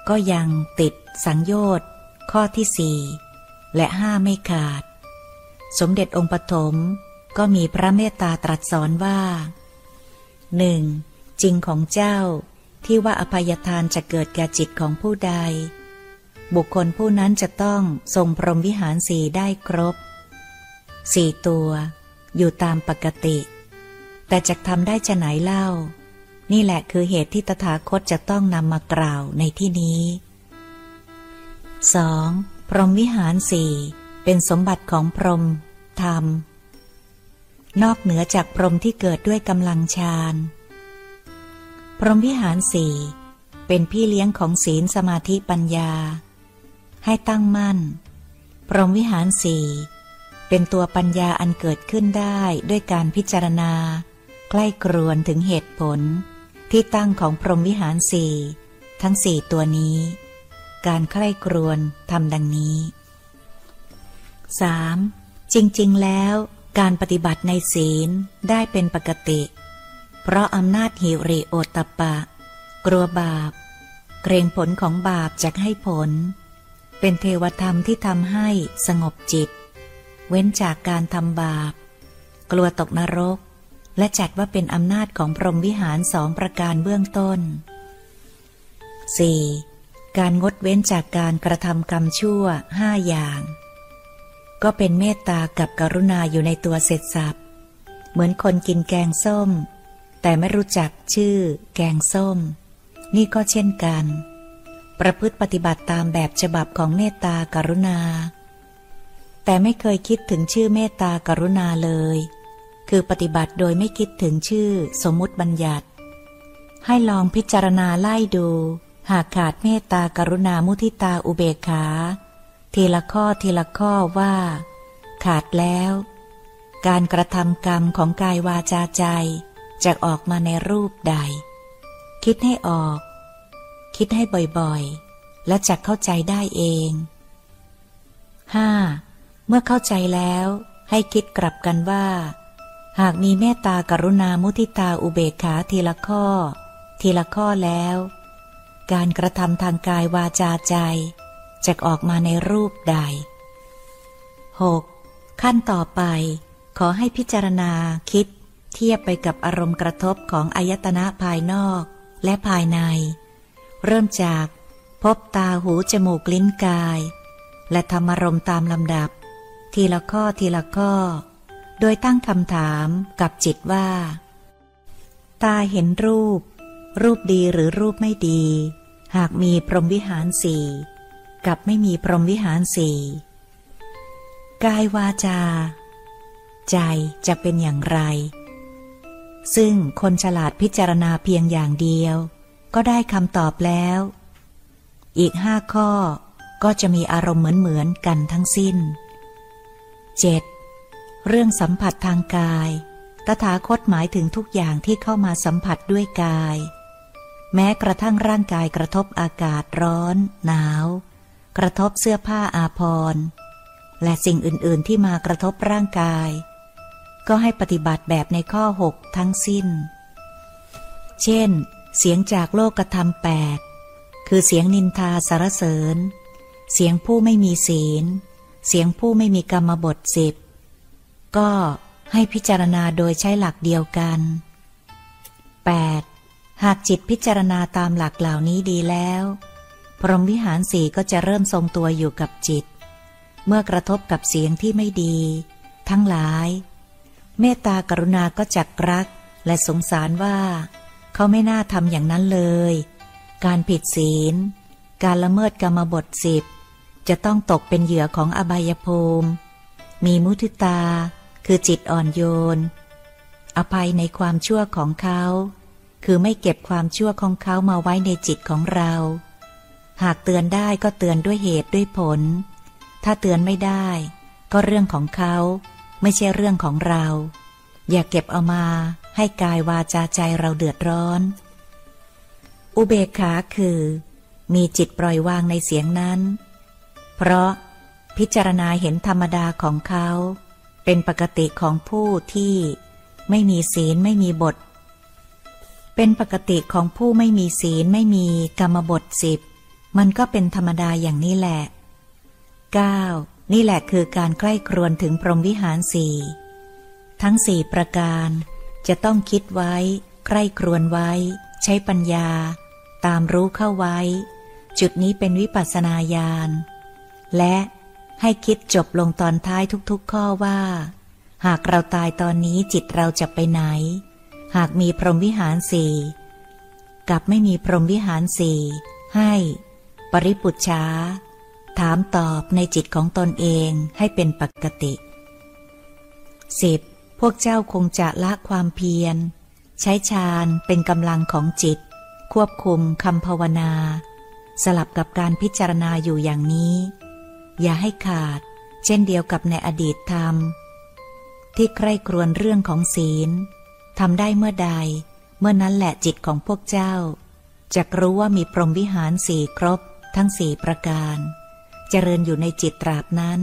ก็ยังติดสังโยชน์ ข้อที่สี่และห้าไม่ขาด สมเด็จองค์ปฐมก็มีพระเมตตาตรัสสอนว่าหนึ่งจริงของเจ้าที่ว่าอภัยทานจะเกิดแก่จิตของผู้ใด บุคคลผู้นั้นจะต้องทรงพรหมวิหารสีได้ครบสี่ตัว อยู่ตามปกติ แต่จะทำได้จะไหนเล่า นี่แหละคือเหตุที่ตถาคตจะต้องนำมากล่าวในที่นี้ 2. พรหมวิหารสี่เป็นสมบัติของพรหมธรรม นอกเหนือจากพรหมที่เกิดด้วยกำลังฌานพรหมวิหารสี่เป็นพี่เลี้ยงของศีลสมาธิปัญญา ให้ตั้งมั่น พรหมวิหารสี่เป็นตัวปัญญาอันเกิดขึ้นได้ด้วยการพิจารณา ใกล้กรวนถึงเหตุผล ที่ตั้งของพรหมวิหารสี่ทั้งสี่ตัวนี้ การใกล้กรวนทำดังนี้ 3. จริง ๆ แล้วการปฏิบัติในศีลได้เป็นปกติ เพราะอำนาจหิริโอตตปะ กลัวบาป เกรงผลของบาปจะให้ผล เป็นเทวธรรมที่ทำให้สงบจิต เว้นจากการทำบาป กลัวตกนรก และจัดว่าเป็นอำนาจของพรหมวิหารสองประการเบื้องต้น 4. การงดเว้นจากการกระทำกรรมชั่วห้าอย่าง ก็เป็นเมตตากับกรุณาอยู่ในตัวเสร็จสับเหมือนคนกินแกงส้ม แต่ไม่รู้จักชื่อ แกงส้ม นี่ก็เช่นกัน ประพฤติปฏิบัติตามแบบฉบับของเมตตากรุณา แต่ไม่เคยคิดถึงชื่อเมตตากรุณาเลย คือปฏิบัติโดยไม่คิดถึงชื่อสมมุติบัญญัติ ให้ลองพิจารณาไล่ดู หากขาดเมตตากรุณามุทิตาอุเบกขา ทีละข้อทีละข้อว่า ขาดแล้ว การกระทำกรรมของกายวาจาใจจะออกมาในรูปใด คิดให้ออก คิดให้บ่อยๆ และจะเข้าใจได้เอง 5. เมื่อเข้าใจแล้วให้คิดกลับกันว่า หากมีเมตตากรุณามุทิตาอุเบกขาทีละข้อ ทีละข้อแล้ว การกระทำทางกายวาจาใจจะออกมาในรูปใด 6. ขั้นต่อไป ขอให้พิจารณาคิด เทียบไปกับอารมณ์กระทบของอายตนะภายนอกและภายใน เริ่มจากพบตาหูจมูกลิ้นกาย และทำอารมตามลำดับ ทีละข้อทีละข้อ โดยตั้งคำถามกับจิตว่า ตาเห็นรูป รูปดีหรือรูปไม่ดี หากมีพรหมวิหารสี่กับไม่มีพรหมวิหารสี่กายวาจา ใจจะเป็นอย่างไร ซึ่งคนฉลาดพิจารณาเพียงอย่างเดียว ก็ได้คำตอบแล้ว อีกห้าข้อก็จะมีอารมณ์เหมือนๆกันทั้งสิ้น 7. เรื่องสัมผัสทางกาย ตถาคตหมายถึงทุกอย่างที่เข้ามาสัมผัสด้วยกาย แม้กระทั่งร่างกายกระทบอากาศร้อน หนาว กระทบเสื้อผ้าอาภรณ์และสิ่งอื่น ๆ ที่มากระทบร่างกาย ก็ให้ปฏิบัติแบบในข้อหกทั้งสิ้น เช่น เสียงจากโลกธรรมแปดคือเสียงนินทาสารเสริญ เสียงผู้ไม่มีศีล เสียงผู้ไม่มีกรรมบทสิบ ก็ให้พิจารณาโดยใช้หลักเดียวกัน 8. หากจิตพิจารณาตามหลักเหล่านี้ดีแล้ว พรหมวิหารสีก็จะเริ่มทรงตัวอยู่กับจิต เมื่อกระทบกับเสียงที่ไม่ดี ทั้งหลาย เมตตากรุณาก็จักรักและสงสารว่า เขาไม่น่าทำอย่างนั้นเลย การผิดศีล การละเมิดกรรมบทสิบจะต้องตกเป็นเหยื่อของอบายภูมิ มีมุทิตา คือจิตอ่อนโยน อภัยในความชั่วของเขา คือไม่เก็บความชั่วของเขามาไว้ในจิตของเรา หากเตือนได้ก็เตือนด้วยเหตุด้วยผล ถ้าเตือนไม่ได้ ก็เรื่องของเขา ไม่ใช่เรื่องของเรา อย่าเก็บเอามาให้กายวาจาใจเราเดือดร้อน อุเบกขาคือ มีจิตปล่อยวางในเสียงนั้น เพราะพิจารณาเห็นธรรมดาของเขา เป็นปกติของผู้ที่ไม่มีศีลไม่มีบท เป็นปกติของผู้ไม่มีศีลไม่มีกรรมบทสิบมันก็เป็นธรรมดาอย่างนี้แหละ 9. นี่แหละคือการใกล้ครวนถึงพรหมวิหารสี่ทั้งสี่ประการจะต้องคิดไว้ ใกล้ครวนไว้ ใช้ปัญญา ตามรู้เข้าไว้ จุดนี้เป็นวิปัสสนาญาณและ ให้คิดจบลงตอนท้ายทุกๆข้อว่า หากเราตายตอนนี้จิตเราจะไปไหน หากมีพรหมวิหารสี่กับไม่มีพรหมวิหารสี่ให้ ปริปุจฉาถามตอบในจิตของตนเองให้เป็นปกติ 10. พวกเจ้าคงจะละความเพียร ใช้ฌานเป็นกำลังของจิต ควบคุมคำภาวนา สลับกับการพิจารณาอยู่อย่างนี้ อย่าให้ขาด เช่นเดียวกับในอดีตธรรม ที่ใคร่ครวญเรื่องของศีลทำได้เมื่อใด เมื่อนั้นแหละจิตของพวกเจ้าจะรู้ว่ามีพรหมวิหารสี่ครบทั้งสี่ประการ เจริญอยู่ในจิตตราบนั้น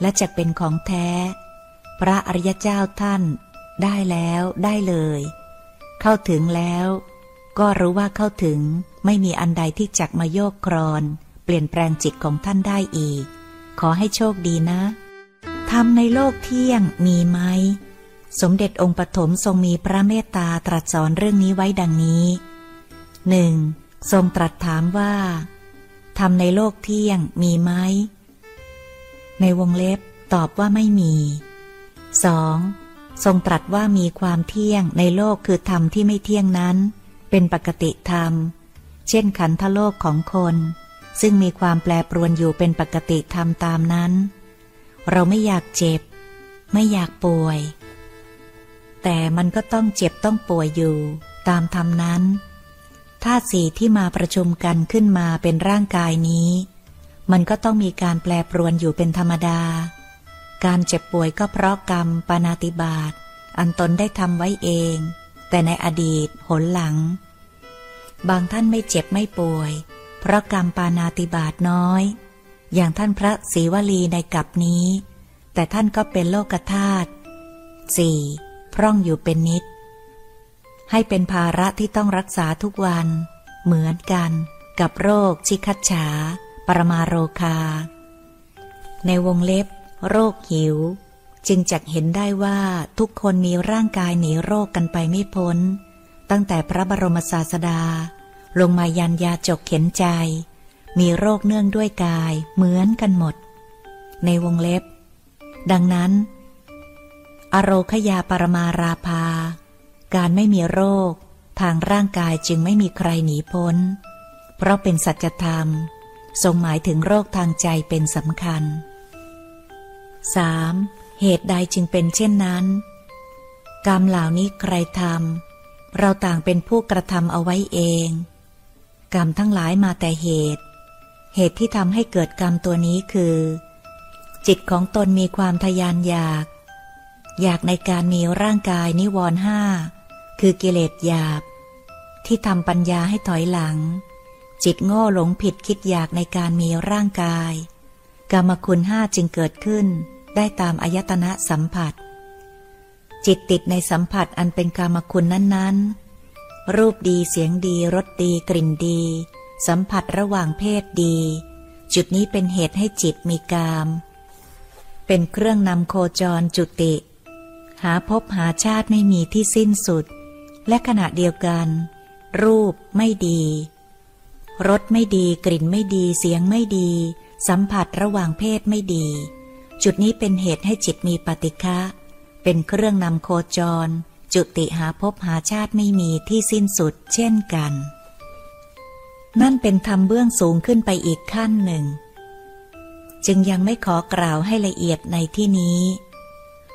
และจะเป็นของแท้ พระอริยเจ้าท่าน ได้แล้วได้เลย เข้าถึงแล้ว ก็รู้ว่าเข้าถึงไม่มีอันใดที่จักมาโยกครอน ปลี่ยนแปลงจิตของท่านได้อีก ขอให้โชคดีนะทำในโลกเที่ยงมีไหม สมเด็จองค์ปฐมทรงมีพระเมตตาตรัสสอนเรื่องนี้ไว้ดังนี้หนึ่งทรงตรัสถามว่าทำในโลกเที่ยงมีไหม ในวงเล็บตอบว่าไม่มีสองทรงตรัสว่ามีความเที่ยงในโลกคือธรรมที่ไม่เที่ยงนั้น เป็นปกติธรรม เช่นขันธโลกของคน ซึ่งมีความแปรปรวนอยู่เป็นปกติธรรมตามนั้น เราไม่อยากเจ็บ ไม่อยากป่วย แต่มันก็ต้องเจ็บต้องป่วยอยู่ ตามธรรมนั้นธาตุสี่ที่มาประชุมกันขึ้นมาเป็นร่างกายนี้ มันก็ต้องมีการแปรปรวนอยู่เป็นธรรมดา การเจ็บป่วยก็เพราะกรรมปานาติบาตอันตนได้ทำไว้เอง แต่ในอดีตหนหลัง บางท่านไม่เจ็บไม่ป่วย เพราะกรรมปานาติบาตน้อย อย่างท่านพระศรีวลีในกับนี้ แต่ท่านก็เป็นโลกธาตุสี่พร่องอยู่เป็นนิด ให้เป็นภาระที่ต้องรักษาทุกวัน เหมือนกันกับโรคชิคัดฉา ปรมาโรคา ในวงเล็บ โรคหิว จึงจักเห็นได้ว่าทุกคนมีร่างกายหนีโรคกันไปไม่พ้น ตั้งแต่พระบรมศาสดา ลงมายันยาจกเข็นใจ มีโรคเนื่องด้วยกายเหมือนกันหมด ในวงเล็บ ดังนั้น อโรคยาปรมาราภา การไม่มีโรค ทางร่างกายจึงไม่มีใครหนีพ้น เพราะเป็นสัจธรรม ทรงหมายถึงโรคทางใจเป็นสำคัญ 3. เหตุใดจึงเป็นเช่นนั้น กรรมเหล่านี้ใครทำเราต่างเป็นผู้กระทำเอาไว้เอง กรรมทั้งหลายมาแต่เหตุ เหตุที่ทำให้เกิดกรรมตัวนี้คือ จิตของตนมีความทยานอยาก อยากในการมีร่างกายนิวรห้าคือกิเลสหยาบ ที่ทำปัญญาให้ถอยหลัง จิตโง่หลงผิดคิดอยากในการมีร่างกาย กรรมคุณห้าจึงเกิดขึ้นได้ตามอายตนะสัมผัส จิตติดในสัมผัสอันเป็นกรรมคุณนั้นๆ รูปดีเสียงดีรสดีกลิ่นดี สัมผัสระหว่างเพศดี จุดนี้เป็นเหตุให้จิตมีกาม เป็นเครื่องนำโคจรจุติ หาพบหาชาติไม่มีที่สิ้นสุด และขณะเดียวกัน รูปไม่ดีรสไม่ดีกลิ่นไม่ดีเสียงไม่ดี สัมผัสระหว่างเพศไม่ดี จุดนี้เป็นเหตุให้จิตมีปฏิฆะเป็นเครื่องนำโคจร จุติหาพบหาชาติไม่มีที่สิ้นสุดเช่นกัน นั่นเป็นธรรมเบื้องสูงขึ้นไปอีกขั้นหนึ่ง จึงยังไม่ขอกล่าวให้ละเอียดในที่นี้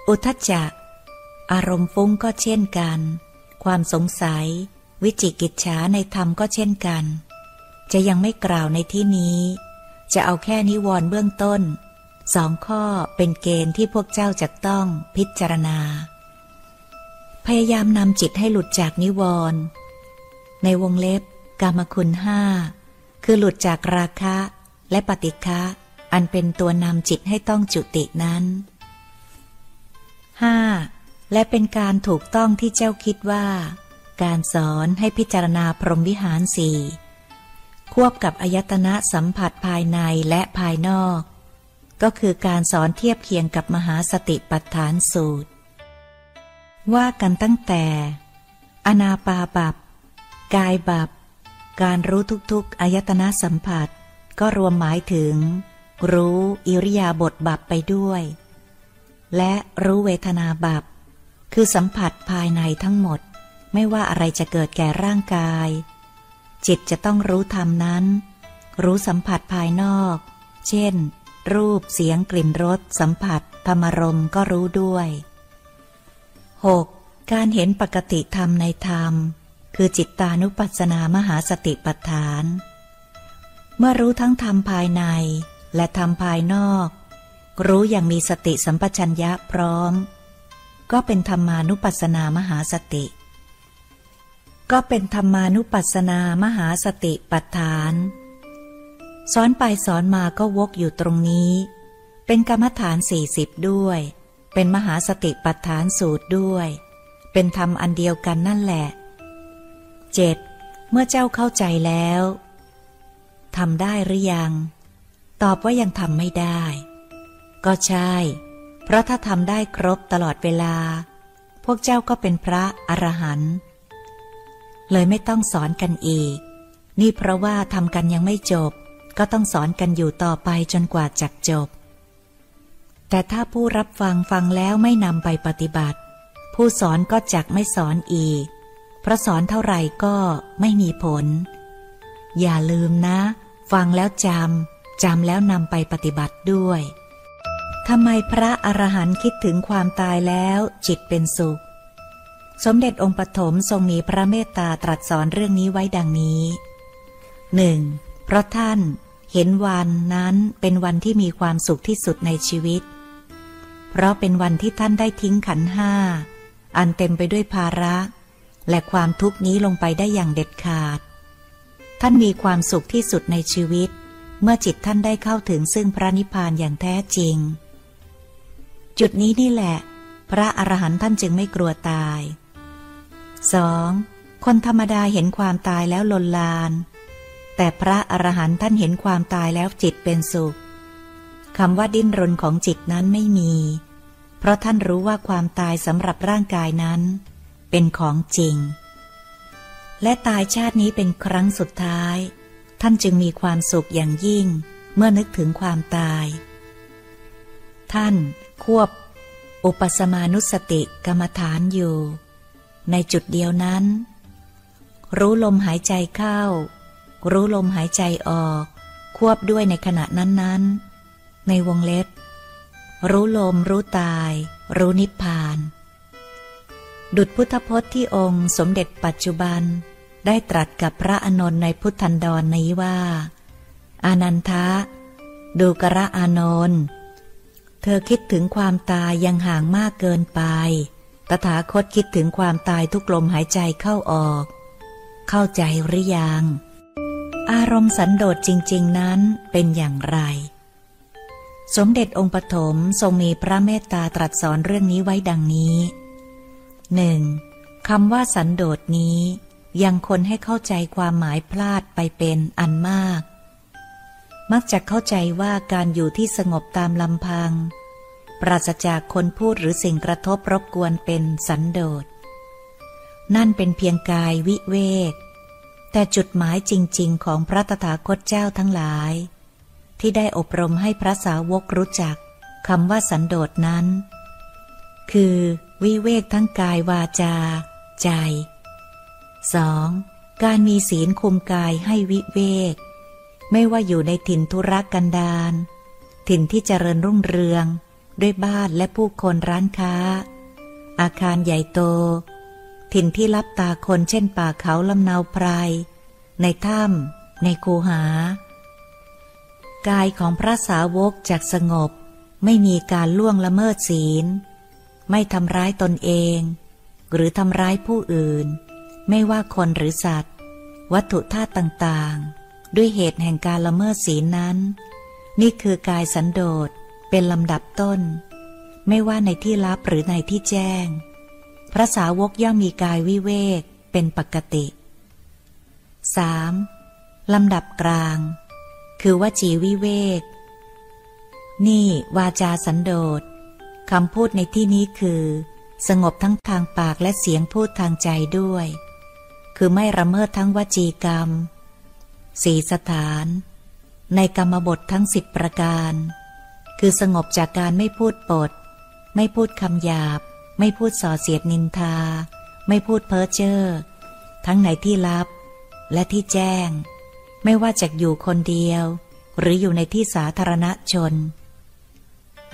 อุทจจะ อารมณ์ฟุ้งก็เช่นกัน ความสงสัย วิจิกิจฉาในธรรมก็เช่นกัน จะยังไม่กล่าวในที่นี้ จะเอาแค่นิวรณ์เบื้องต้นสองข้อเป็นเกณฑ์ที่พวกเจ้าจะต้องพิจารณา พยายามนำจิตให้หลุดจากนิวรณ์ในวงเล็บ กามคุณห้าคือหลุดจากราคะและปฏิฆะอันเป็นตัวนำจิตให้ต้องจุตินั้นห้าและเป็นการถูกต้องที่เจ้าคิดว่า การสอนให้พิจารณาพรหมวิหารสี่ควบกับอายตนะสัมผัสภายในและภายนอก ก็คือการสอนเทียบเคียงกับมหาสติปัฏฐานสูตร ว่ากันตั้งแต่ อนาปาบับ กายบับ การรู้ทุกๆอายตนะสัมผัส ก็รวมหมายถึง รู้อิริยาบถบับไปด้วย และรู้เวทนาบับ คือสัมผัสภายในทั้งหมด ไม่ว่าอะไรจะเกิดแก่ร่างกาย จิตจะต้องรู้ธรรมนั้น รู้สัมผัสภายนอก เช่น รูปเสียงกลิ่นรสสัมผัสธรรมรมก็รู้ด้วย 6. การเห็นปกติธรรมในธรรม คือจิตตานุปัสสนามหาสติปัฏฐาน เมื่อรู้ทั้งธรรมภายในและธรรมภายนอก รู้อย่างมีสติสัมปชัญญะพร้อม ก็เป็นธรรมานุปัสสนามหาสติ ก็เป็นธรรมานุปัสสนามหาสติปัฏฐานสอนไปสอนมาก็วกอยู่ตรงนี้ เป็นกรรมฐานสี่สิบด้วย เป็นมหาสติปัฏฐานสูตรด้วย เป็นธรรมอันเดียวกันนั่นแหละเจ็ดเมื่อเจ้าเข้าใจแล้วทำได้หรือยัง ตอบว่ายังทำไม่ได้ ก็ใช่ เพราะถ้าทำได้ครบตลอดเวลา พวกเจ้าก็เป็นพระอรหันต์เลยไม่ต้องสอนกันอีก นี่เพราะว่าทำกันยังไม่จบ ก็ต้องสอนกันอยู่ต่อไปจนกว่าจะจบ แต่ถ้าผู้รับฟังฟังแล้วไม่นำไปปฏิบัติ ผู้สอนก็จักไม่สอนอีก เพราะสอนเท่าไหร่ก็ไม่มีผล อย่าลืมนะ ฟังแล้วจำจำแล้วนำไปปฏิบัติด้วยทำไมพระอรหันต์คิดถึงความตายแล้วจิตเป็นสุข สมเด็จองค์ปฐมทรงมีพระเมตตาตรัสสอนเรื่องนี้ไว้ดังนี้หนึ่งเพราะท่านเห็นวันนั้นเป็นวันที่มีความสุขที่สุดในชีวิต เพราะเป็นวันที่ท่านได้ทิ้งขันห้า อันเต็มไปด้วยภาระ และความทุกข์นี้ลงไปได้อย่างเด็ดขาด ท่านมีความสุขที่สุดในชีวิต เมื่อจิตท่านได้เข้าถึงซึ่งพระนิพพานอย่างแท้จริง จุดนี้นี่แหละ พระอรหันต์ท่านจึงไม่กลัวตาย 2. คนธรรมดาเห็นความตายแล้วลนลาน แต่พระอรหันต์ท่านเห็นความตายแล้วจิตเป็นสุขคำว่าดิ้นรนของจิตนั้นไม่มี ราะท่านรู้ว่าความตายสำหรับร่างกายนั้น เป็นของจริง และตายชาตินี้เป็นครั้งสุดท้าย ท่านจึงมีความสุขอย่างยิ่ง เมื่อนึกถึงความตาย ท่าน ควบ อุปสมานุสติกรรมฐานอยู่ ในจุดเดียวนั้น รู้ลมหายใจเข้า รู้ลมหายใจออก ควบด้วยในขณะนั้นๆ ในวงเล็บ รู้ลม รู้ตาย รู้นิพพาน ดุจพุทธพจน์ที่องค์สมเด็จปัจจุบัน ได้ตรัสกับพระอนนท์ในพุทธันดรนนี้ว่า อานันทะ ดูกระอานนท์เธอคิดถึงความตายยังห่างมากเกินไป ตถาคตคิดถึงความตายทุกลมหายใจเข้าออก เข้าใจหรือยัง อารมณ์สันโดษจริง ๆ นั้นเป็นอย่างไร สมเด็จองค์ปฐมทรงมีพระเมตตาตรัสสอนเรื่องนี้ไว้ดังนี้หนึ่งคำว่าสันโดษนี้ ยังคนให้เข้าใจความหมายพลาดไปเป็นอันมาก มักจะเข้าใจว่าการอยู่ที่สงบตามลำพัง ปราศจากคนพูดหรือสิ่งกระทบรบกวนเป็นสันโดษ นั่นเป็นเพียงกายวิเวก แต่จุดหมายจริง ๆ ของพระตถาคตเจ้าทั้งหลาย ที่ได้อบรมให้พระสาวกรู้จักคำว่าสันโดษนั้น คือ วิเวกทั้งกายวาจา ใจ 2. การมีศีลคุมกายให้วิเวก ไม่ว่าอยู่ในถิ่นธุรกันดารถิ่นที่เจริญรุ่งเรือง ด้วยบ้านและผู้คนร้านค้า อาคารใหญ่โต ถิ่นที่รับตาคนเช่นป่าเขาลำนาวไพรในถ้ำในคูหา กายของพระสาวกจากสงบ ไม่มีการล่วงละเมิดศีล ไม่ทำร้ายตนเอง หรือทำร้ายผู้อื่น ไม่ว่าคนหรือสัตว์ วัตถุธาตุต่างๆ ด้วยเหตุแห่งการละเมิดศีลนั้น นี่คือกายสันโดษเป็นลำดับต้น ไม่ว่าในที่ลับหรือในที่แจ้ง พระสาวกย่อมมีกายวิเวกเป็นปกติ 3. ลำดับกลาง คือวจีวิเวก นี่วาจาสันโดษคำพูดในที่นี้คือ สงบทั้งทางปากและเสียงพูดทางใจด้วย คือไม่ระเมิดทั้งวจีกรรมสีสถาน ในกรรมบททั้งสิบประการ คือสงบจากการไม่พูดปด ไม่พูดคำหยาบ ไม่พูดส่อเสียดนินทา ไม่พูดเพ้อเจ้อทั้งในที่ลับ และที่แจ้ง ไม่ว่าจะอยู่คนเดียว หรืออยู่ในที่สาธารณชน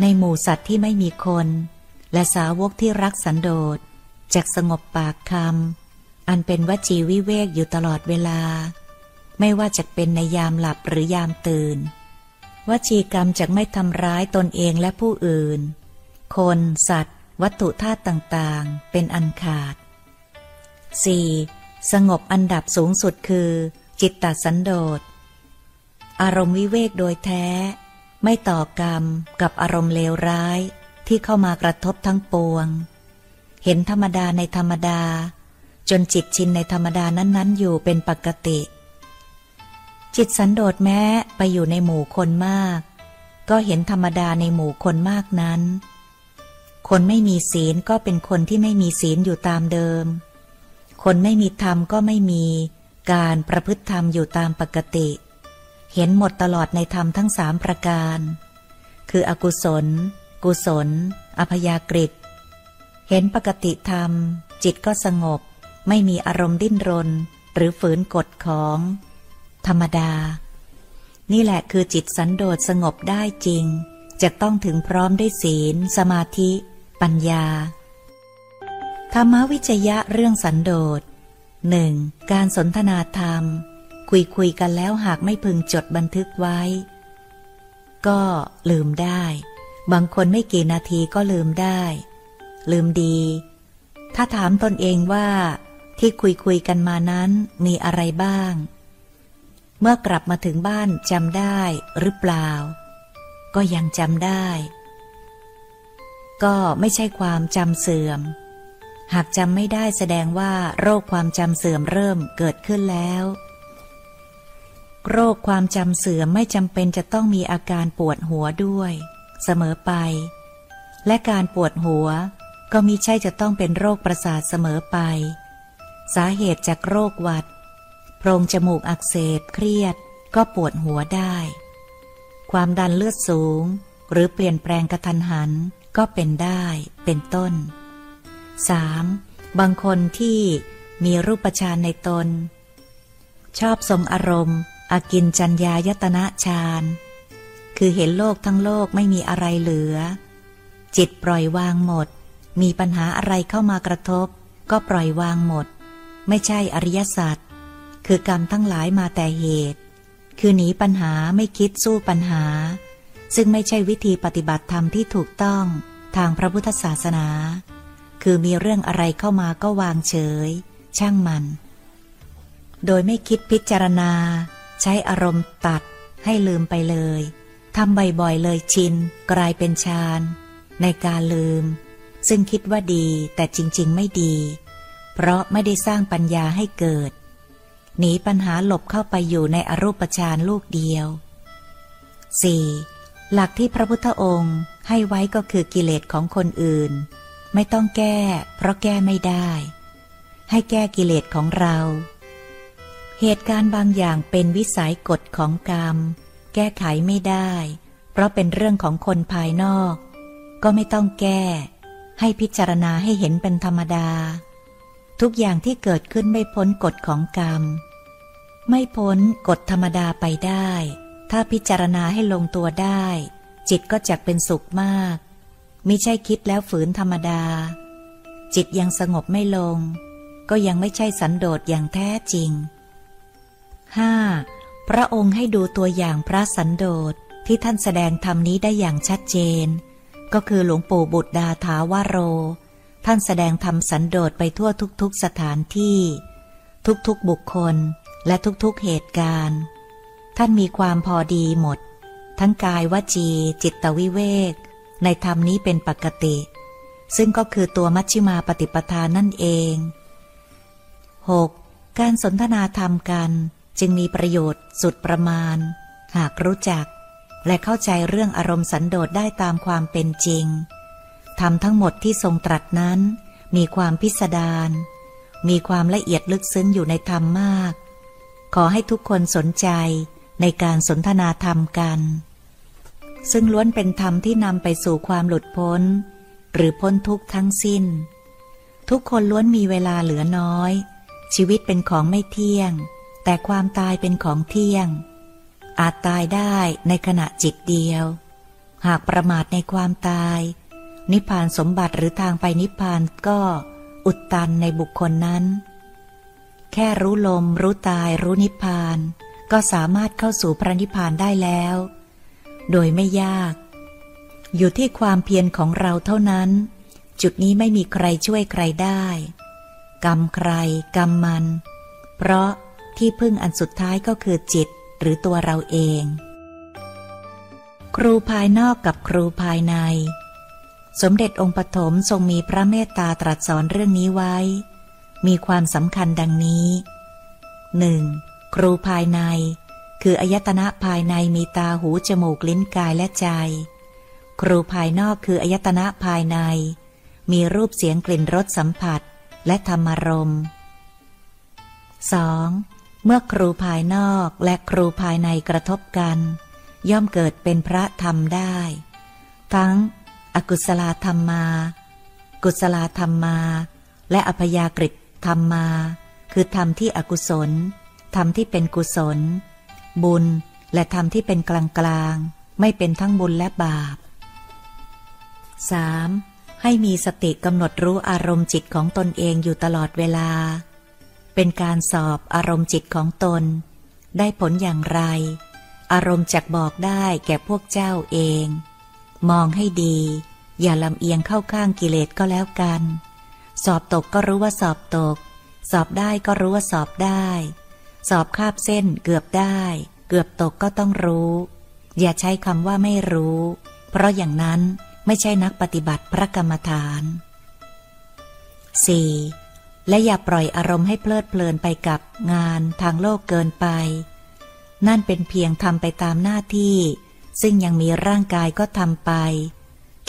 ในหมู่สัตว์ที่ไม่มีคน และสาวกที่รักสันโดษจากสงบปากคำอันเป็นวจีวิเวกอยู่ตลอดเวลา ไม่ว่าจะเป็นในยามหลับหรือยามตื่น วจีกรรมจะไม่ทำร้ายตนเองและผู้อื่น คน สัตว์ วัตถุธาตุต่างๆ เป็นอันขาด 4. สงบอันดับสูงสุดคือ จิตตสันโดษ อารมณ์วิเวกโดยแท้ ไม่ต่อกรรมกับอารมณ์เลวร้ายที่เข้ามากระทบทั้งปวง เห็นธรรมดาในธรรมดาจจนจิตชินในธรรมดานั้น ๆ อยู่เป็นปกติ จิตสันโดษแม้ไปอยู่ในหมู่คนมาก ก็เห็นธรรมดาในหมู่คนมากนั้น คนไม่มีศีลก็เป็นคนที่ไม่มีศีลอยู่ตามเดิม คนไม่มีธรรมก็ไม่มี การประพฤติธรรมอยู่ตามปกติ เห็นหมดตลอดในธรรมทั้งสามประการ คืออกุศล กุศลอภยากฤิเห็นปกติธรรม จิตก็สงบ ไม่มีอารมณ์ดิ้นรน หรือฝืนกฎของ ธรรมดา นี่แหละคือจิตสันโดษสงบได้จริง จะต้องถึงพร้อมด้วยศีล สมาธิ ปัญญา ธรรมวิจยะเรื่องสันโดษ หนึ่งการสนทนาธรรม คุยคุยกันแล้วหากไม่พึงจดบันทึกไว้ ก็ลืมได้ บางคนไม่กี่นาทีก็ลืมได้ ลืมดี ถ้าถามตนเองว่า ที่คุยคุยกันมานั้นมีอะไรบ้าง เมื่อกลับมาถึงบ้านจำได้หรือเปล่า ก็ยังจำได้ ก็ไม่ใช่ความจำเสื่อม หากจำไม่ได้แสดงว่าโรคความจำเสื่อมเริ่มเกิดขึ้นแล้ว โรคความจำเสื่อมไม่จำเป็นจะต้องมีอาการปวดหัวด้วย เสมอไป และการปวดหัวก็มิใช่จะต้องเป็นโรคประสาทเสมอไป สาเหตุจากโรคหวัดโพรงจมูกอักเสบเครียด ก็ปวดหัวได้ ความดันเลือดสูง หรือเปลี่ยนแปลงกระทันหันก็เป็นได้เป็นต้น 3. บางคนที่มีรูปฌานในตน ชอบสมอารมณ์ อากินจัญญายตนะฌานคือเห็นโลกทั้งโลกไม่มีอะไรเหลือ จิตปล่อยวางหมด มีปัญหาอะไรเข้ามากระทบ ก็ปล่อยวางหมด ไม่ใช่อริยสัจคือกรรมทั้งหลายมาแต่เหตุ คือหนีปัญหาไม่คิดสู้ปัญหา ซึ่งไม่ใช่วิธีปฏิบัติธรรมที่ถูกต้องทางพระพุทธศาสนา คือมีเรื่องอะไรเข้ามาก็วางเฉย ช่างมัน โดยไม่คิดพิจารณา ใช้อารมณ์ตัดให้ลืมไปเลยทำบ่อยๆเลยชิน กลายเป็นฌานในการลืม ซึ่งคิดว่าดีแต่จริงๆไม่ดี เพราะไม่ได้สร้างปัญญาให้เกิด หนีปัญหาหลบเข้าไปอยู่ในอรูปฌานลูกเดียว 4. หลักที่พระพุทธองค์ให้ไว้ก็คือกิเลสของคนอื่น ไม่ต้องแก้ เพราะแก้ไม่ได้ ให้แก้กิเลสของเรา เหตุการณ์บางอย่างเป็นวิสัยกฎของกรรม แก้ไขไม่ได้ เพราะเป็นเรื่องของคนภายนอก ก็ไม่ต้องแก้ ให้พิจารณาให้เห็นเป็นธรรมดา ทุกอย่างที่เกิดขึ้นไม่พ้นกฎของกรรม ไม่พ้นกฎธรรมดาไปได้ ถ้าพิจารณาให้ลงตัวได้ จิตก็จะเป็นสุขมาก มิใช่คิดแล้วฝืนธรรมดา จิตยังสงบไม่ลง ก็ยังไม่ใช่สันโดษอย่างแท้จริง 5. พระองค์ให้ดูตัวอย่างพระสันโดษที่ท่านแสดงธรรมนี้ได้อย่างชัดเจน ก็คือหลวงปู่บุตรดาถาวาโร ท่านแสดงธรรมสันโดษไปทั่วทุกๆสถานที่ ทุกๆบุคคลและทุกๆเหตุการณ์ ท่านมีความพอดีหมด ทั้งกายวจี จิตวิเวก ในธรรมนี้เป็นปกติ ซึ่งก็คือตัวมัชฌิมาปฏิปทานั่นเอง 6. การสนทนาธรรมกันจึงมีประโยชน์สุดประมาณ หากรู้จัก และเข้าใจเรื่องอารมณ์สันโดษได้ตามความเป็นจริงธรรมทั้งหมดที่ทรงตรัสนั้น มีความพิสดารมีความละเอียดลึกซึ้งอยู่ในธรรมมาก ขอให้ทุกคนสนใจในการสนทนาธรรมกัน ซึ่งล้วนเป็นธรรมที่นำไปสู่ความหลุดพ้น หรือพ้นทุกข์ทั้งสิ้น ทุกคนล้วนมีเวลาเหลือน้อย ชีวิตเป็นของไม่เที่ยง แต่ความตายเป็นของเที่ยง อาจตายได้ในขณะจิตเดียว หากประมาทในความตาย นิพพานสมบัติหรือทางไปนิพพานก็อุดตันในบุคคลนั้น แค่รู้ลม รู้ตายรู้นิพพาน ก็สามารถเข้าสู่พระนิพพานได้แล้ว โดยไม่ยาก อยู่ที่ความเพียรของเราเท่านั้น จุดนี้ไม่มีใครช่วยใครได้ กรรมใคร กรรมมัน เพราะที่พึ่งอันสุดท้ายก็คือจิตหรือตัวเราเอง ครูภายนอกกับครูภายใน สมเด็จองค์ปฐมทรงมีพระเมตตาตรัสสอนเรื่องนี้ไว้ มีความสำคัญดังนี้หนึ่งครูภายใน คืออายตนะภายในมีตาหูจมูกลิ้นกายและใจ ครูภายนอกคืออายตนะภายใน มีรูปเสียงกลิ่นรสสัมผัส และธรรมารมณ์ 2. เมื่อครูภายนอกและครูภายในกระทบกัน ย่อมเกิดเป็นพระธรรมได้ ทั้ง อกุศลธรรมมา กุศลธรรมมา และอภยากฤิธรรมมา คือธรรมที่อกุศล ธรรมที่เป็นกุศล บุญและธรรมที่เป็นกลางกลางไม่เป็นทั้งบุญและบาป 3. ให้มีสติกำหนดรู้อารมณ์จิตของตนเองอยู่ตลอดเวลา เป็นการสอบอารมณ์จิตของตน ได้ผลอย่างไร อารมณ์จักบอกได้แก่พวกเจ้าเอง มองให้ดี อย่าลำเอียงเข้าข้างกิเลสก็แล้วกัน สอบตกก็รู้ว่าสอบตก สอบได้ก็รู้ว่าสอบได้ สอบคาบเส้นเกือบได้ เกือบตกก็ต้องรู้ อย่าใช้คำว่าไม่รู้ เพราะอย่างนั้นไม่ใช่นักปฏิบัติพระกรรมฐาน 4. และอย่าปล่อยอารมณ์ให้เพลิดเพลินไปกับงานทางโลกเกินไป นั่นเป็นเพียงทำไปตามหน้าที่ ซึ่งยังมีร่างกายก็ทำไป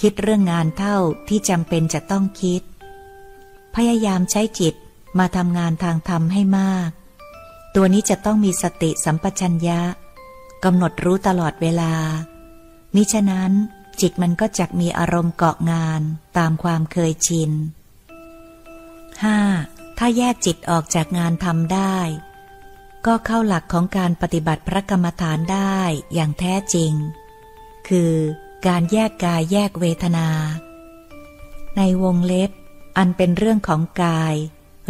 คิดเรื่องงานเท่าที่จำเป็นจะต้องคิด พยายามใช้จิตมาทำงานทางธรรมให้มาก ตัวนี้จะต้องมีสติสัมปชัญญะกำหนดรู้ตลอดเวลา มิฉะนั้นจิตมันก็จักมีอารมณ์เกาะงานตามความเคยชิน 5. ถ้าแยกจิตออกจากงานทำได้ ก็เข้าหลักของการปฏิบัติพระกรรมฐานได้อย่างแท้จริง คือการแยกกายแยกเวทนา ในวงเล็บ อันเป็นเรื่องของกาย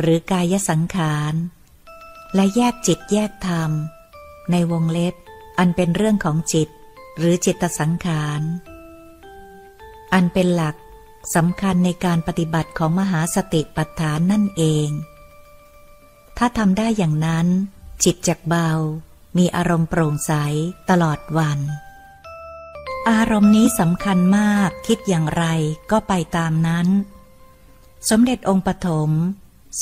หรือกายสังขาร และแยกจิตแยกธรรม ในวงเล็บ อันเป็นเรื่องของจิต หรือจิตสังขาร อันเป็นหลักสำคัญในการปฏิบัติของมหาสติปัฏฐานนั่นเอง ถ้าทำได้อย่างนั้น จิตจักเบา มีอารมณ์โปร่งใสตลอดวัน อารมณ์นี้สำคัญมากคิดอย่างไรก็ไปตามนั้น สมเด็จองค์ปฐม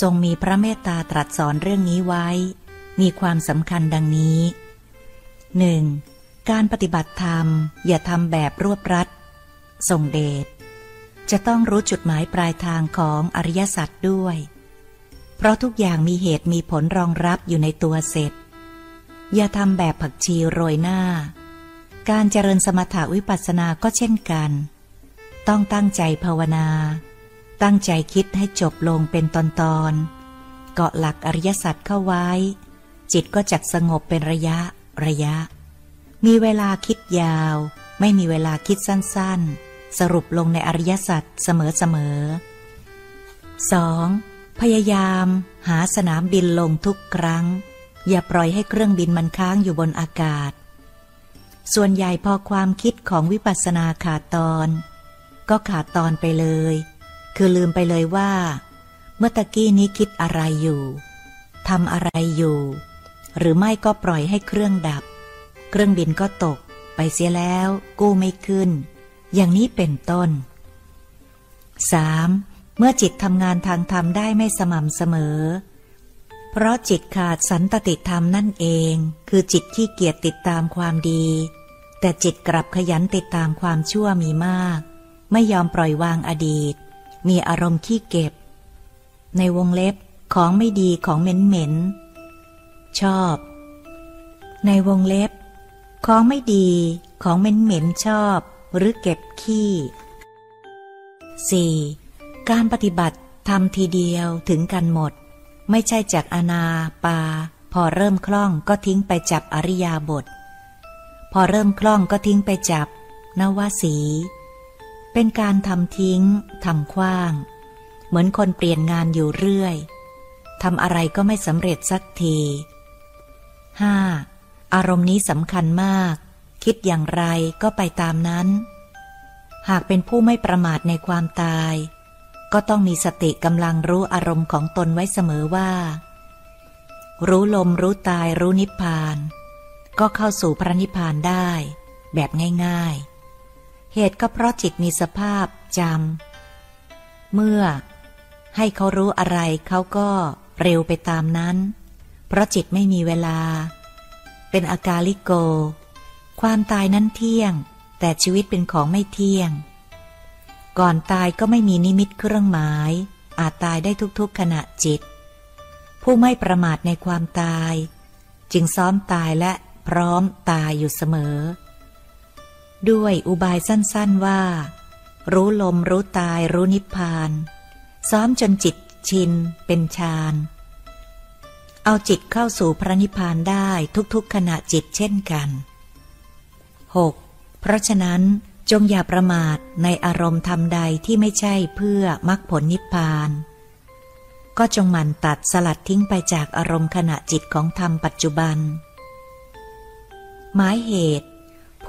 ทรงมีพระเมตตาตรัสสอนเรื่องนี้ไว้ มีความสำคัญดังนี้หนึ่งการปฏิบัติธรรม อย่าทำแบบรวบรัดทรงเดชจะต้องรู้จุดหมายปลายทางของอริยสัจด้วย เพราะทุกอย่างมีเหตุมีผลรองรับอยู่ในตัวเสร็จ อย่าทำแบบผักชีโรยหน้า การเจริญสมถาวิปัสสนาก็เช่นกัน ต้องตั้งใจภาวนา ตั้งใจคิดให้จบลงเป็นตอนๆเกาะหลักอริยสัจเข้าไว้ จิตก็จักสงบเป็นระยะระยะ มีเวลาคิดยาว ไม่มีเวลาคิดสั้น ๆ สรุปลงในอริยสัจเสมอๆ 2. พยายาม หาสนามบินลงทุกครั้ง อย่าปล่อยให้เครื่องบินมันค้างอยู่บนอากาศ ส่วนใหญ่พอความคิดของวิปัสสนาขาดตอน ก็ขาดตอนไปเลย คือลืมไปเลยว่า เมื่อตะกี้นี้คิดอะไรอยู่ทำอะไรอยู่ หรือไม่ก็ปล่อยให้เครื่องดับ เครื่องบินก็ตก ไปเสียแล้ว กู้ไม่ขึ้น อย่างนี้เป็นต้น 3. เมื่อจิตทำงานทางธรรมได้ไม่สม่ำเสมอ เพราะจิตขาดสันตติธรรมนั่นเอง คือจิตที่เกียจติดตามความดี แต่จิตกลับขยันติดตามความชั่วมีมาก ไม่ยอมปล่อยวางอดีต มีอารมณ์ขี้เก็บ ในวงเล็บของไม่ดีของเหม็นเหม็นชอบ ในวงเล็บ ของไม่ดีของเหม็นเหม็นชอบ หรือเก็บขี้ 4. การปฏิบัติทำทีเดียวถึงกันหมด ไม่ใช่จากอนาปา พอเริ่มคล่องก็ทิ้งไปจับอริยาบท พอเริ่มคล่องก็ทิ้งไปจับนวสี เป็นการทำทิ้งทำคว้าง เหมือนคนเปลี่ยนงานอยู่เรื่อยทำอะไรก็ไม่สำเร็จสักที 5. อารมณ์นี้สำคัญมาก คิดอย่างไรก็ไปตามนั้น หากเป็นผู้ไม่ประมาทในความตาย ก็ต้องมีสติกำลังรู้อารมณ์ของตนไว้เสมอว่า รู้ลมรู้ตายรู้นิพพาน ก็เข้าสู่พระนิพพานได้ แบบง่าย ๆ เหตุก็เพราะจิตมีสภาพจำ เมื่อให้เขารู้อะไรเขาก็เร็วไปตามนั้น เพราะจิตไม่มีเวลา เป็นอากาลิโก ความตายนั้นเที่ยง แต่ชีวิตเป็นของไม่เที่ยง ก่อนตายก็ไม่มีนิมิตเครื่องหมาย อาจตายได้ทุกๆขณะจิต ผู้ไม่ประมาทในความตาย จึงซ้อมตายและพร้อมตายอยู่เสมอ ด้วยอุบายสั้นๆว่า รู้ลมรู้ตายรู้นิพพาน ซ้อมจนจิตชินเป็นฌานเอาจิตเข้าสู่พระนิพพานได้ทุกๆขณะจิตเช่นกัน 6. เพราะฉะนั้นจงอย่าประมาทในอารมณ์ธรรมใดที่ไม่ใช่เพื่อมรรคผลนิพพาน ก็จงหมั่นตัดสลัดทิ้งไปจากอารมณ์ขณะจิตของธรรมปัจจุบัน หมายเหตุ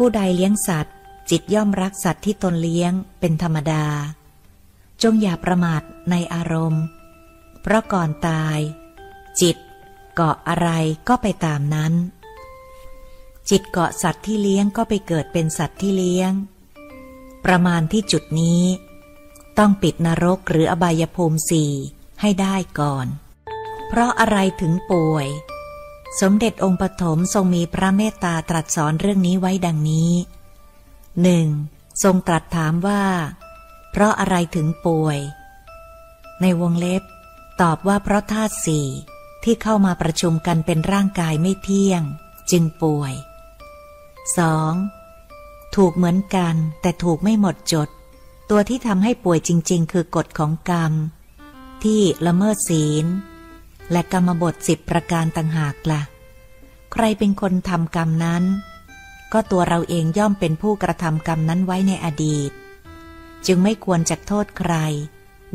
ผู้ใดเลี้ยงสัตว์ จิตย่อมรักสัตว์ที่ตนเลี้ยงเป็นธรรมดา จงอย่าประมาทในอารมณ์ เพราะก่อนตาย จิตเกาะอะไรก็ไปตามนั้น จิตเกาะสัตว์ที่เลี้ยงก็ไปเกิดเป็นสัตว์ที่เลี้ยง ประมาณที่จุดนี้ ต้องปิดนรกหรืออบายภูมิสี่ให้ได้ก่อน เพราะอะไรถึงป่วย สมเด็จองค์ปฐมทรงมีพระเมตตาตรัสสอนเรื่องนี้ไว้ดังนี้หนึ่งทรงตรัสถามว่า เพราะอะไรถึงป่วย ในวงเล็บ ตอบว่าเพราะธาตุสี่ที่เข้ามาประชุมกันเป็นร่างกายไม่เที่ยง จึงป่วย 2. ถูกเหมือนกันแต่ถูกไม่หมดจด ตัวที่ทำให้ป่วยจริง ๆ คือกฎของกรรม ที่ละเมิดศีล และกรรมบทสิบประการต่างหากละ่ะ ใครเป็นคนทำกรรมนั้น ก็ตัวเราเองย่อมเป็นผู้กระทำกรรมนั้นไว้ในอดีต จึงไม่ควรจะโทษใคร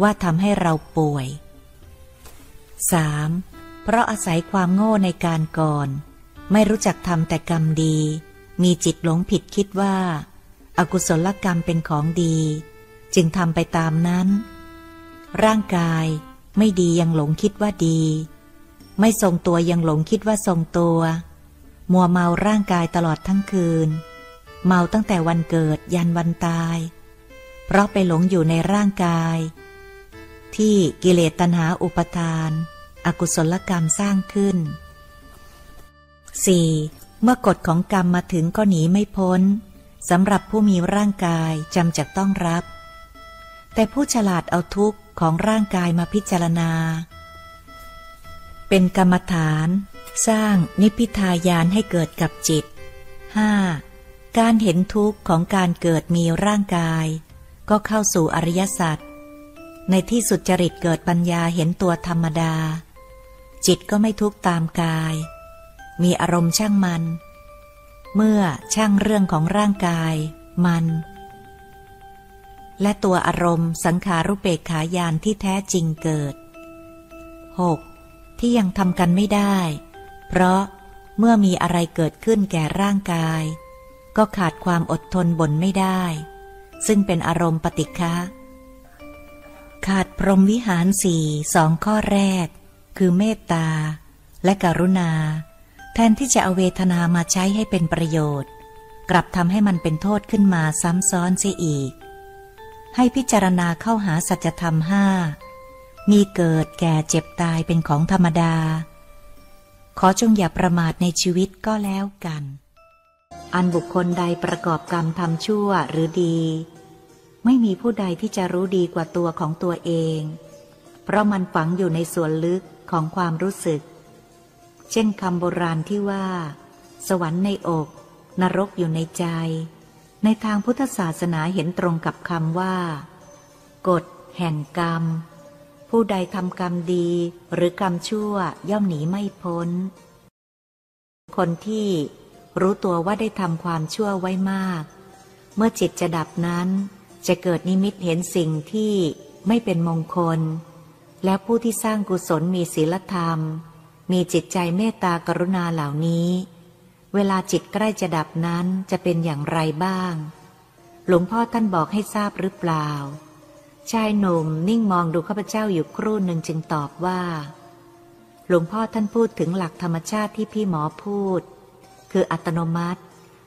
ว่าทำให้เราป่วย 3. เพราะอาศัยความโง่ในการก่อน ไม่รู้จักทำแต่กรรมดี มีจิตหลงผิดคิดว่า อากุศลกรรมเป็นของดี จึงทำไปตามนั้น ร่างกาย ไม่ดียังหลงคิดว่าดี ไม่ทรงตัวยังหลงคิดว่าทรงตัว มัวเมาร่างกายตลอดทั้งคืน เมาตั้งแต่วันเกิดยันวันตาย เพราะไปหลงอยู่ในร่างกาย ที่กิเลสตัณหาอุปทาน อกุศลกรรมสร้างขึ้น 4. เมื่อกฎของกรรมมาถึงก็หนีไม่พ้นสำหรับผู้มีร่างกายจำจะต้องรับ แต่ผู้ฉลาดเอาทุกข์ ของร่างกายมาพิจารณา เป็นกรรมฐาน สร้างนิพพิทายานให้เกิดกับจิต 5. การเห็นทุกข์ของการเกิดมีร่างกาย ก็เข้าสู่อริยสัจในที่สุดจริตเกิดปัญญาเห็นตัวธรรมดา จิตก็ไม่ทุกข์ตามกาย มีอารมณ์ช่างมัน เมื่อช่างเรื่องของร่างกาย มัน และตัวอารมณ์สังขารุเปกขายานที่แท้จริงเกิด 6. ที่ยังทำกันไม่ได้ เพราะเมื่อมีอะไรเกิดขึ้นแก่ร่างกาย ก็ขาดความอดทนบนไม่ได้ ซึ่งเป็นอารมณ์ปฏิฆะขาดพรหมวิหารสี่สองข้อแรก คือเมตตา และกรุณา แทนที่จะเอาเวทนามาใช้ให้เป็นประโยชน์ กลับทำให้มันเป็นโทษขึ้นมาซ้ำซ้อนเสียอีก ให้พิจารณาเข้าหาสัจธรรมห้า มีเกิดแก่เจ็บตายเป็นของธรรมดา ขอจงอย่าประมาทในชีวิตก็แล้วกัน อันบุคคลใดประกอบกรรมทำชั่วหรือดี ไม่มีผู้ใดที่จะรู้ดีกว่าตัวของตัวเอง เพราะมันฝังอยู่ในส่วนลึกของความรู้สึก เช่นคำโบราณที่ว่า สวรรค์ในอก นรกอยู่ในใจ ในทางพุทธศาสนาเห็นตรงกับคำว่า กฎ แห่งกรรม ผู้ใดทำกรรมดีหรือกรรมชั่วย่อมหนีไม่พ้น คนที่รู้ตัวว่าได้ทำความชั่วไว้มาก เมื่อจิตจะดับนั้นจะเกิดนิมิตเห็นสิ่งที่ไม่เป็นมงคล และผู้ที่สร้างกุศลมีศีลธรรม มีจิตใจเมตตากรุณาเหล่านี้ เวลาจิตใกล้จะดับนั้นจะเป็นอย่างไรบ้าง หลวงพ่อท่านบอกให้ทราบหรือเปล่า ชายหนุ่มนิ่งมองดูข้าพเจ้าอยู่ครู่หนึ่งจึงตอบว่า หลวงพ่อท่านพูดถึงหลักธรรมชาติที่พี่หมอพูด คืออัตโนมัติ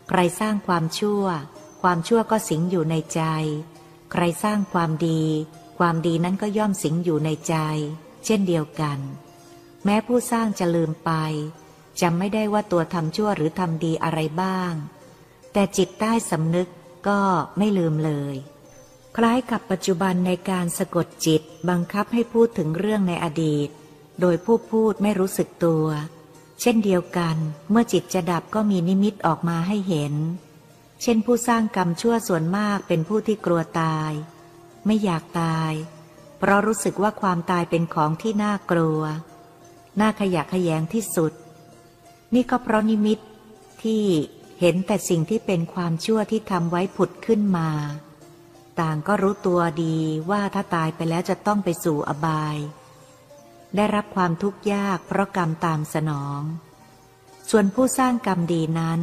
ใครสร้างความชั่ว ความชั่วก็สิงอยู่ในใจ ใครสร้างความดี ความดีนั้นก็ย่อมสิงอยู่ในใจ เช่นเดียวกัน แม้ผู้สร้างจะลืมไป จำไม่ได้ว่าตัวทำชั่วหรือทำดีอะไรบ้าง แต่จิตใต้สำนึกก็ไม่ลืมเลย คล้ายกับปัจจุบันในการสะกดจิตบังคับให้พูดถึงเรื่องในอดีต โดยผู้พูดไม่รู้สึกตัว เช่นเดียวกัน เมื่อจิตจะดับก็มีนิมิตออกมาให้เห็น เช่นผู้สร้างกรรมชั่วส่วนมากเป็นผู้ที่กลัวตาย ไม่อยากตาย เพราะรู้สึกว่าความตายเป็นของที่น่ากลัว น่าขยะแขยงที่สุด นี่ก็เพราะนิมิตที่เห็นแต่สิ่งที่เป็นความชั่วที่ทำไว้ผุดขึ้นมา ต่างก็รู้ตัวดีว่าถ้าตายไปแล้วจะต้องไปสู่อบาย ได้รับความทุกข์ยากเพราะกรรมตามสนอง ส่วนผู้สร้างกรรมดีนั้น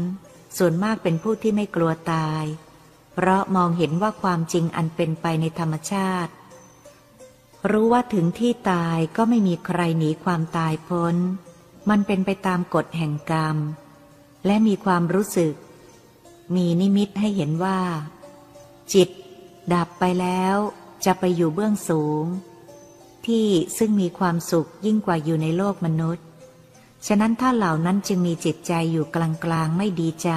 ส่วนมากเป็นผู้ที่ไม่กลัวตาย เพราะมองเห็นว่าความจริงอันเป็นไปในธรรมชาติ รู้ว่าถึงที่ตายก็ไม่มีใครหนีความตายพ้น มันเป็นไปตามกฎแห่งกรรม และมีความรู้สึก มีนิมิตให้เห็นว่า จิต ดับไปแล้วจะไปอยู่เบื้องสูง ที่ซึ่งมีความสุขยิ่งกว่าอยู่ในโลกมนุษย์ ฉะนั้นถ้าเหล่านั้นจึงมีจิตใจอยู่กลางๆไม่ดีใจ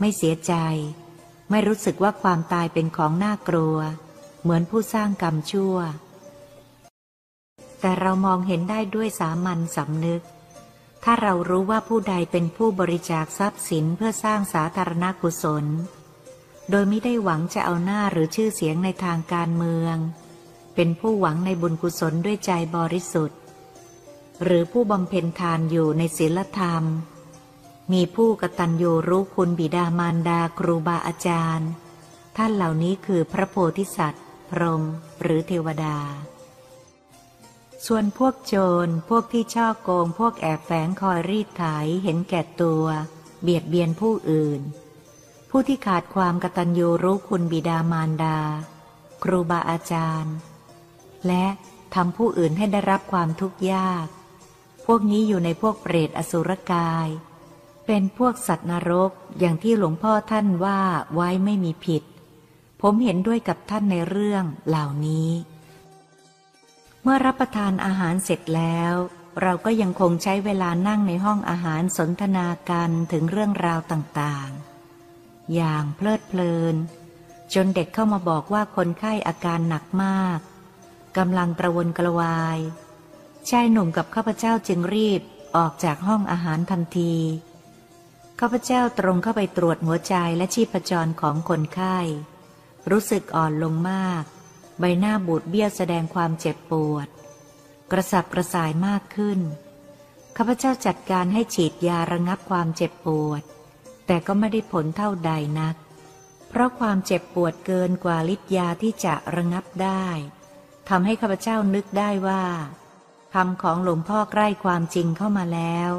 ไม่เสียใจ ไม่รู้สึกว่าความตายเป็นของน่ากลัว เหมือนผู้สร้างกรรมชั่ว แต่เรามองเห็นได้ด้วยสามัญสำนึก ถ้าเรารู้ว่าผู้ใดเป็นผู้บริจาคทรัพย์สินเพื่อสร้างสาธารณกุศล โดยไม่ได้หวังจะเอาหน้าหรือชื่อเสียงในทางการเมือง เป็นผู้หวังในบุญกุศลด้วยใจบริสุทธิ์ หรือผู้บำเพ็ญทานอยู่ในศีลธรรม มีผู้กตัญญูรู้คุณบิดามารดาครูบาอาจารย์ ท่านเหล่านี้คือพระโพธิสัตว์ พรหมหรือเทวดา ส่วนพวกโจร พวกที่ช่อโกง พวกแอบแฝงคอยรีดไถเห็นแก่ตัว เบียดเบียนผู้อื่น ผู้ที่ขาดความกตัญญูรู้คุณบิดามารดา ครูบาอาจารย์ และทำผู้อื่นให้ได้รับความทุกข์ยาก พวกนี้อยู่ในพวกเปรตอสุรกาย เป็นพวกสัตว์นรกอย่างที่หลวงพ่อท่านว่าไว้ไม่มีผิด ผมเห็นด้วยกับท่านในเรื่องเหล่านี้ มื่อรับประทานอาหารเสร็จแล้ว เราก็ยังคงใช้เวลานั่งในห้องอาหารสนทนากันถึงเรื่องราวต่างๆ อย่างเพลิดเพลิน จนเด็กเข้ามาบอกว่าคนไข้อาการหนักมากกำลังกระวนกระวายชายหนุ่มกับข้าพเจ้าจึงรีบออกจากห้องอาหารทันทีข้าพเจ้าตรงเข้าไปตรวจหัวใจและชีพจรของคนไข้ รู้สึกอ่อนลงมาก ใบหน้าบูดเบี้ยวแสดงความเจ็บปวด กระสับกระส่ายมากขึ้น ข้าพเจ้าจัดการให้ฉีดยาระงับความเจ็บปวด แต่ก็ไม่ได้ผลเท่าใดนัก เพราะความเจ็บปวดเกินกว่าฤทธิ์ยาที่จะระงับได้ทำให้ข้าพเจ้านึกได้ว่าคำของหลวงพ่อใกล้ความจริงเข้ามาแล้ว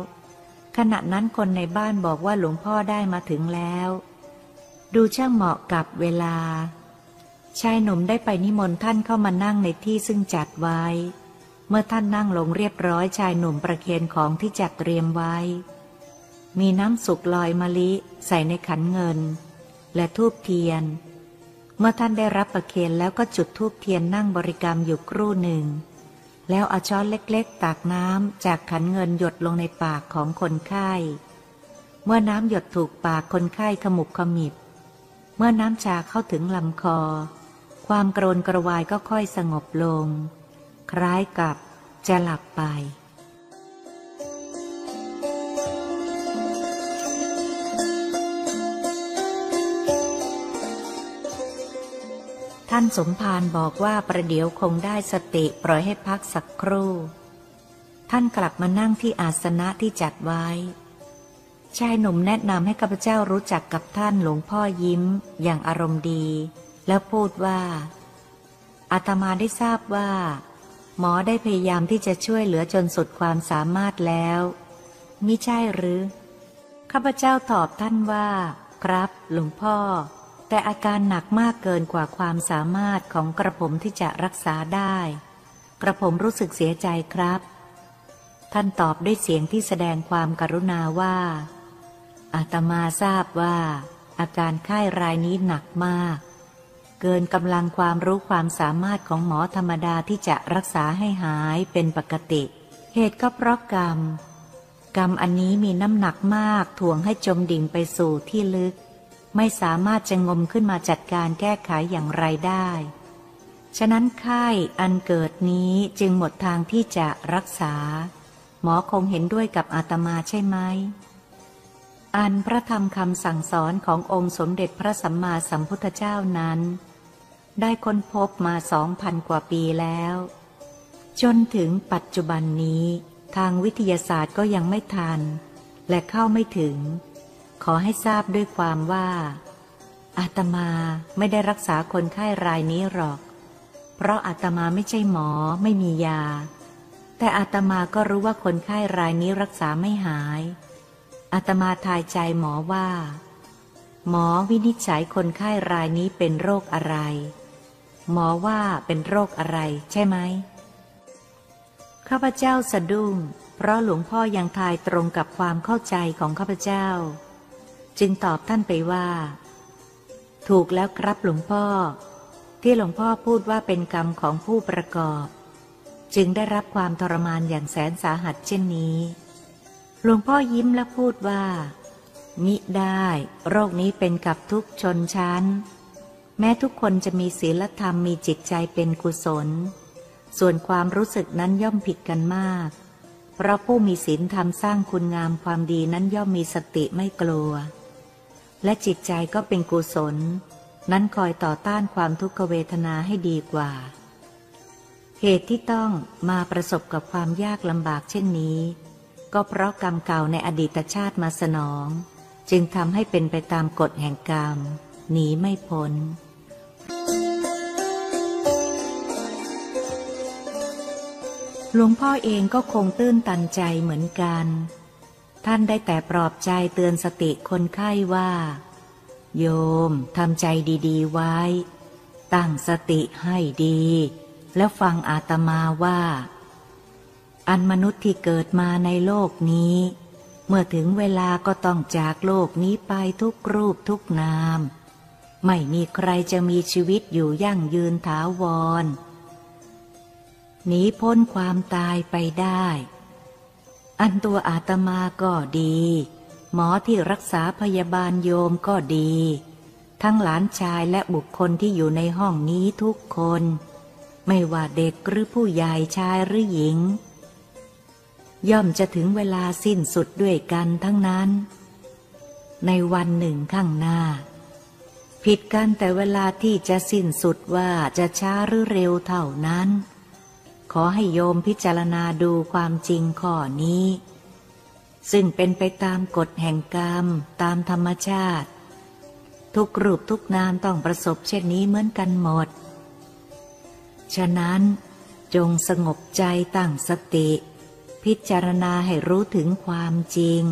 ขณะนั้นคนในบ้านบอกว่าหลวงพ่อได้มาถึงแล้ว ดูช่างเหมาะกับเวลา ชายหนุ่มได้ไปนิมนต์ท่านเข้ามานั่งในที่ซึ่งจัดไว้ เมื่อท่านนั่งลงเรียบร้อยชายหนุ่มประเคนของที่จัดเตรียมไว้ มีน้ำสุกลอยมะลิใส่ในขันเงิน และทูบเทียน เมื่อท่านได้รับประเคนแล้วก็จุดทูบเทียนนั่งบริกรรมอยู่ครู่หนึ่ง แล้วเอาช้อนเล็กๆ ตักน้ำจากขันเงินหยดลงในปากของคนไข้ เมื่อน้ำหยดถูกปากคนไข้ขมุบขมิบ เมื่อน้ำชาเข้าถึงลำคอ ความโกรนกระวายก็ค่อยสงบลง คล้ายกับจะหลับไป ท่านสมภารบอกว่าประเดี๋ยวคงได้สติปล่อยให้พักสักครู่ ท่านกลับมานั่งที่อาสนะที่จัดไว้ ชายหนุ่มแนะนำให้ข้าพเจ้ารู้จักกับท่านหลวงพ่อยิ้มอย่างอารมณ์ดี แล้วพูดว่าอาตมาได้ทราบว่า หมอได้พยายามที่จะช่วยเหลือจนสุดความสามารถแล้วมิใช่หรือ ข้าพเจ้าตอบท่านว่า ครับหลวงพ่อ แต่อาการหนักมากเกินกว่าความสามารถของกระผมที่จะรักษาได้ กระผมรู้สึกเสียใจครับ ท่านตอบด้วยเสียงที่แสดงความกรุณาว่า อาตมาทราบว่า อาการไข้รายนี้หนักมาก เกินกำลังความรู้ความสามารถของหมอธรรมดาที่จะรักษาให้หายเป็นปกติ เหตุก็เพราะกรรม กรรมอันนี้มีน้ำหนักมากถ่วงให้จมดิ่งไปสู่ที่ลึก ไม่สามารถจะงมขึ้นมาจัดการแก้ไขอย่างไรได้ ฉะนั้นไข้อันเกิดนี้จึงหมดทางที่จะรักษา หมอคงเห็นด้วยกับอาตมาใช่ไหมอันพระธรรมคำสั่งสอนขององค์สมเด็จพระสัมมาสัมพุทธเจ้านั้น ได้ค้นพบมาสองพันกว่าปีแล้ว จนถึงปัจจุบันนี้ ทางวิทยาศาสตร์ก็ยังไม่ทัน และเข้าไม่ถึง ขอให้ทราบด้วยความว่า อาตมาไม่ได้รักษาคนไข้รายนี้หรอก เพราะอาตมาไม่ใช่หมอไม่มียา แต่อาตมาก็รู้ว่าคนไข้รายนี้รักษาไม่หาย อาตมาทายใจหมอว่า หมอวินิจฉัยคนไข้รายนี้เป็นโรคอะไร หมอว่าเป็นโรคอะไรใช่ไหม ข้าพเจ้าสะดุ้ง เพราะหลวงพ่อยังทายตรงกับความเข้าใจของข้าพเจ้า จึงตอบท่านไปว่า ถูกแล้วครับหลวงพ่อ ที่หลวงพ่อพูดว่าเป็นกรรมของผู้ประกอบ จึงได้รับความทรมานอย่างแสนสาหัสเช่นนี้ หลวงพ่อยิ้มและพูดว่า มิได้ โรคนี้เป็นกับทุกชนชั้น แม้ทุกคนจะมีศีลธรรมมีจิตใจเป็นกุศล ส่วนความรู้สึกนั้นย่อมผิดกันมาก เพราะผู้มีศีลธรรมสร้างคุณงามความดีนั้นย่อมมีสติไม่กลัว และจิตใจก็เป็นกุศล นั้นคอยต่อต้านความทุกขเวทนาให้ดีกว่า เหตุที่ต้องมาประสบกับความยากลำบากเช่นนี้ ก็เพราะกรรมเก่าในอดีตชาติมาสนอง จึงทำให้เป็นไปตามกฎแห่งกรรมหนีไม่พ้น หลวงพ่อเองก็คงตื้นตันใจเหมือนกัน ท่านได้แต่ปลอบใจเตือนสติคนไข้ว่า โยมทำใจดีๆไว้ ตั้งสติให้ดี แล้วฟังอาตมาว่า อันมนุษย์ที่เกิดมาในโลกนี้ เมื่อถึงเวลาก็ต้องจากโลกนี้ไปทุกรูปทุกนาม ไม่มีใครจะมีชีวิตอยู่ยั่งยืนถาวร หนีพ้นความตายไปได้ อันตัวอาตมาก็ดี หมอที่รักษาพยาบาลโยมก็ดี ทั้งหลานชายและบุคคลที่อยู่ในห้องนี้ทุกคน ไม่ว่าเด็กหรือผู้ใหญ่ชายหรือหญิง ย่อมจะถึงเวลาสิ้นสุดด้วยกันทั้งนั้น ในวันหนึ่งข้างหน้าผิดกันแต่เวลาที่จะสิ้นสุดว่าจะช้าหรือเร็วเท่านั้น ขอให้โยมพิจารณาดูความจริงข้อนี้ ซึ่งเป็นไปตามกฎแห่งกรรม ตามธรรมชาติ ทุกรูปทุกนามต้องประสบเช่นนี้เหมือนกันหมด ฉะนั้นจงสงบใจตั้งสติ พิจารณาให้รู้ถึงความจริง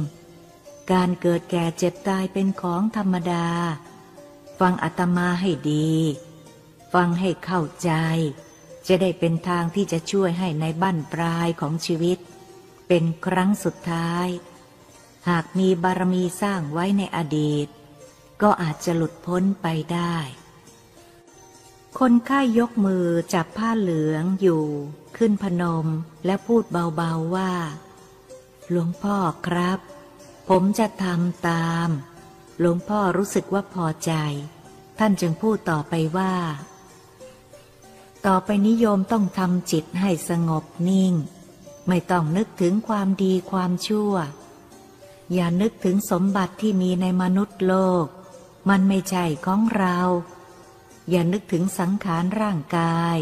การเกิดแก่เจ็บตายเป็นของธรรมดา ฟังอาตมาให้ดี ฟังให้เข้าใจ จะได้เป็นทางที่จะช่วยให้ในบั้นปลายของชีวิต เป็นครั้งสุดท้าย หากมีบารมีสร้างไว้ในอดีต ก็อาจจะหลุดพ้นไปได้ คนไข้ยยกมือจับผ้าเหลืองอยู่ ขึ้นพนมและพูดเบาๆว่า หลวงพ่อครับ ผมจะทำตาม หลวงพ่อรู้สึกว่าพอใจ ท่านจึงพูดต่อไปว่า ต่อไปนิยมต้องทำจิตให้สงบนิ่ง ไม่ต้องนึกถึงความดีความชั่ว อย่านึกถึงสมบัติที่มีในมนุษย์โลก มันไม่ใช่ของเรา อย่านึกถึงสังขารร่างกาย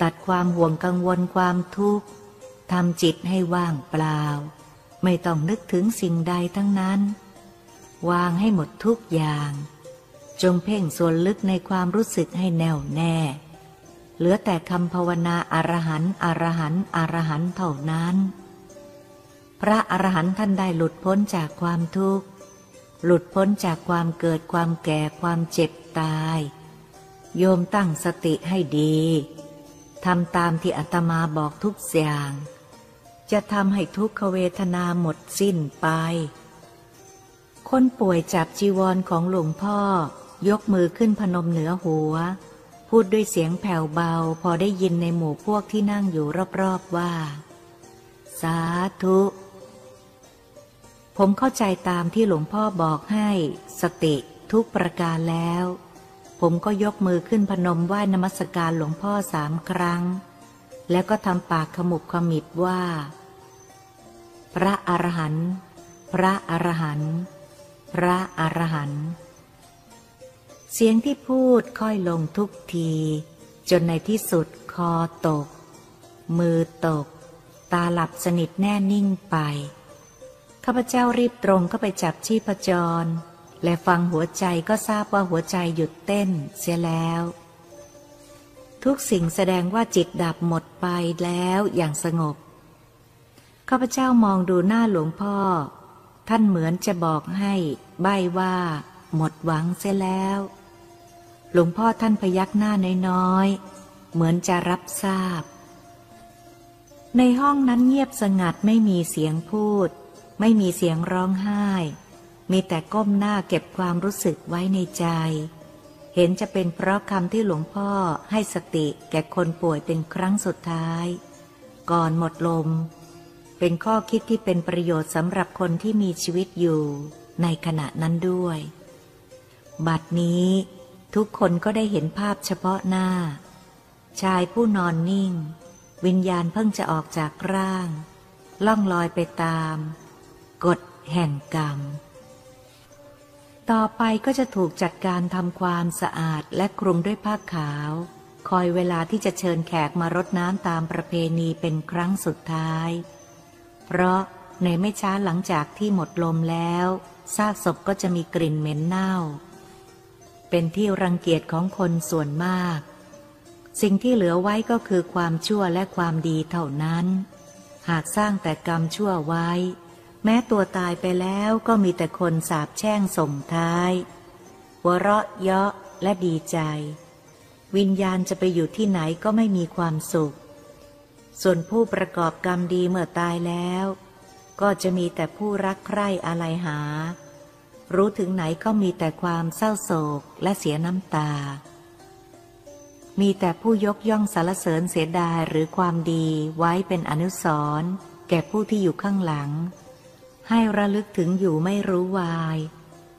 ตัดความห่วงกังวลความทุกข์ทำจิตให้ว่างเปล่า ไม่ต้องนึกถึงสิ่งใดทั้งนั้น วางให้หมดทุกอย่าง จงเพ่งส่วนลึกในความรู้สึกให้แน่วแน่ เหลือแต่คำภาวนาอารหันต์อรหันต์อรหันต์เท่านั้น พระอรหันต์ท่านได้หลุดพ้นจากความทุกข์ หลุดพ้นจากความเกิดความแก่ความเจ็บตาย โยมตั้งสติให้ดีทำตามที่อาตมาบอกทุกอย่าง จะทำให้ทุกขเวทนาหมดสิ้นไป คนป่วยจับจีวรของหลวงพ่อ ยกมือขึ้นพนมเหนือหัว พูดด้วยเสียงแผ่วเบา พอได้ยินในหมู่พวกที่นั่งอยู่รอบๆว่า สาธุ ผมเข้าใจตามที่หลวงพ่อบอกให้สติทุกประการแล้ว ผมก็ยกมือขึ้นพนมไหว้นมัสการหลวงพ่อสามครั้ง แล้วก็ทำปากขมุบขมิบว่า พระอรหันต์พระอรหันต์พระอรหันต์ เสียงที่พูดค่อยลงทุกที จนในที่สุดคอตก มือตก ตาหลับสนิทแน่นิ่งไป ข้าพเจ้ารีบตรงเข้าไปจับชีพจร และฟังหัวใจก็ทราบว่าหัวใจหยุดเต้นเสียแล้ว ทุกสิ่งแสดงว่าจิตดับหมดไปแล้วอย่างสงบ ข้าพเจ้ามองดูหน้าหลวงพ่อ ท่านเหมือนจะบอกให้ ใบว่าหมดหวังเสียแล้ว หลวงพ่อท่านพยักหน้าน้อยๆ เหมือนจะรับทราบ ในห้องนั้นเงียบสงัดไม่มีเสียงพูด ไม่มีเสียงร้องไห้ มีแต่ก้มหน้าเก็บความรู้สึกไว้ในใจ เห็นจะเป็นเพราะคำที่หลวงพ่อให้สติแก่คนป่วยเป็นครั้งสุดท้าย ก่อนหมดลม เป็นข้อคิดที่เป็นประโยชน์สำหรับคนที่มีชีวิตอยู่ในขณะนั้นด้วย บัดนี้ ทุกคนก็ได้เห็นภาพเฉพาะหน้า ชายผู้นอนนิ่ง วิญญาณเพิ่งจะออกจากร่าง ล่องลอยไปตาม กฎแห่งกรรม ต่อไปก็จะถูกจัดการทำความสะอาดและคลุมด้วยผ้าขาว คอยเวลาที่จะเชิญแขกมารดน้ำตามประเพณีเป็นครั้งสุดท้าย เพราะในไม่ช้าหลังจากที่หมดลมแล้วซากศพก็จะมีกลิ่นเหม็นเน่า เป็นที่รังเกียจของคนส่วนมาก สิ่งที่เหลือไว้ก็คือความชั่วและความดีเท่านั้น หากสร้างแต่กรรมชั่วไว้ แม้ตัวตายไปแล้วก็มีแต่คนสาบแช่งส่งท้าย หัวเราะเยาะและดีใจ วิญญาณจะไปอยู่ที่ไหนก็ไม่มีความสุข ส่วนผู้ประกอบกรรมดีเมื่อตายแล้ว ก็จะมีแต่ผู้รักใคร่อะไรหา รู้ถึงไหนก็มีแต่ความเศร้าโศกและเสียน้ำตา มีแต่ผู้ยกย่องสารเสริญเสียดายหรือความดีไว้เป็นอนุสรณ์แก่ผู้ที่อยู่ข้างหลัง ให้ระลึกถึงอยู่ไม่รู้วาย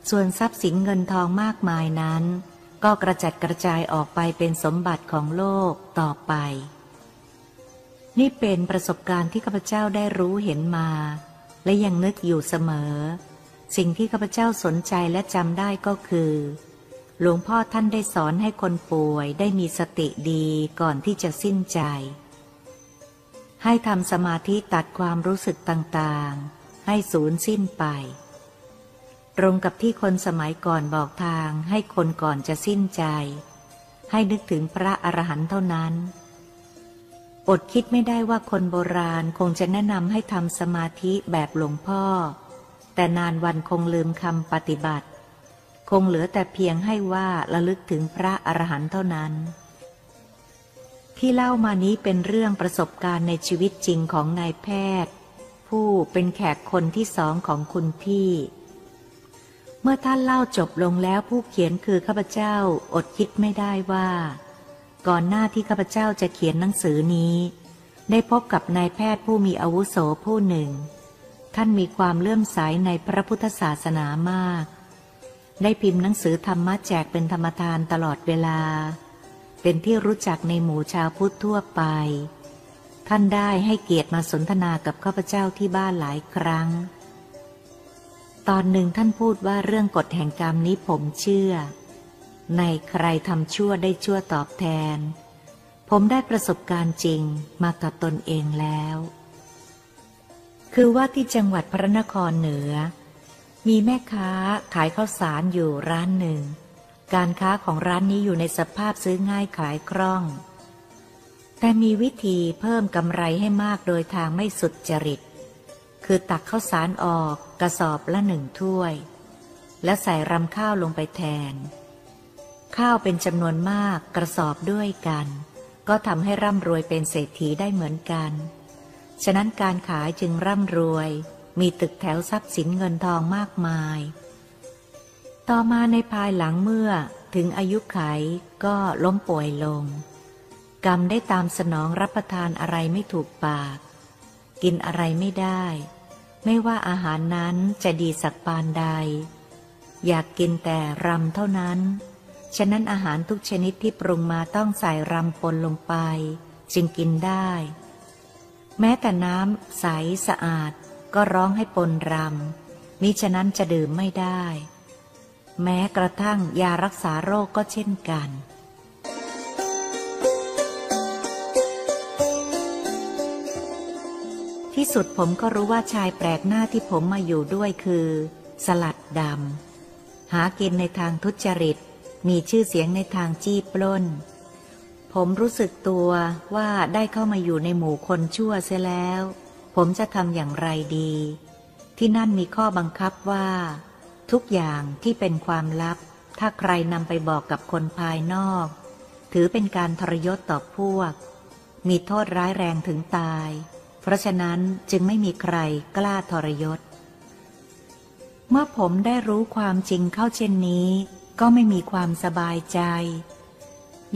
ส่วนทรัพย์สินเงินทองมากมายนั้น ก็กระจัดกระจายออกไปเป็นสมบัติของโลกต่อไป นี่เป็นประสบการณ์ที่ข้าพเจ้าได้รู้เห็นมา และยังนึกอยู่เสมอ สิ่งที่ข้าพเจ้าสนใจและจำได้ก็คือ หลวงพ่อท่านได้สอนให้คนป่วยได้มีสติดีก่อนที่จะสิ้นใจ ให้ทำสมาธิตัดความรู้สึกต่างๆ ให้สูญสิ้นไป ตรงกับที่คนสมัยก่อนบอกทางให้คนก่อนจะสิ้นใจ ให้นึกถึงพระอรหันต์เท่านั้น อดคิดไม่ได้ว่าคนโบราณคงจะแนะนำให้ทำสมาธิแบบหลวงพ่อ แต่นานวันคงลืมคำปฏิบัติ คงเหลือแต่เพียงให้ว่าระลึกถึงพระอรหันต์เท่านั้น ที่เล่ามานี้เป็นเรื่องประสบการณ์ในชีวิตจริงของนายแพทย์ ผู้เป็นแขกคนที่สองของคุณพี่ เมื่อท่านเล่าจบลงแล้วผู้เขียนคือข้าพเจ้าอดคิดไม่ได้ว่า ก่อนหน้าที่ข้าพเจ้าจะเขียนหนังสือนี้ ได้พบกับนายแพทย์ผู้มีอาวุโสผู้หนึ่ง ท่านมีความเลื่อมใสในพระพุทธศาสนามาก ได้พิมพ์หนังสือธรรมะแจกเป็นธรรมทานตลอดเวลา เป็นที่รู้จักในหมู่ชาวพุทธทั่วไป ท่านได้ให้เกียรติมาสนทนากับข้าพเจ้าที่บ้านหลายครั้ง ตอนหนึ่งท่านพูดว่าเรื่องกฎแห่งกรรมนี้ผมเชื่อ ในใครทำชั่วได้ชั่วตอบแทน ผมได้ประสบการณ์จริงมากับตนเองแล้ว คือว่าที่จังหวัดพระนครเหนือ มีแม่ค้าขายข้าวสารอยู่ร้านหนึ่ง การค้าของร้านนี้อยู่ในสภาพซื้อง่ายขายคล่อง แต่มีวิธีเพิ่มกำไรให้มากโดยทางไม่สุดจริต คือตักข้าวสารออกกระสอบละหนึ่งถ้วย และใส่รำข้าวลงไปแทน ข้าวเป็นจำนวนมากกระสอบด้วยกัน ก็ทำให้ร่ำรวยเป็นเศรษฐีได้เหมือนกัน ฉะนั้นการขายจึงร่ำรวย มีตึกแถวทรัพย์สินเงินทองมากมาย ต่อมาในภายหลังเมื่อถึงอายุไขก็ล้มป่วยลง กรรมได้ตามสนองรับประทานอะไรไม่ถูกปาก กินอะไรไม่ได้ ไม่ว่าอาหารนั้นจะดีสักปานใด อยากกินแต่รำเท่านั้น ฉะนั้นอาหารทุกชนิดที่ปรุงมาต้องใส่รำปนลงไป จึงกินได้ แม้แต่น้ำใสสะอาดก็ร้องให้ปนรำมิฉะนั้นจะดื่มไม่ได้ แม้กระทั่งยารักษาโรคก็เช่นกันที่สุดผมก็รู้ว่าชายแปลกหน้าที่ผมมาอยู่ด้วยคือ สลัดดำ หากินในทางทุจริต มีชื่อเสียงในทางจี้ปล้น ผมรู้สึกตัวว่าได้เข้ามาอยู่ในหมู่คนชั่วเสียแล้ว ผมจะทำอย่างไรดี ที่นั่นมีข้อบังคับว่า ทุกอย่างที่เป็นความลับ ถ้าใครนำไปบอกกับคนภายนอก ถือเป็นการทรยศต่อพวก มีโทษร้ายแรงถึงตาย เพราะฉะนั้นจึงไม่มีใครกล้าทรยศ เมื่อผมได้รู้ความจริงเข้าเช่นนี้ ก็ไม่มีความสบายใจ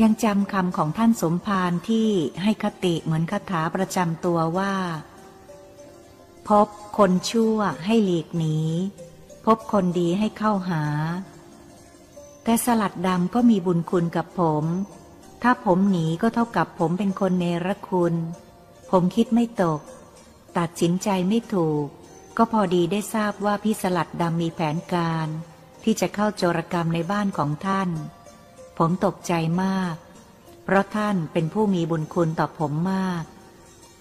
ยังจำคำของท่านสมภารที่ให้คติเหมือนคาถาประจำตัวว่า พบคนชั่วให้หลีกหนี พบคนดีให้เข้าหา แต่สลัดดำก็มีบุญคุณกับผม ถ้าผมหนีก็เท่ากับผมเป็นคนเนรคุณ ผมคิดไม่ตก ตัดสินใจไม่ถูก ก็พอดีได้ทราบว่าพี่สลัดดำมีแผนการ ที่จะเข้าโจรกรรมในบ้านของท่าน ผมตกใจมาก เพราะท่านเป็นผู้มีบุญคุณต่อผมมาก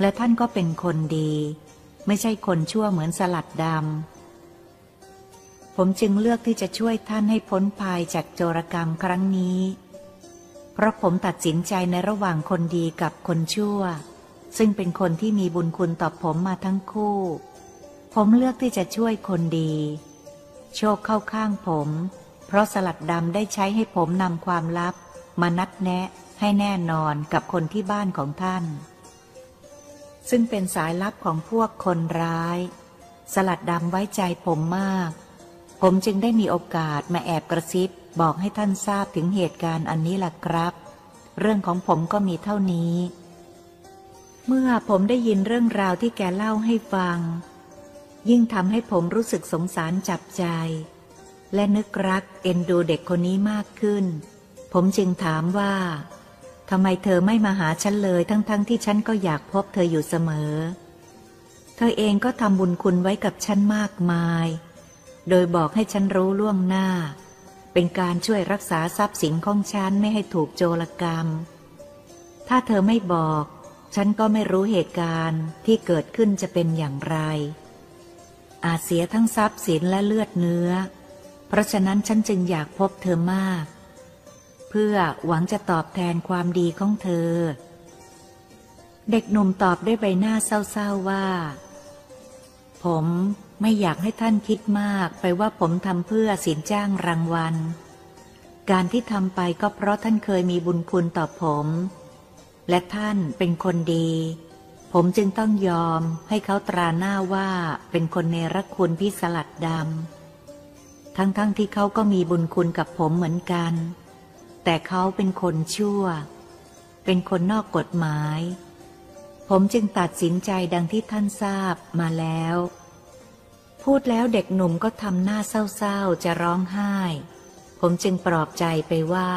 และท่านก็เป็นคนดี ไม่ใช่คนชั่วเหมือนสลัดดำ ผมจึงเลือกที่จะช่วยท่านให้พ้นภายจากโจรกรรมครั้งนี้ เพราะผมตัดสินใจในระหว่างคนดีกับคนชั่ว ซึ่งเป็นคนที่มีบุญคุณต่อผมมาทั้งคู่ ผมเลือกที่จะช่วยคนดี โชคเข้าข้างผม เพราะสลัดดำได้ใช้ให้ผมนำความลับ มานัดแนะให้แน่นอนกับคนที่บ้านของท่าน ซึ่งเป็นสายลับของพวกคนร้าย สลัดดำไว้ใจผมมาก ผมจึงได้มีโอกาสมาแอบกระซิบ บอกให้ท่านทราบถึงเหตุการณ์อันนี้ล่ะครับ เรื่องของผมก็มีเท่านี้ เมื่อผมได้ยินเรื่องราวที่แกเล่าให้ฟัง ยิ่งทำให้ผมรู้สึกสงสารจับใจ และนึกรักเอ็นดูเด็กคนนี้มากขึ้น ผมจึงถามว่าทำไมเธอไม่มาหาฉันเลยทั้งๆทที่ฉันก็อยากพบเธออยู่เสมอ เธอเองก็ทำบุญคุณไว้กับฉันมากมาย โดยบอกให้ฉันรู้ล่วงหน้า เป็นการช่วยรักษาทรัพย์สินของฉันไม่ให้ถูกโจรกรรม ถ้าเธอไม่บอก ฉันก็ไม่รู้เหตุการณ์ที่เกิดขึ้นจะเป็นอย่างไร อาจเสียทั้งทรัพย์สินและเลือดเนื้อ เพราะฉะนั้นฉันจึงอยากพบเธอมาก เพื่อหวังจะตอบแทนความดีของเธอ เด็กหนุ่มตอบด้วยใบหน้าเศร้าๆว่า ผมไม่อยากให้ท่านคิดมากไปว่าผมทำเพื่อสินจ้างรางวัล การที่ทำไปก็เพราะท่านเคยมีบุญคุณต่อผม และท่านเป็นคนดี ผมจึงต้องยอมให้เขาตราหน้าว่าเป็นคนเนรคุณพี่สลัดดำ ทั้งๆทที่เขาก็มีบุญคุณกับผมเหมือนกัน แต่เขาเป็นคนชั่ว เป็นคนนอกกฎหมาย ผมจึงตัดสินใจดังที่ท่านทราบมาแล้ว พูดแล้วเด็กหนุ่มก็ทำหน้าเศร้าๆ จะร้องไห้ ผมจึงปลอบใจไปว่า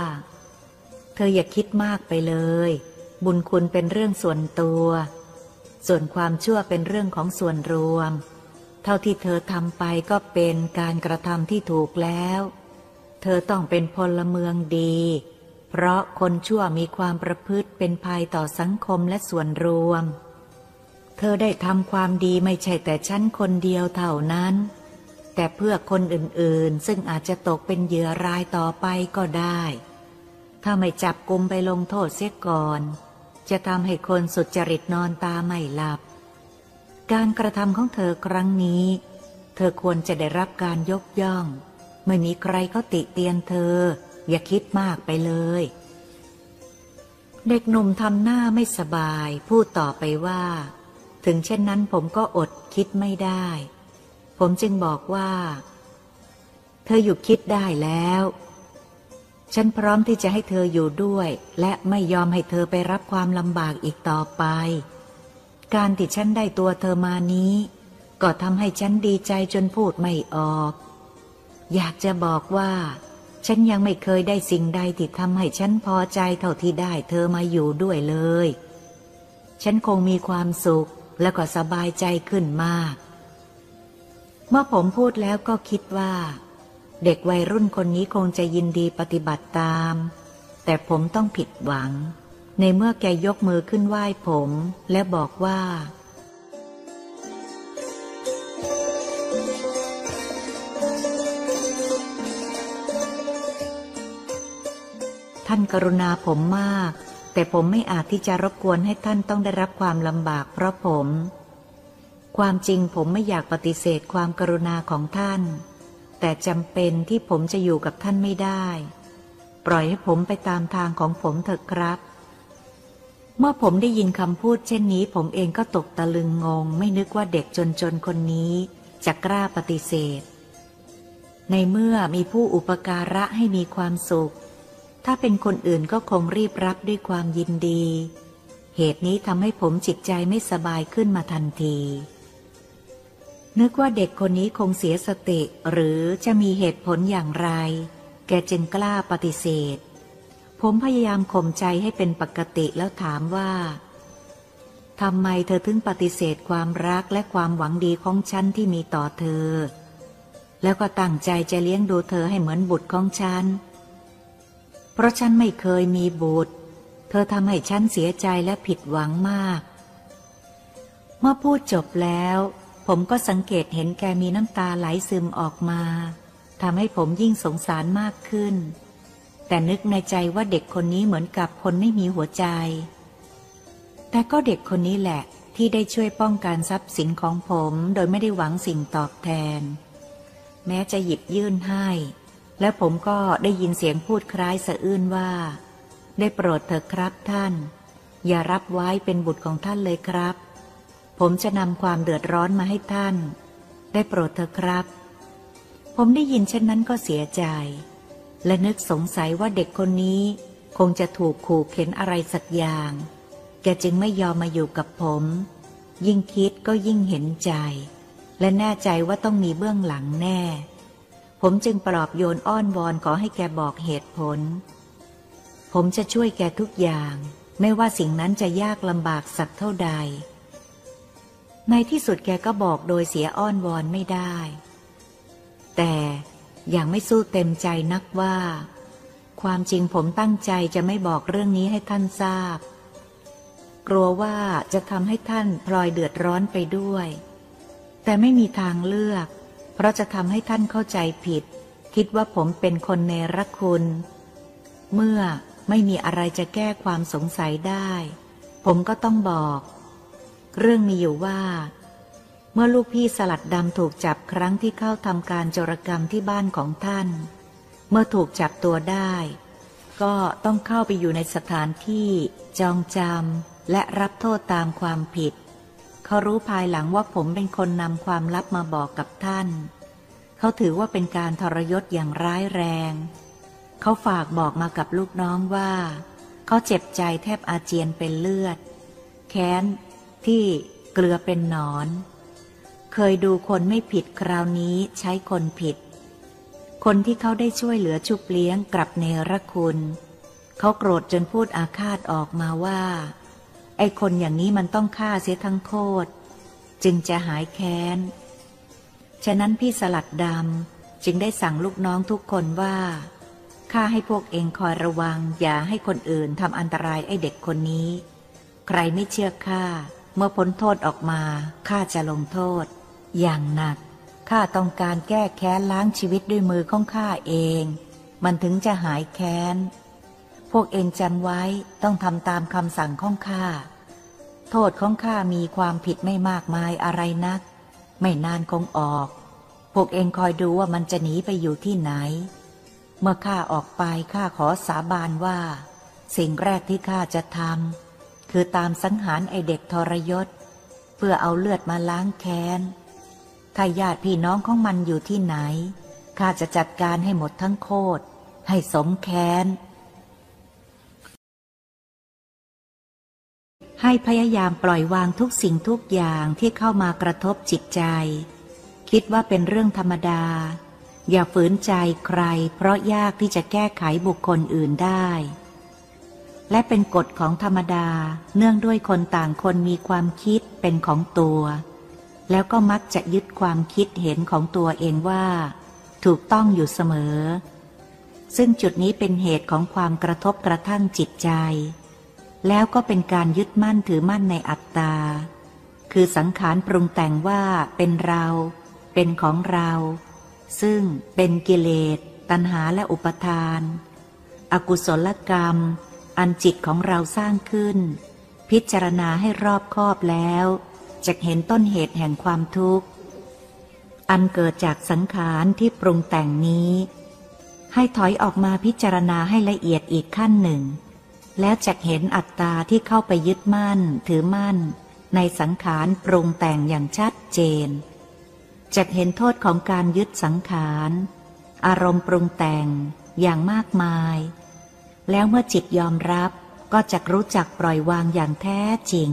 เธออย่าคิดมากไปเลย บุญคุณเป็นเรื่องส่วนตัว ส่วนความชั่วเป็นเรื่องของส่วนรวม เท่าที่เธอทำไปก็เป็นการกระทำที่ถูกแล้ว เธอต้องเป็นพลเมืองดี เพราะคนชั่วมีความประพฤติเป็นภัยต่อสังคมและส่วนรวม เธอได้ทำความดีไม่ใช่แต่ฉันคนเดียวเท่านั้น แต่เพื่อคนอื่นๆ ซึ่งอาจจะตกเป็นเหยื่อรายต่อไปก็ได้ ถ้าไม่จับกุมไปลงโทษเสียก่อน จะทำให้คนสุดจริตนอนตาไม่หลับ การกระทำของเธอครั้งนี้ เธอควรจะได้รับการยกย่อง ไม่มีใครเขาติเตียนเธอ อย่าคิดมากไปเลย เด็กหนุ่มทำหน้าไม่สบาย พูดต่อไปว่า ถึงเช่นนั้นผมก็อดคิดไม่ได้ ผมจึงบอกว่า เธอหยุดคิดได้แล้ว ฉันพร้อมที่จะให้เธออยู่ด้วย และไม่ยอมให้เธอไปรับความลำบากอีกต่อไป การที่ฉันได้ตัวเธอมานี้ ก็ทำให้ฉันดีใจจนพูดไม่ออก อยากจะบอกว่า ฉันยังไม่เคยได้สิ่งใดที่ทำให้ฉันพอใจเท่าที่ได้เธอมาอยู่ด้วยเลย ฉันคงมีความสุขแล้วก็สบายใจขึ้นมาก เมื่อผมพูดแล้วก็คิดว่า เด็กวัยรุ่นคนนี้คงจะยินดีปฏิบัติตาม แต่ผมต้องผิดหวัง ในเมื่อแกยกมือขึ้นไหว้ผม และบอกว่า ท่านกรุณาผมมาก แต่ผมไม่อาจที่จะรบกวนให้ท่านต้องได้รับความลำบากเพราะผม ความจริงผมไม่อยากปฏิเสธความกรุณาของท่าน แต่จำเป็นที่ผมจะอยู่กับท่านไม่ได้ ปล่อยให้ผมไปตามทางของผมเถอะครับ เมื่อผมได้ยินคำพูดเช่นนี้ ผมเองก็ตกตะลึงงง ไม่นึกว่าเด็กจนๆคนนี้จะกล้าปฏิเสธ ในเมื่อมีผู้อุปการะให้มีความสุข ถ้าเป็นคนอื่นก็คงรีบรับด้วยความยินดี เหตุนี้ทำให้ผมจิตใจไม่สบายขึ้นมาทันที นึกว่าเด็กคนนี้คงเสียสติหรือจะมีเหตุผลอย่างไร แกจึงกล้าปฏิเสธ ผมพยายามข่มใจให้เป็นปกติแล้วถามว่าทำไมเธอถึงปฏิเสธความรักและความหวังดีของฉันที่มีต่อเธอ แล้วก็ตั้งใจจะเลี้ยงดูเธอให้เหมือนบุตรของฉัน เพราะฉันไม่เคยมีบุตร เธอทำให้ฉันเสียใจและผิดหวังมาก เมื่อพูดจบแล้ว ผมก็สังเกตเห็นแกมีน้ำตาไหลซึมออกมาทำให้ผมยิ่งสงสารมากขึ้น แต่นึกในใจว่าเด็กคนนี้เหมือนกับคนไม่มีหัวใจ แต่ก็เด็กคนนี้แหละที่ได้ช่วยป้องกันทรัพย์สินของผมโดยไม่ได้หวังสิ่งตอบแทน แม้จะหยิบยื่นให้ และผมก็ได้ยินเสียงพูดคล้ายสะอื้นว่า ได้โปรดเถอะครับท่าน อย่ารับไว้เป็นบุตรของท่านเลยครับ ผมจะนำความเดือดร้อนมาให้ท่าน ได้โปรดเถอะครับ ผมได้ยินเช่นนั้นก็เสียใจ และนึกสงสัยว่าเด็กคนนี้ คงจะถูกขู่เข็นอะไรสักอย่าง แกจึงไม่ยอมมาอยู่กับผม ยิ่งคิดก็ยิ่งเห็นใจ และแน่ใจว่าต้องมีเบื้องหลังแน่ ผมจึงปลอบโยนอ้อนวอนขอให้แกบอกเหตุผล ผมจะช่วยแกทุกอย่าง ไม่ว่าสิ่งนั้นจะยากลำบากสักเท่าใด ในที่สุดแกก็บอกโดยเสียอ้อนวอนไม่ได้ แต่ อย่างไม่สู้เต็มใจนักว่า ความจริงผมตั้งใจจะไม่บอกเรื่องนี้ให้ท่านทราบ กลัวว่าจะทำให้ท่านพลอยเดือดร้อนไปด้วย แต่ไม่มีทางเลือก เพราะจะทำให้ท่านเข้าใจผิด คิดว่าผมเป็นคนเนรคุณ เมื่อไม่มีอะไรจะแก้ความสงสัยได้ ผมก็ต้องบอก เรื่องมีอยู่ว่า เมื่อลูกพี่สลัดดำถูกจับครั้งที่เข้าทำการโจรกรรมที่บ้านของท่าน เมื่อถูกจับตัวได้ ก็ต้องเข้าไปอยู่ในสถานที่ จองจำและรับโทษตามความผิด เขารู้ภายหลังว่าผมเป็นคนนำความลับมาบอกกับท่าน เขาถือว่าเป็นการทรยศอย่างร้ายแรง เขาฝากบอกมากับลูกน้องว่า เขาเจ็บใจแทบอาเจียนเป็นเลือด แค้นที่เกลือเป็นหนอน เคยดูคนไม่ผิดคราวนี้ใช้คนผิด คนที่เขาได้ช่วยเหลือชุบเลี้ยงกลับเนรคุณ เขาโกรธจนพูดอาฆาตออกมาว่า ไอ้คนอย่างนี้มันต้องฆ่าเสียทั้งโคตร จึงจะหายแค้น ฉะนั้นพี่สลัดดำจึงได้สั่งลูกน้องทุกคนว่าข้าให้พวกเองคอยระวัง อย่าให้คนอื่นทำอันตรายไอ้เด็กคนนี้ ใครไม่เชื่อข้าเมื่อพ้นโทษออกมาข้าจะลงโทษ อย่างหนัก ข้าต้องการแก้แค้นล้างชีวิตด้วยมือของข้าเอง มันถึงจะหายแค้น พวกเองจำไว้ต้องทำตามคำสั่งของข้า โทษของข้ามีความผิดไม่มากมายอะไรนัก ไม่นานคงออก พวกเองคอยดูว่ามันจะหนีไปอยู่ที่ไหน เมื่อข้าออกไปข้าขอสาบานว่า สิ่งแรกที่ข้าจะทำคือตามสังหารไอเด็กทรยศ เพื่อเอาเลือดมาล้างแค้น ถ้าญาติพี่น้องของมันอยู่ที่ไหน ข้าจะจัดการให้หมดทั้งโคตร ให้สมแค้น ให้พยายามปล่อยวางทุกสิ่งทุกอย่างที่เข้ามากระทบจิตใจ คิดว่าเป็นเรื่องธรรมดา อย่าฝืนใจใคร เพราะยากที่จะแก้ไขบุคคลอื่นได้ และเป็นกฎของธรรมดา เนื่องด้วยคนต่างคนมีความคิดเป็นของตัว แล้วก็มักจะยึดความคิดเห็นของตัวเองว่า ถูกต้องอยู่เสมอ ซึ่งจุดนี้เป็นเหตุของความกระทบกระทั่งจิตใจ แล้วก็เป็นการยึดมั่นถือมั่นในอัตตา คือสังขารปรุงแต่งว่าเป็นเรา เป็นของเรา ซึ่งเป็นกิเลส ตัณหาและอุปทาน อกุศลกรรม อันจิตของเราสร้างขึ้น พิจารณาให้รอบคอบแล้ว จะเห็นต้นเหตุแห่งความทุกข์ อันเกิดจากสังขารที่ปรุงแต่งนี้ ให้ถอยออกมาพิจารณาให้ละเอียดอีกขั้นหนึ่ง แล้วจะเห็นอัตตาที่เข้าไปยึดมั่น ถือมั่น ในสังขารปรุงแต่งอย่างชัดเจนจะเห็นโทษของการยึดสังขาร อารมณ์ปรุงแต่งอย่างมากมาย แล้วเมื่อจิตยอมรับก็จะรู้จักปล่อยวางอย่างแท้จริง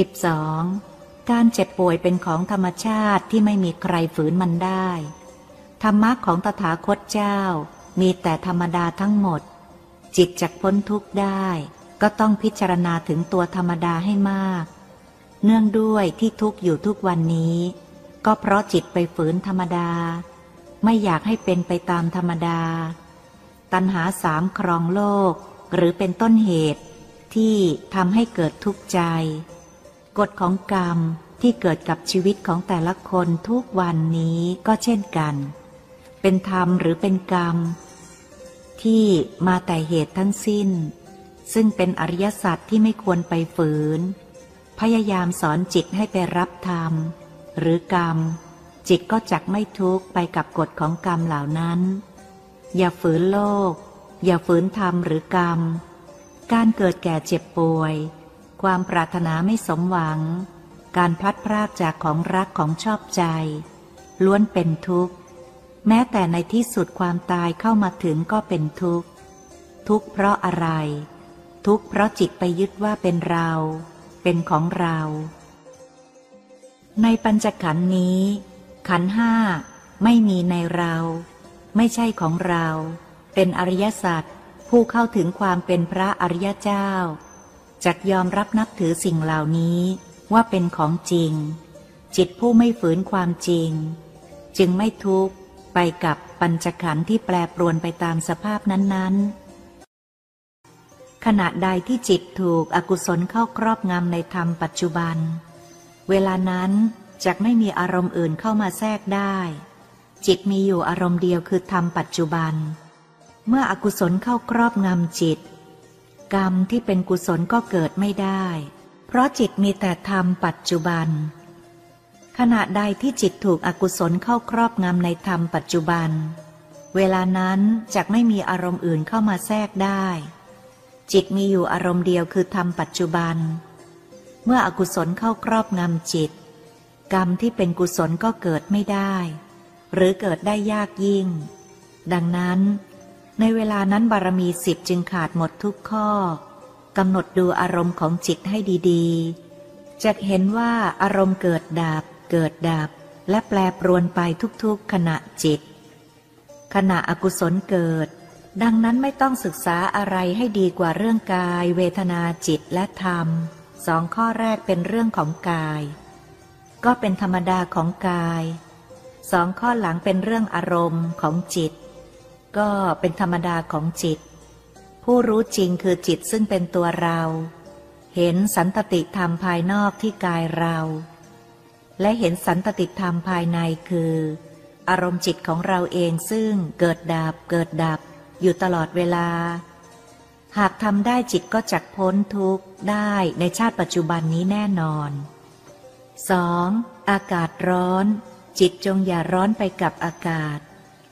12. การเจ็บป่วยเป็นของธรรมชาติที่ไม่มีใครฝืนมันได้ ธรรมะของตถาคตเจ้า มีแต่ธรรมดาทั้งหมด จิตจักพ้นทุกข์ได้ ก็ต้องพิจารณาถึงตัวธรรมดาให้มาก เนื่องด้วยที่ทุกข์อยู่ทุกวันนี้ ก็เพราะจิตไปฝืนธรรมดา ไม่อยากให้เป็นไปตามธรรมดา ตัณหาสามครองโลก หรือเป็นต้นเหตุที่ทำให้เกิดทุกข์ใจ กฎของกรรมที่เกิดกับชีวิตของแต่ละคนทุกวันนี้ก็เช่นกัน เป็นธรรมหรือเป็นกรรม ที่มาแต่เหตุทั้งสิ้น ซึ่งเป็นอริยสัจที่ไม่ควรไปฝืน พยายามสอนจิตให้ไปรับธรรม หรือกรรม จิตก็จักไม่ทุกข์ไปกับกฎของกรรมเหล่านั้น อย่าฝืนโลก อย่าฝืนธรรมหรือกรรม การเกิดแก่เจ็บป่วย ความปรารถนาไม่สมหวัง การพลัดพรากจากของรักของชอบใจ ล้วนเป็นทุกข์ แม้แต่ในที่สุดความตายเข้ามาถึงก็เป็นทุกข์ ทุกข์เพราะอะไร ทุกข์เพราะจิตไปยึดว่าเป็นเรา เป็นของเรา ในปัญจขันธ์นี้ ขันห้าไม่มีในเรา ไม่ใช่ของเรา เป็นอริยสัจผู้เข้าถึงความเป็นพระอริยเจ้า จักยอมรับนับถือสิ่งเหล่านี้ว่าเป็นของจริง จิตผู้ไม่ฝืนความจริง จึงไม่ทุกข์ไปกับปัญจขันธ์ที่แปรปรวนไปตามสภาพนั้นๆ ขณะใดที่จิตถูกอกุศลเข้าครอบงำในธรรมปัจจุบัน เวลานั้นจะไม่มีอารมณ์อื่นเข้ามาแทรกได้ จิตมีอยู่อารมณ์เดียวคือธรรมปัจจุบัน เมื่ออกุศลเข้าครอบงำจิต กรรมที่เป็นกุศลก็เกิดไม่ได้ เพราะจิตมีแต่ธรรมปัจจุบัน ขณะใดที่จิตถูกอกุศลเข้าครอบงำในธรรมปัจจุบัน เวลานั้นจะไม่มีอารมณ์อื่นเข้ามาแทรกได้ จิตมีอยู่อารมณ์เดียวคือธรรมปัจจุบัน เมื่ออกุศลเข้าครอบงำจิต กรรมที่เป็นกุศลก็เกิดไม่ได้ หรือเกิดได้ยากยิ่ง ดังนั้น ในเวลานั้นบารมีสิบจึงขาดหมดทุกข้อกำหนดดูอารมณ์ของจิตให้ดีๆ จะเห็นว่าอารมณ์เกิดดับ เกิดดับ และแปรปรวนไปทุกๆขณะจิต ขณะอกุศลเกิด ดังนั้นไม่ต้องศึกษาอะไรให้ดีกว่าเรื่องกาย เวทนาจิตและธรรมสองข้อแรกเป็นเรื่องของกาย ก็เป็นธรรมดาของกาย สองข้อหลังเป็นเรื่องอารมณ์ของจิต ก็เป็นธรรมดาของจิต ผู้รู้จริงคือจิตซึ่งเป็นตัวเรา เห็นสันตติธรรมภายนอกที่กายเรา และเห็นสันตติธรรมภายในคือ อารมณ์จิตของเราเองซึ่งเกิดดับเกิดดับอยู่ตลอดเวลา หากทำได้จิตก็จักพ้นทุกข์ได้ในชาติปัจจุบันนี้แน่นอน 2. อากาศร้อน จิตจงอย่าร้อนไปกับอากาศ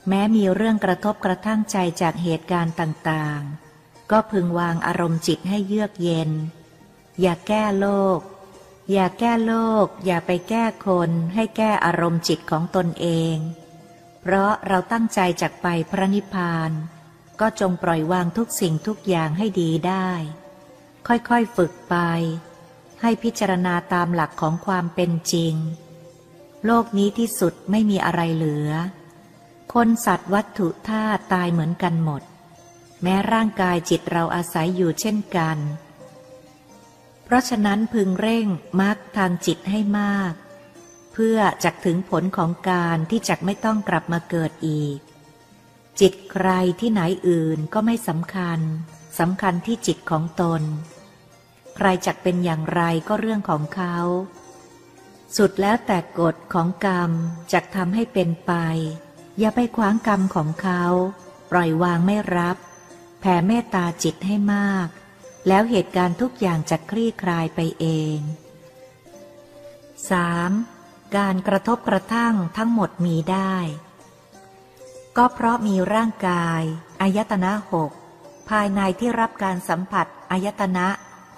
แม้มีเรื่องกระทบกระทั่งใจจากเหตุการณ์ต่างๆ ก็พึงวางอารมณ์จิตให้เยือกเย็น อย่าแก้โลก อย่าแก้โลก อย่าไปแก้คนให้แก้อารมณ์จิตของตนเอง เพราะเราตั้งใจจากไปพระนิพพาน ก็จงปล่อยวางทุกสิ่งทุกอย่างให้ดีได้ ค่อยๆฝึกไป ให้พิจารณาตามหลักของความเป็นจริง โลกนี้ที่สุดไม่มีอะไรเหลือ คนสัตว์วัตถุธาตุตายเหมือนกันหมด แม้ร่างกายจิตเราอาศัยอยู่เช่นกัน เพราะฉะนั้นพึงเร่งมรรคทางจิตให้มาก เพื่อจักถึงผลของการที่จักไม่ต้องกลับมาเกิดอีก จิตใครที่ไหนอื่นก็ไม่สำคัญสำคัญที่จิตของตน ใครจักเป็นอย่างไรก็เรื่องของเขา สุดแล้วแต่กฎของกรรมจักทำให้เป็นไป อย่าไปขวางกรรมของเขา ปล่อยวางไม่รับ แผ่เมตตาจิตให้มาก แล้วเหตุการณ์ทุกอย่างจะคลี่คลายไปเอง 3. การกระทบกระทั่งทั้งหมดมีได้ ก็เพราะมีร่างกายอายตนะหกภายในที่รับการสัมผัสอายตนะ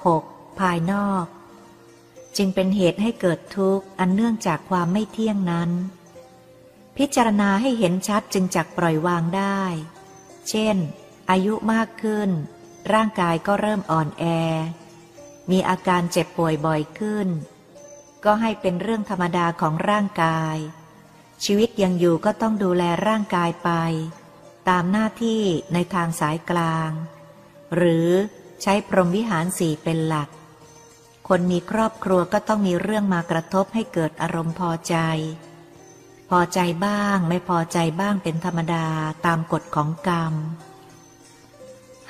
หกภายนอก จึงเป็นเหตุให้เกิดทุกข์อันเนื่องจากความไม่เที่ยงนั้น พิจารณาให้เห็นชัดจึงจักปล่อยวางได้ เช่น อายุมากขึ้น ร่างกายก็เริ่มอ่อนแอ มีอาการเจ็บป่วยบ่อยขึ้น ก็ให้เป็นเรื่องธรรมดาของร่างกาย ชีวิตยังอยู่ก็ต้องดูแลร่างกายไป ตามหน้าที่ในทางสายกลาง หรือใช้พรหมวิหารสี่เป็นหลัก คนมีครอบครัวก็ต้องมีเรื่องมากระทบให้เกิดอารมณ์พอใจ พอใจบ้างไม่พอใจบ้างเป็นธรรมดาตามกฎของกรรม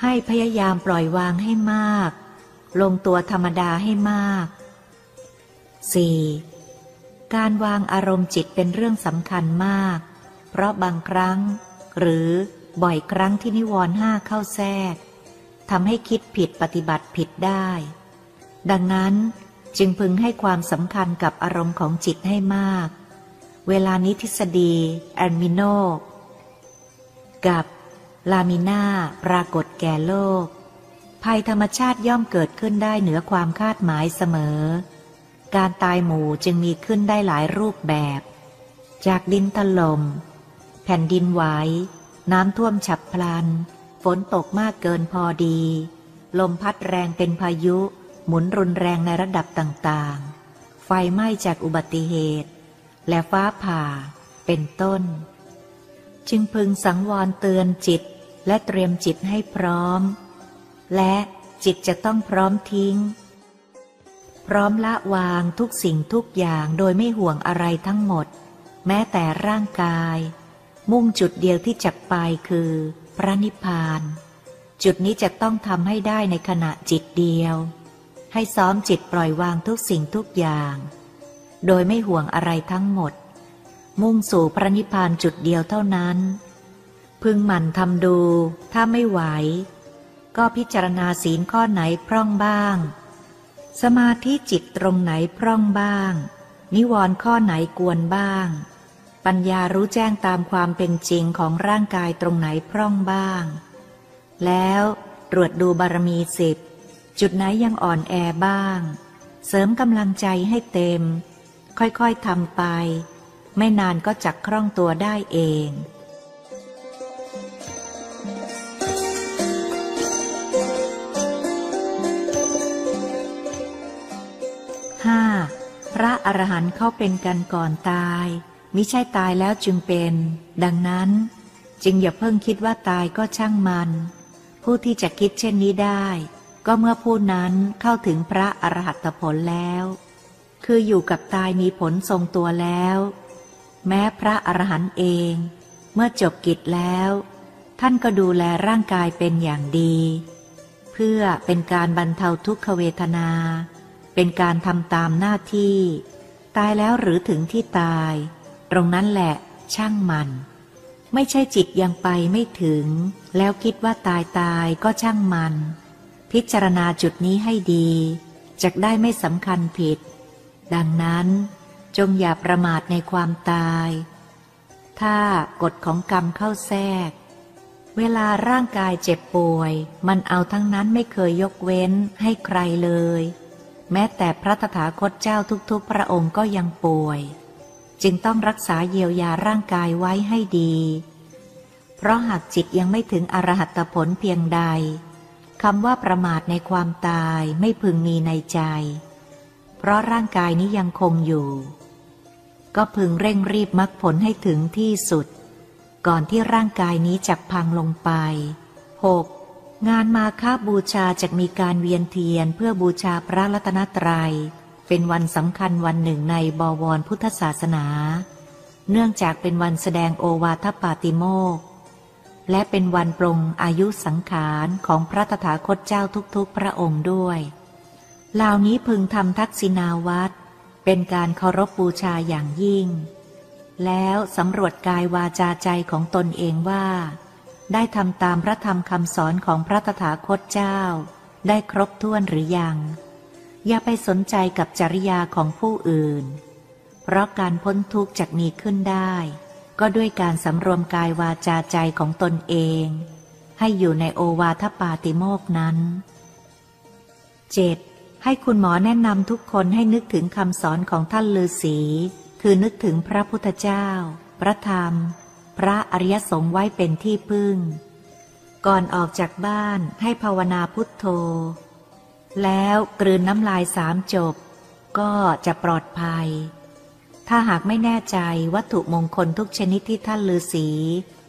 ให้พยายามปล่อยวางให้มาก ลงตัวธรรมดาให้มาก 4. การวางอารมณ์จิตเป็นเรื่องสำคัญมาก เพราะบางครั้ง หรือบ่อยครั้งที่นิวรณ์ห้าเข้าแทรกทำให้คิดผิดปฏิบัติผิดได้ ดังนั้นจึงพึงให้ความสำคัญกับอารมณ์ของจิตให้มาก เวลานี้ทฤษฎีแอนมิโนกับลามิน่าปรากฏแก่โลก ภัยธรรมชาติย่อมเกิดขึ้นได้เหนือความคาดหมายเสมอ การตายหมู่จึงมีขึ้นได้หลายรูปแบบ จากดินถลม่มแผ่นดินไหวน้ำท่วมฉับพลัน ฝนตกมากเกินพอดี ลมพัดแรงเป็นพายุ หมุนรุนแรงในระดับต่างๆ ไฟไหม้จากอุบัติเหตุ และฟ้าผ่า เป็นต้น จึงพึงสังวรเตือนจิตและเตรียมจิตให้พร้อม และจิตจะต้องพร้อมทิ้ง พร้อมละวางทุกสิ่งทุกอย่างโดยไม่ห่วงอะไรทั้งหมด แม้แต่ร่างกาย มุ่งจุดเดียวที่จะไปคือ พระนิพพาน จุดนี้จะต้องทำให้ได้ในขณะจิตเดียว ให้ซ้อมจิตปล่อยวางทุกสิ่งทุกอย่าง โดยไม่ห่วงอะไรทั้งหมด มุ่งสู่พระนิพพานจุดเดียวเท่านั้น พึงหมั่นทำดู ถ้าไม่ไหว ก็พิจารณาศีลข้อไหนพร่องบ้าง สมาธิจิตตรงไหนพร่องบ้าง นิวรณ์ข้อไหนกวนบ้าง ปัญญารู้แจ้งตามความเป็นจริงของร่างกายตรงไหนพร่องบ้าง แล้วตรวจดูบารมีสิบจุดไหนยังอ่อนแอบ้าง เสริมกำลังใจให้เต็ม ค่อยๆทำไป ไม่นานก็จักคล่องตัวได้เอง 5. พระอรหันต์เข้าเป็นกันก่อนตาย มิใช่ตายแล้วจึงเป็น ดังนั้น จึงอย่าเพิ่งคิดว่าตายก็ช่างมัน ผู้ที่จะคิดเช่นนี้ได้ ก็เมื่อผู้นั้นเข้าถึงพระอรหัตผลแล้ว คืออยู่กับตายมีผลทรงตัวแล้ว แม้พระอรหันต์เอง เมื่อจบกิจแล้ว ท่านก็ดูแลร่างกายเป็นอย่างดี เพื่อเป็นการบรรเทาทุกขเวทนา เป็นการทำตามหน้าที่ ตายแล้วหรือถึงที่ตาย ตรงนั้นแหละช่างมัน ไม่ใช่จิตยังไปไม่ถึง แล้วคิดว่าตายตายก็ช่างมัน พิจารณาจุดนี้ให้ดีจะได้ไม่สำคัญผิด ดังนั้นจงอย่าประมาทในความตาย ถ้ากฎของกรรมเข้าแทรก เวลาร่างกายเจ็บป่วย มันเอาทั้งนั้นไม่เคยยกเว้นให้ใครเลย แม้แต่พระตถาคตเจ้าทุกๆ พระองค์ก็ยังป่วย จึงต้องรักษาเยียวยาร่างกายไว้ให้ดี เพราะหากจิตยังไม่ถึงอรหัตผลเพียงใดคำว่าประมาทในความตายไม่พึงมีในใจ เพราะร่างกายนี้ยังคงอยู่ ก็พึงเร่งรีบมรรคผลให้ถึงที่สุด ก่อนที่ร่างกายนี้จะพังลงไป 6. งานมาค้าบูชาจะมีการเวียนเทียนเพื่อบูชาพระรัตนตรยัย เป็นวันสำคัญวันหนึ่งในบวรพุทธศาสนา เนื่องจากเป็นวันแสดงโอวาทปาติโมกและเป็นวันปรงอายุสังขารของพระตถาคตเจ้าทุกๆพระองค์ด้วย เหล่านี้พึงทำทักษิณาวัตรเป็นการเคารพบูชาอย่างยิ่ง แล้วสำรวจกายวาจาใจของตนเองว่า ได้ทำตามพระธรรมคำสอนของพระตถาคตเจ้า ได้ครบถ้วนหรือยัง อย่าไปสนใจกับจริยาของผู้อื่น เพราะการพ้นทุกข์จะมีขึ้นได้ ก็ด้วยการสำรวมกายวาจาใจของตนเอง ให้อยู่ในโอวาทปาติโมกนั้น 7. ให้คุณหมอแนะนำทุกคนให้นึกถึงคำสอนของท่านฤาษีคือนึกถึงพระพุทธเจ้า พระธรรม พระอริยสงฆ์ไว้เป็นที่พึ่ง ก่อนออกจากบ้านให้ภาวนาพุทโธ แล้วกลืนน้ำลายสามจบ ก็จะปลอดภัย ถ้าหากไม่แน่ใจวัตถุมงคลทุกชนิดที่ท่านฤาษี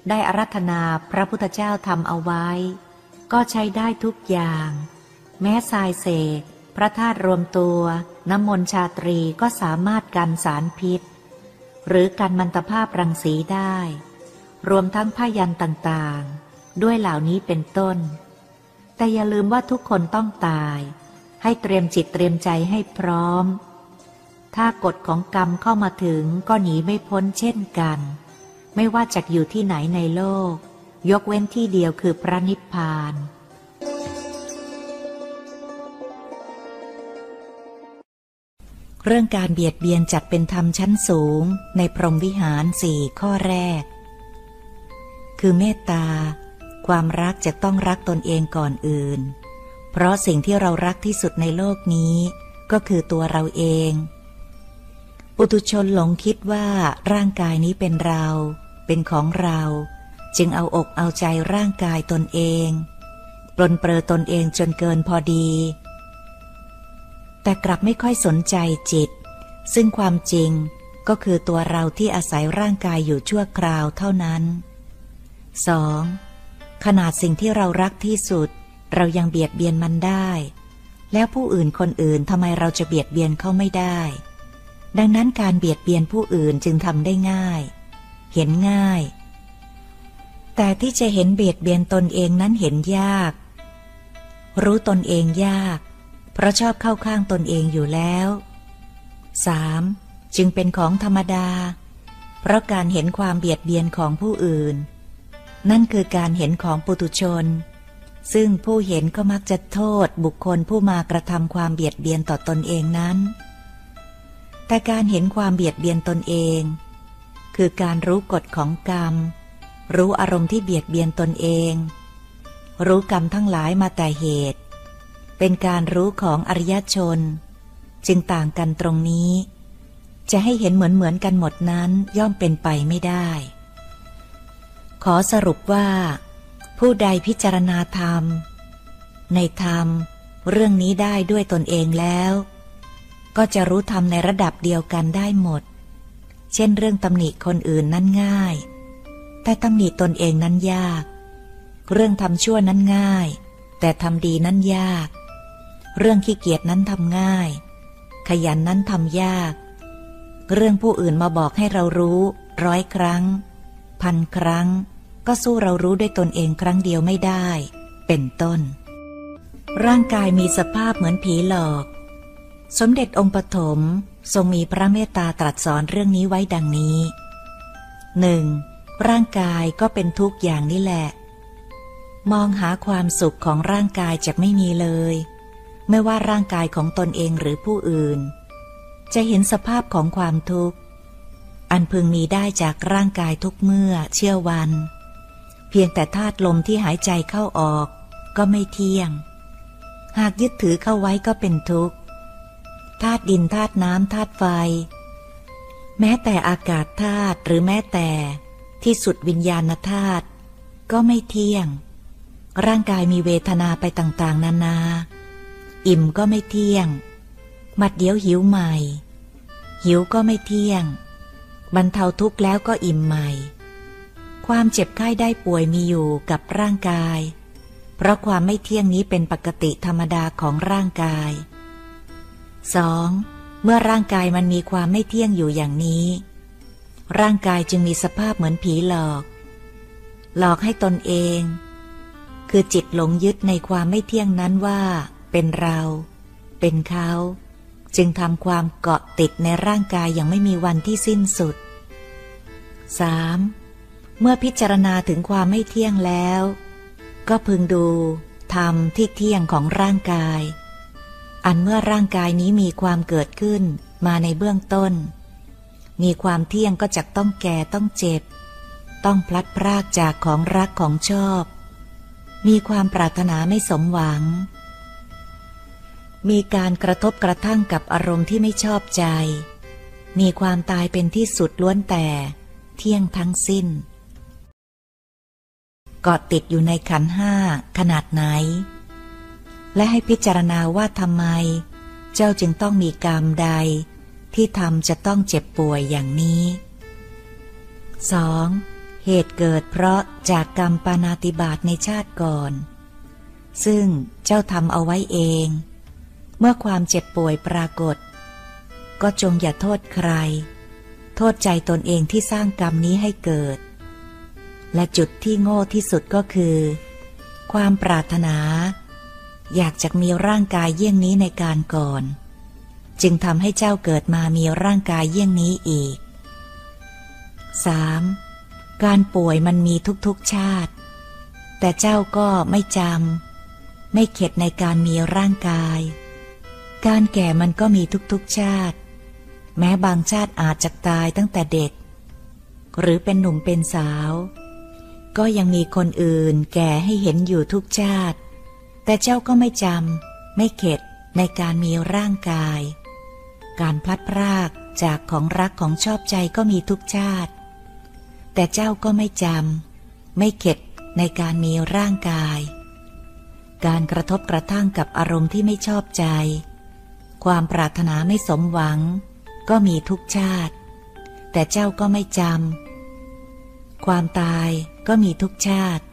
ได้อารัธนาพระพุทธเจ้าทำเอาไว้ ก็ใช้ได้ทุกอย่าง แม้ทรายเสก พระธาตุรวมตัว น้ำมนต์ชาตรีก็สามารถกันสารพิษ หรือกันมันตภาพรังสีได้ รวมทั้งผ้ายันต่างๆ ด้วยเหล่านี้เป็นต้น แต่อย่าลืมว่าทุกคนต้องตาย ให้เตรียมจิตเตรียมใจให้พร้อม ถ้ากฎของกรรมเข้ามาถึงก็หนีไม่พ้นเช่นกัน ไม่ว่าจะอยู่ที่ไหนในโลก ยกเว้นที่เดียวคือพระนิพพาน เรื่องการเบียดเบียนจัดเป็นธรรมชั้นสูง ในพรหมวิหารสี่ข้อแรก คือเมตตา ความรักจะต้องรักตนเองก่อนอื่น เพราะสิ่งที่เรารักที่สุดในโลกนี้ ก็คือตัวเราเอง ปุตุชนหลงคิดว่าร่างกายนี้เป็นเรา เป็นของเรา จึงเอาอกเอาใจร่างกายตนเอง ปลนเปลือตนเองจนเกินพอดี แต่กลับไม่ค่อยสนใจจิต ซึ่งความจริงก็คือตัวเราที่อาศัยร่างกายอยู่ชั่วคราวเท่านั้น 2. ขนาดสิ่งที่เรารักที่สุด เรายังเบียดเบียนมันได้ แล้วผู้อื่นคนอื่นทำไมเราจะเบียดเบียนเขาไม่ได้ ดังนั้นการเบียดเบียนผู้อื่นจึงทำได้ง่าย เห็นง่าย แต่ที่จะเห็นเบียดเบียนตนเองนั้นเห็นยาก รู้ตนเองยาก เพราะชอบเข้าข้างตนเองอยู่แล้ว 3. จึงเป็นของธรรมดา เพราะการเห็นความเบียดเบียนของผู้อื่น นั่นคือการเห็นของปุตุชน ซึ่งผู้เห็นก็มักจะโทษบุคคลผู้มากระทำความเบียดเบียนต่อตนเองนั้น แต่การเห็นความเบียดเบียนตนเอง คือการรู้กฎของกรรม รู้อารมณ์ที่เบียดเบียนตนเอง รู้กรรมทั้งหลายมาแต่เหตุ เป็นการรู้ของอริยชน จึงต่างกันตรงนี้ จะให้เห็นเหมือนเหมือนกันหมดนั้นย่อมเป็นไปไม่ได้ ขอสรุปว่า ผู้ใดพิจารณาธรรม ในธรรม เรื่องนี้ได้ด้วยตนเองแล้ว ก็จะรู้ทำในระดับเดียวกันได้หมด เช่นเรื่องตำหนิคนอื่นนั้นง่าย แต่ตำหนิตนเองนั้นยาก เรื่องทำชั่วนั้นง่ายแต่ทำดีนั้นยาก เรื่องขี้เกียจนั้นทำง่าย ขยันนั้นทำยาก เรื่องผู้อื่นมาบอกให้เรารู้ ร้อยครั้ง พันครั้ง ก็สู้เรารู้ด้วยตนเองครั้งเดียวไม่ได้ เป็นต้น ร่างกายมีสภาพเหมือนผีหลอก สมเด็จองค์ปฐมทรงมีพระเมตตาตรัสสอนเรื่องนี้ไว้ดังนี้หนึ่งร่างกายก็เป็นทุกอย่างนี่แหละ มองหาความสุขของร่างกายจะไม่มีเลย ไม่ว่าร่างกายของตนเองหรือผู้อื่น จะเห็นสภาพของความทุกข์ อันพึงมีได้จากร่างกายทุกเมื่อเชื่อวัน เพียงแต่ธาตุลมที่หายใจเข้าออกก็ไม่เที่ยง หากยึดถือเข้าไว้ก็เป็นทุกข์ธาตุดินธาตุน้ำธาตุไฟ แม้แต่อากาศธาตุหรือแม้แต่ที่สุดวิญญาณธาตุก็ไม่เที่ยง ร่างกายมีเวทนาไปต่างๆ นานา อิ่มก็ไม่เที่ยง มัดเดียวหิวใหม่ หิวก็ไม่เที่ยง บรรเทาทุกข์แล้วก็อิ่มใหม่ ความเจ็บไข้ได้ป่วยมีอยู่กับร่างกาย เพราะความไม่เที่ยงนี้เป็นปกติธรรมดาของร่างกาย 2. เมื่อร่างกายมันมีความไม่เที่ยงอยู่อย่างนี้ ร่างกายจึงมีสภาพเหมือนผีหลอก หลอกให้ตนเอง คือจิตหลงยึดในความไม่เที่ยงนั้นว่า เป็นเรา เป็นเขา จึงทำความเกาะติดในร่างกายอย่างไม่มีวันที่สิ้นสุด 3. เมื่อพิจารณาถึงความไม่เที่ยงแล้ว ก็พึงดูธรรมที่เที่ยงของร่างกาย อันเมื่อร่างกายนี้มีความเกิดขึ้นมาในเบื้องต้น มีความเที่ยงก็จะต้องแก่ต้องเจ็บ ต้องพลัดพรากจากของรักของชอบ มีความปรารถนาไม่สมหวัง มีการกระทบกระทั่งกับอารมณ์ที่ไม่ชอบใจ มีความตายเป็นที่สุดล้วนแต่ เที่ยงทั้งสิ้นเกาะติดอยู่ในขันห้าขนาดไหน และให้พิจารณาว่าทำไม เจ้าจึงต้องมีกรรมใด ที่ทำจะต้องเจ็บป่วยอย่างนี้ 2. เหตุเกิดเพราะจากกรรมปานาติบาตในชาติก่อน ซึ่งเจ้าทำเอาไว้เอง เมื่อความเจ็บป่วยปรากฏ ก็จงอย่าโทษใคร โทษใจตนเองที่สร้างกรรมนี้ให้เกิด และจุดที่โง่ที่สุดก็คือ ความปรารถนา อยากจะมีร่างกายเยี่ยงนี้ในการก่อน จึงทำให้เจ้าเกิดมามีร่างกายเยี่ยงนี้อีก 3. การป่วยมันมีทุกๆชาติ แต่เจ้าก็ไม่จำไม่เข็ดในการมีร่างกาย การแก่มันก็มีทุกๆชาติ แม้บางชาติอาจจะตายตั้งแต่เด็ก หรือเป็นหนุ่มเป็นสาว ก็ยังมีคนอื่นแก่ให้เห็นอยู่ทุกชาติ แต่เจ้าก็ไม่จำไม่เข็ดในการมีร่างกาย การพลัดพรากจากของรักของชอบใจก็มีทุกชาติ แต่เจ้าก็ไม่จำไม่เข็ดในการมีร่างกาย การกระทบกระทั่งกับอารมณ์ที่ไม่ชอบใจ ความปรารถนาไม่สมหวัง ก็มีทุกชาติ แต่เจ้าก็ไม่จำความตายก็มีทุกชาติ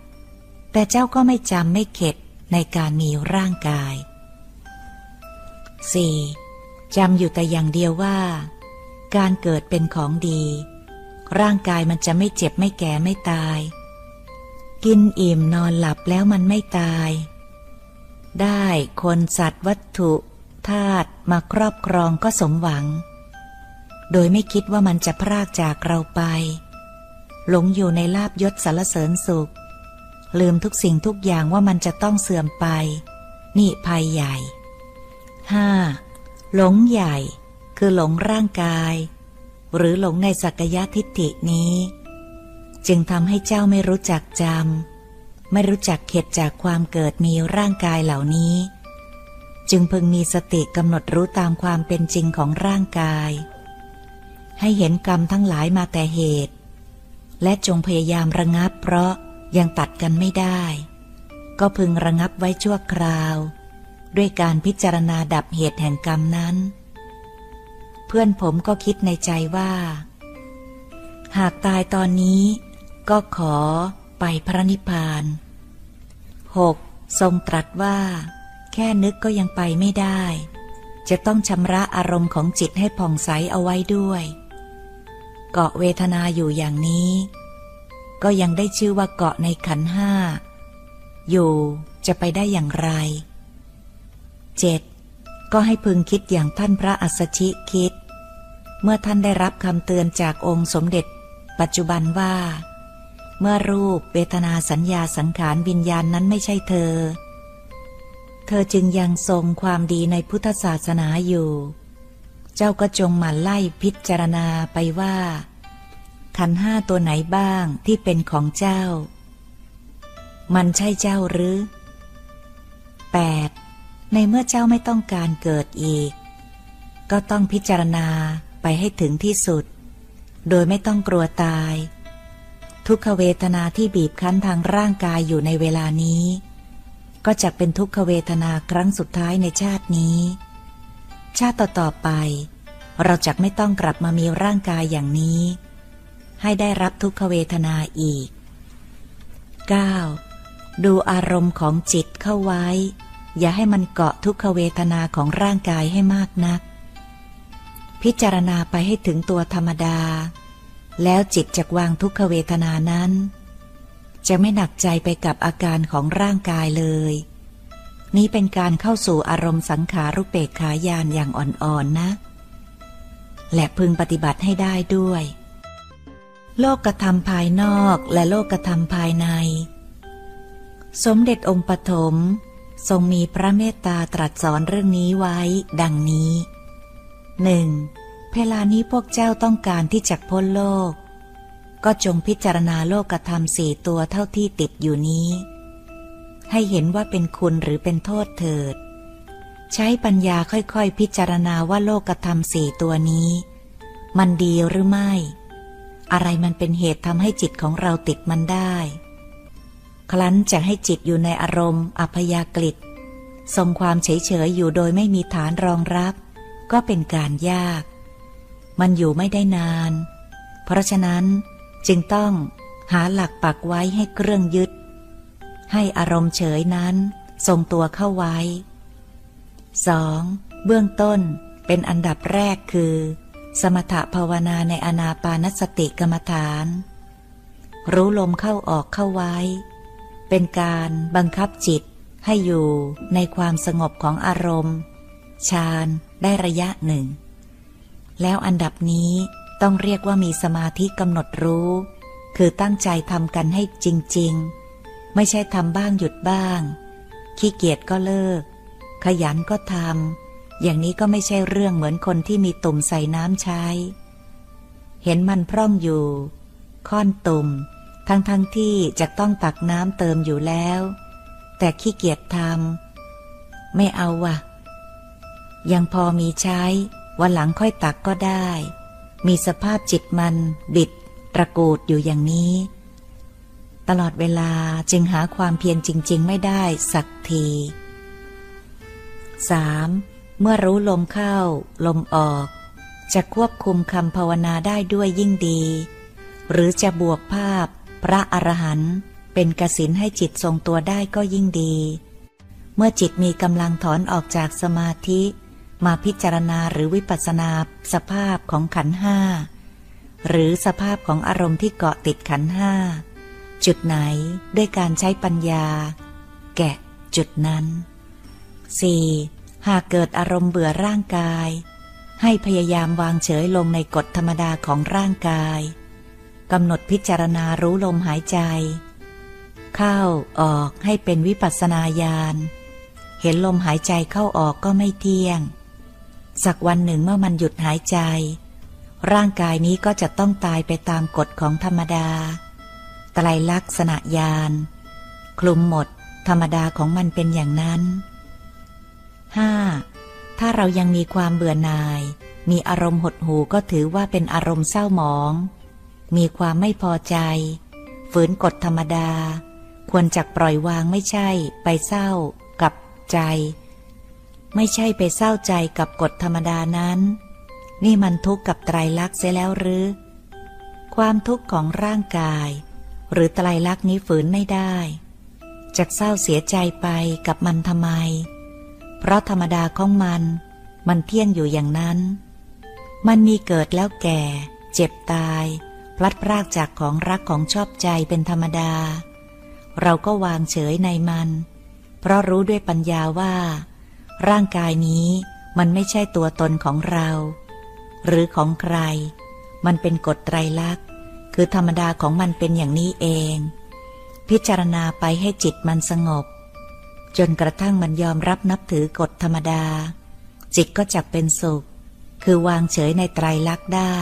แต่เจ้าก็ไม่จำไม่เข็ดในการมีร่างกาย 4. จำอยู่แต่อย่างเดียวว่า การเกิดเป็นของดี ร่างกายมันจะไม่เจ็บไม่แก่ไม่ตาย กินอิ่มนอนหลับแล้วมันไม่ตาย ได้คนสัตว์วัตถุ ธาตุมาครอบครองก็สมหวัง โดยไม่คิดว่ามันจะพรากจากเราไป หลงอยู่ในลาบยศสารเสริญสุข ลืมทุกสิ่งทุกอย่างว่ามันจะต้องเสื่อมไป นี่ภัยใหญ่ 5. หลงใหญ่ คือหลงร่างกาย หรือหลงในสักยะทิฏฐินี้ จึงทำให้เจ้าไม่รู้จักจำไม่รู้จักเข็ดจากความเกิดมีร่างกายเหล่านี้ จึงพึงมีสติกำหนดรู้ตามความเป็นจริงของร่างกาย ให้เห็นกรรมทั้งหลายมาแต่เหตุ และจงพยายามระงับเพราะยังตัดกันไม่ได้ ก็พึงระงับไว้ชั่วคราว ด้วยการพิจารณาดับเหตุแห่งกรรมนั้น เพื่อนผมก็คิดในใจว่า หากตายตอนนี้ก็ขอไปพระนิพพานหกทรงตรัสว่า แค่นึกก็ยังไปไม่ได้ จะต้องชำระอารมณ์ของจิตให้ผ่องใสเอาไว้ด้วย เกาะเวทนาอยู่อย่างนี้ ก็ยังได้ชื่อว่าเกาะในขันห้า อยู่จะไปได้อย่างไร 7. ก็ให้พึงคิดอย่างท่านพระอัสชิคิด เมื่อท่านได้รับคำเตือนจากองค์สมเด็จ ปัจจุบันว่า เมื่อรูปเวทนาสัญญาสังขารวิญญาณนั้นไม่ใช่เธอ เธอจึงยังทรงความดีในพุทธศาสนาอยู่ เจ้าก็จงหมั่นไล่พิจารณาไปว่า ขันห้าตัวไหนบ้างที่เป็นของเจ้า มันใช่เจ้าหรือ 8. ในเมื่อเจ้าไม่ต้องการเกิดอีก ก็ต้องพิจารณาไปให้ถึงที่สุด โดยไม่ต้องกลัวตาย ทุกขเวทนาที่บีบคั้นทางร่างกายอยู่ในเวลานี้ ก็จะเป็นทุกขเวทนาครั้งสุดท้ายในชาตินี้ ชาติต่อๆไป เราจะไม่ต้องกลับมามีร่างกายอย่างนี้ ให้ได้รับทุกขเวทนาอีก 9. ดูอารมณ์ของจิตเข้าไว้ อย่าให้มันเกาะทุกขเวทนาของร่างกายให้มากนัก พิจารณาไปให้ถึงตัวธรรมดา แล้วจิตจะวางทุกขเวทนานั้น จะไม่หนักใจไปกับอาการของร่างกายเลย นี้เป็นการเข้าสู่อารมณ์สังขารุเปกขายานอย่างอ่อนๆนนะ และพึงปฏิบัติให้ได้ด้วย โลกกระทำภายนอกและโลกกระทำภายใน สมเด็จองค์ปฐมทรงมีพระเมตตาตรัสสอนเรื่องนี้ไว้ ดังนี้หนึ่งเวลานี้พวกเจ้าต้องการที่จะพ้นโลก ก็จงพิจารณาโลกธรรมสี่ตัวเท่าที่ติดอยู่นี้ ให้เห็นว่าเป็นคุณหรือเป็นโทษเถิด ใช้ปัญญาค่อยๆ พิจารณาว่าโลกธรรมสี่ตัวนี้ มันดีหรือไม่ อะไรมันเป็นเหตุทำให้จิตของเราติดมันได้ครั้นจะให้จิตอยู่ในอารมณ์อัพยากฤิตทรงความเฉยๆอยู่โดยไม่มีฐานรองรับ ก็เป็นการยาก มันอยู่ไม่ได้นาน เพราะฉะนั้น จึงต้องหาหลักปักไว้ให้เครื่องยึด ให้อารมณ์เฉยนั้น ทรงตัวเข้าไว้ 2. เบื้องต้นเป็นอันดับแรกคือ สมถภาวนาในอนาปานสติกรรมฐาน รู้ลมเข้าออกเข้าไว้ เป็นการบังคับจิตให้อยู่ในความสงบของอารมณ์ฌานได้ระยะหนึ่ง แล้วอันดับนี้ ต้องเรียกว่ามีสมาธิกำหนดรู้ คือตั้งใจทำกันให้จริง ๆ ไม่ใช่ทำบ้างหยุดบ้าง ขี้เกียจก็เลิก ขยันก็ทำอย่างนี้ก็ไม่ใช่เรื่องเหมือนคนที่มีตุ่มใส่น้ำใช้ เห็นมันพร่องอยู่ ค่อนตุ่ม ทั้งๆทที่จะต้องตักน้ำเติมอยู่แล้ว แต่ขี้เกียจทำไม่เอาวะยังพอมีใช้ วันหลังค่อยตักก็ได้ มีสภาพจิตมัน บิด ตะกูดอยู่อย่างนี้ ตลอดเวลาจึงหาความเพียรจริง ๆ ไม่ได้สักที 3. เมื่อรู้ลมเข้า ลมออก จะควบคุมคำภาวนาได้ด้วยยิ่งดี หรือจะบวกภาพ พระอรหันต์เป็นกสินให้จิตทรงตัวได้ก็ยิ่งดี เมื่อจิตมีกำลังถอนออกจากสมาธิ มาพิจารณาหรือวิปัสนาสภาพของขันห้าหรือสภาพของอารมณ์ที่เกาะติดขันห้าจุดไหนด้วยการใช้ปัญญา แกะจุดนั้น 4. หากเกิดอารมณ์เบื่อร่างกาย ให้พยายามวางเฉยลงในกฎธรรมดาของร่างกายกำหนดพิจารณารู้ลมหายใจ เข้าออกให้เป็นวิปัสนาญาณเห็นลมหายใจเข้าออกก็ไม่เที่ยง สักวันหนึ่งเมื่อมันหยุดหายใจ ร่างกายนี้ก็จะต้องตายไปตามกฎของธรรมดา ไตรลักษณะญาณคลุมหมด ธรรมดาของมันเป็นอย่างนั้น 5. ถ้าเรายังมีความเบื่อหน่าย มีอารมณ์หดหูก็ถือว่าเป็นอารมณ์เศร้าหมอง มีความไม่พอใจ ฝืนกฎธรรมดา ควรจักปล่อยวางไม่ใช่ ไปเศร้า กับใจ ไม่ใช่ไปเศร้าใจกับกฎธรรมดานั้น นี่มันทุกข์กับไตรลักษณ์เสียแล้วหรือ ความทุกข์ของร่างกาย หรือไตรลักษณ์นี้ฝืนไม่ได้จะเศร้าเสียใจไปกับมันทำไม เพราะธรรมดาของมัน มันเที่ยงอยู่อย่างนั้น มันมีเกิดแล้วแก่ เจ็บตาย พลัดพรากจากของรักของชอบใจเป็นธรรมดา เราก็วางเฉยในมัน เพราะรู้ด้วยปัญญาว่า ร่างกายนี้มันไม่ใช่ตัวตนของเรา หรือของใคร มันเป็นกฎไตรลักษณ์ คือธรรมดาของมันเป็นอย่างนี้เอง พิจารณาไปให้จิตมันสงบ จนกระทั่งมันยอมรับนับถือกฎธรรมดา จิตก็จักเป็นสุข คือวางเฉยในไตรลักษณ์ได้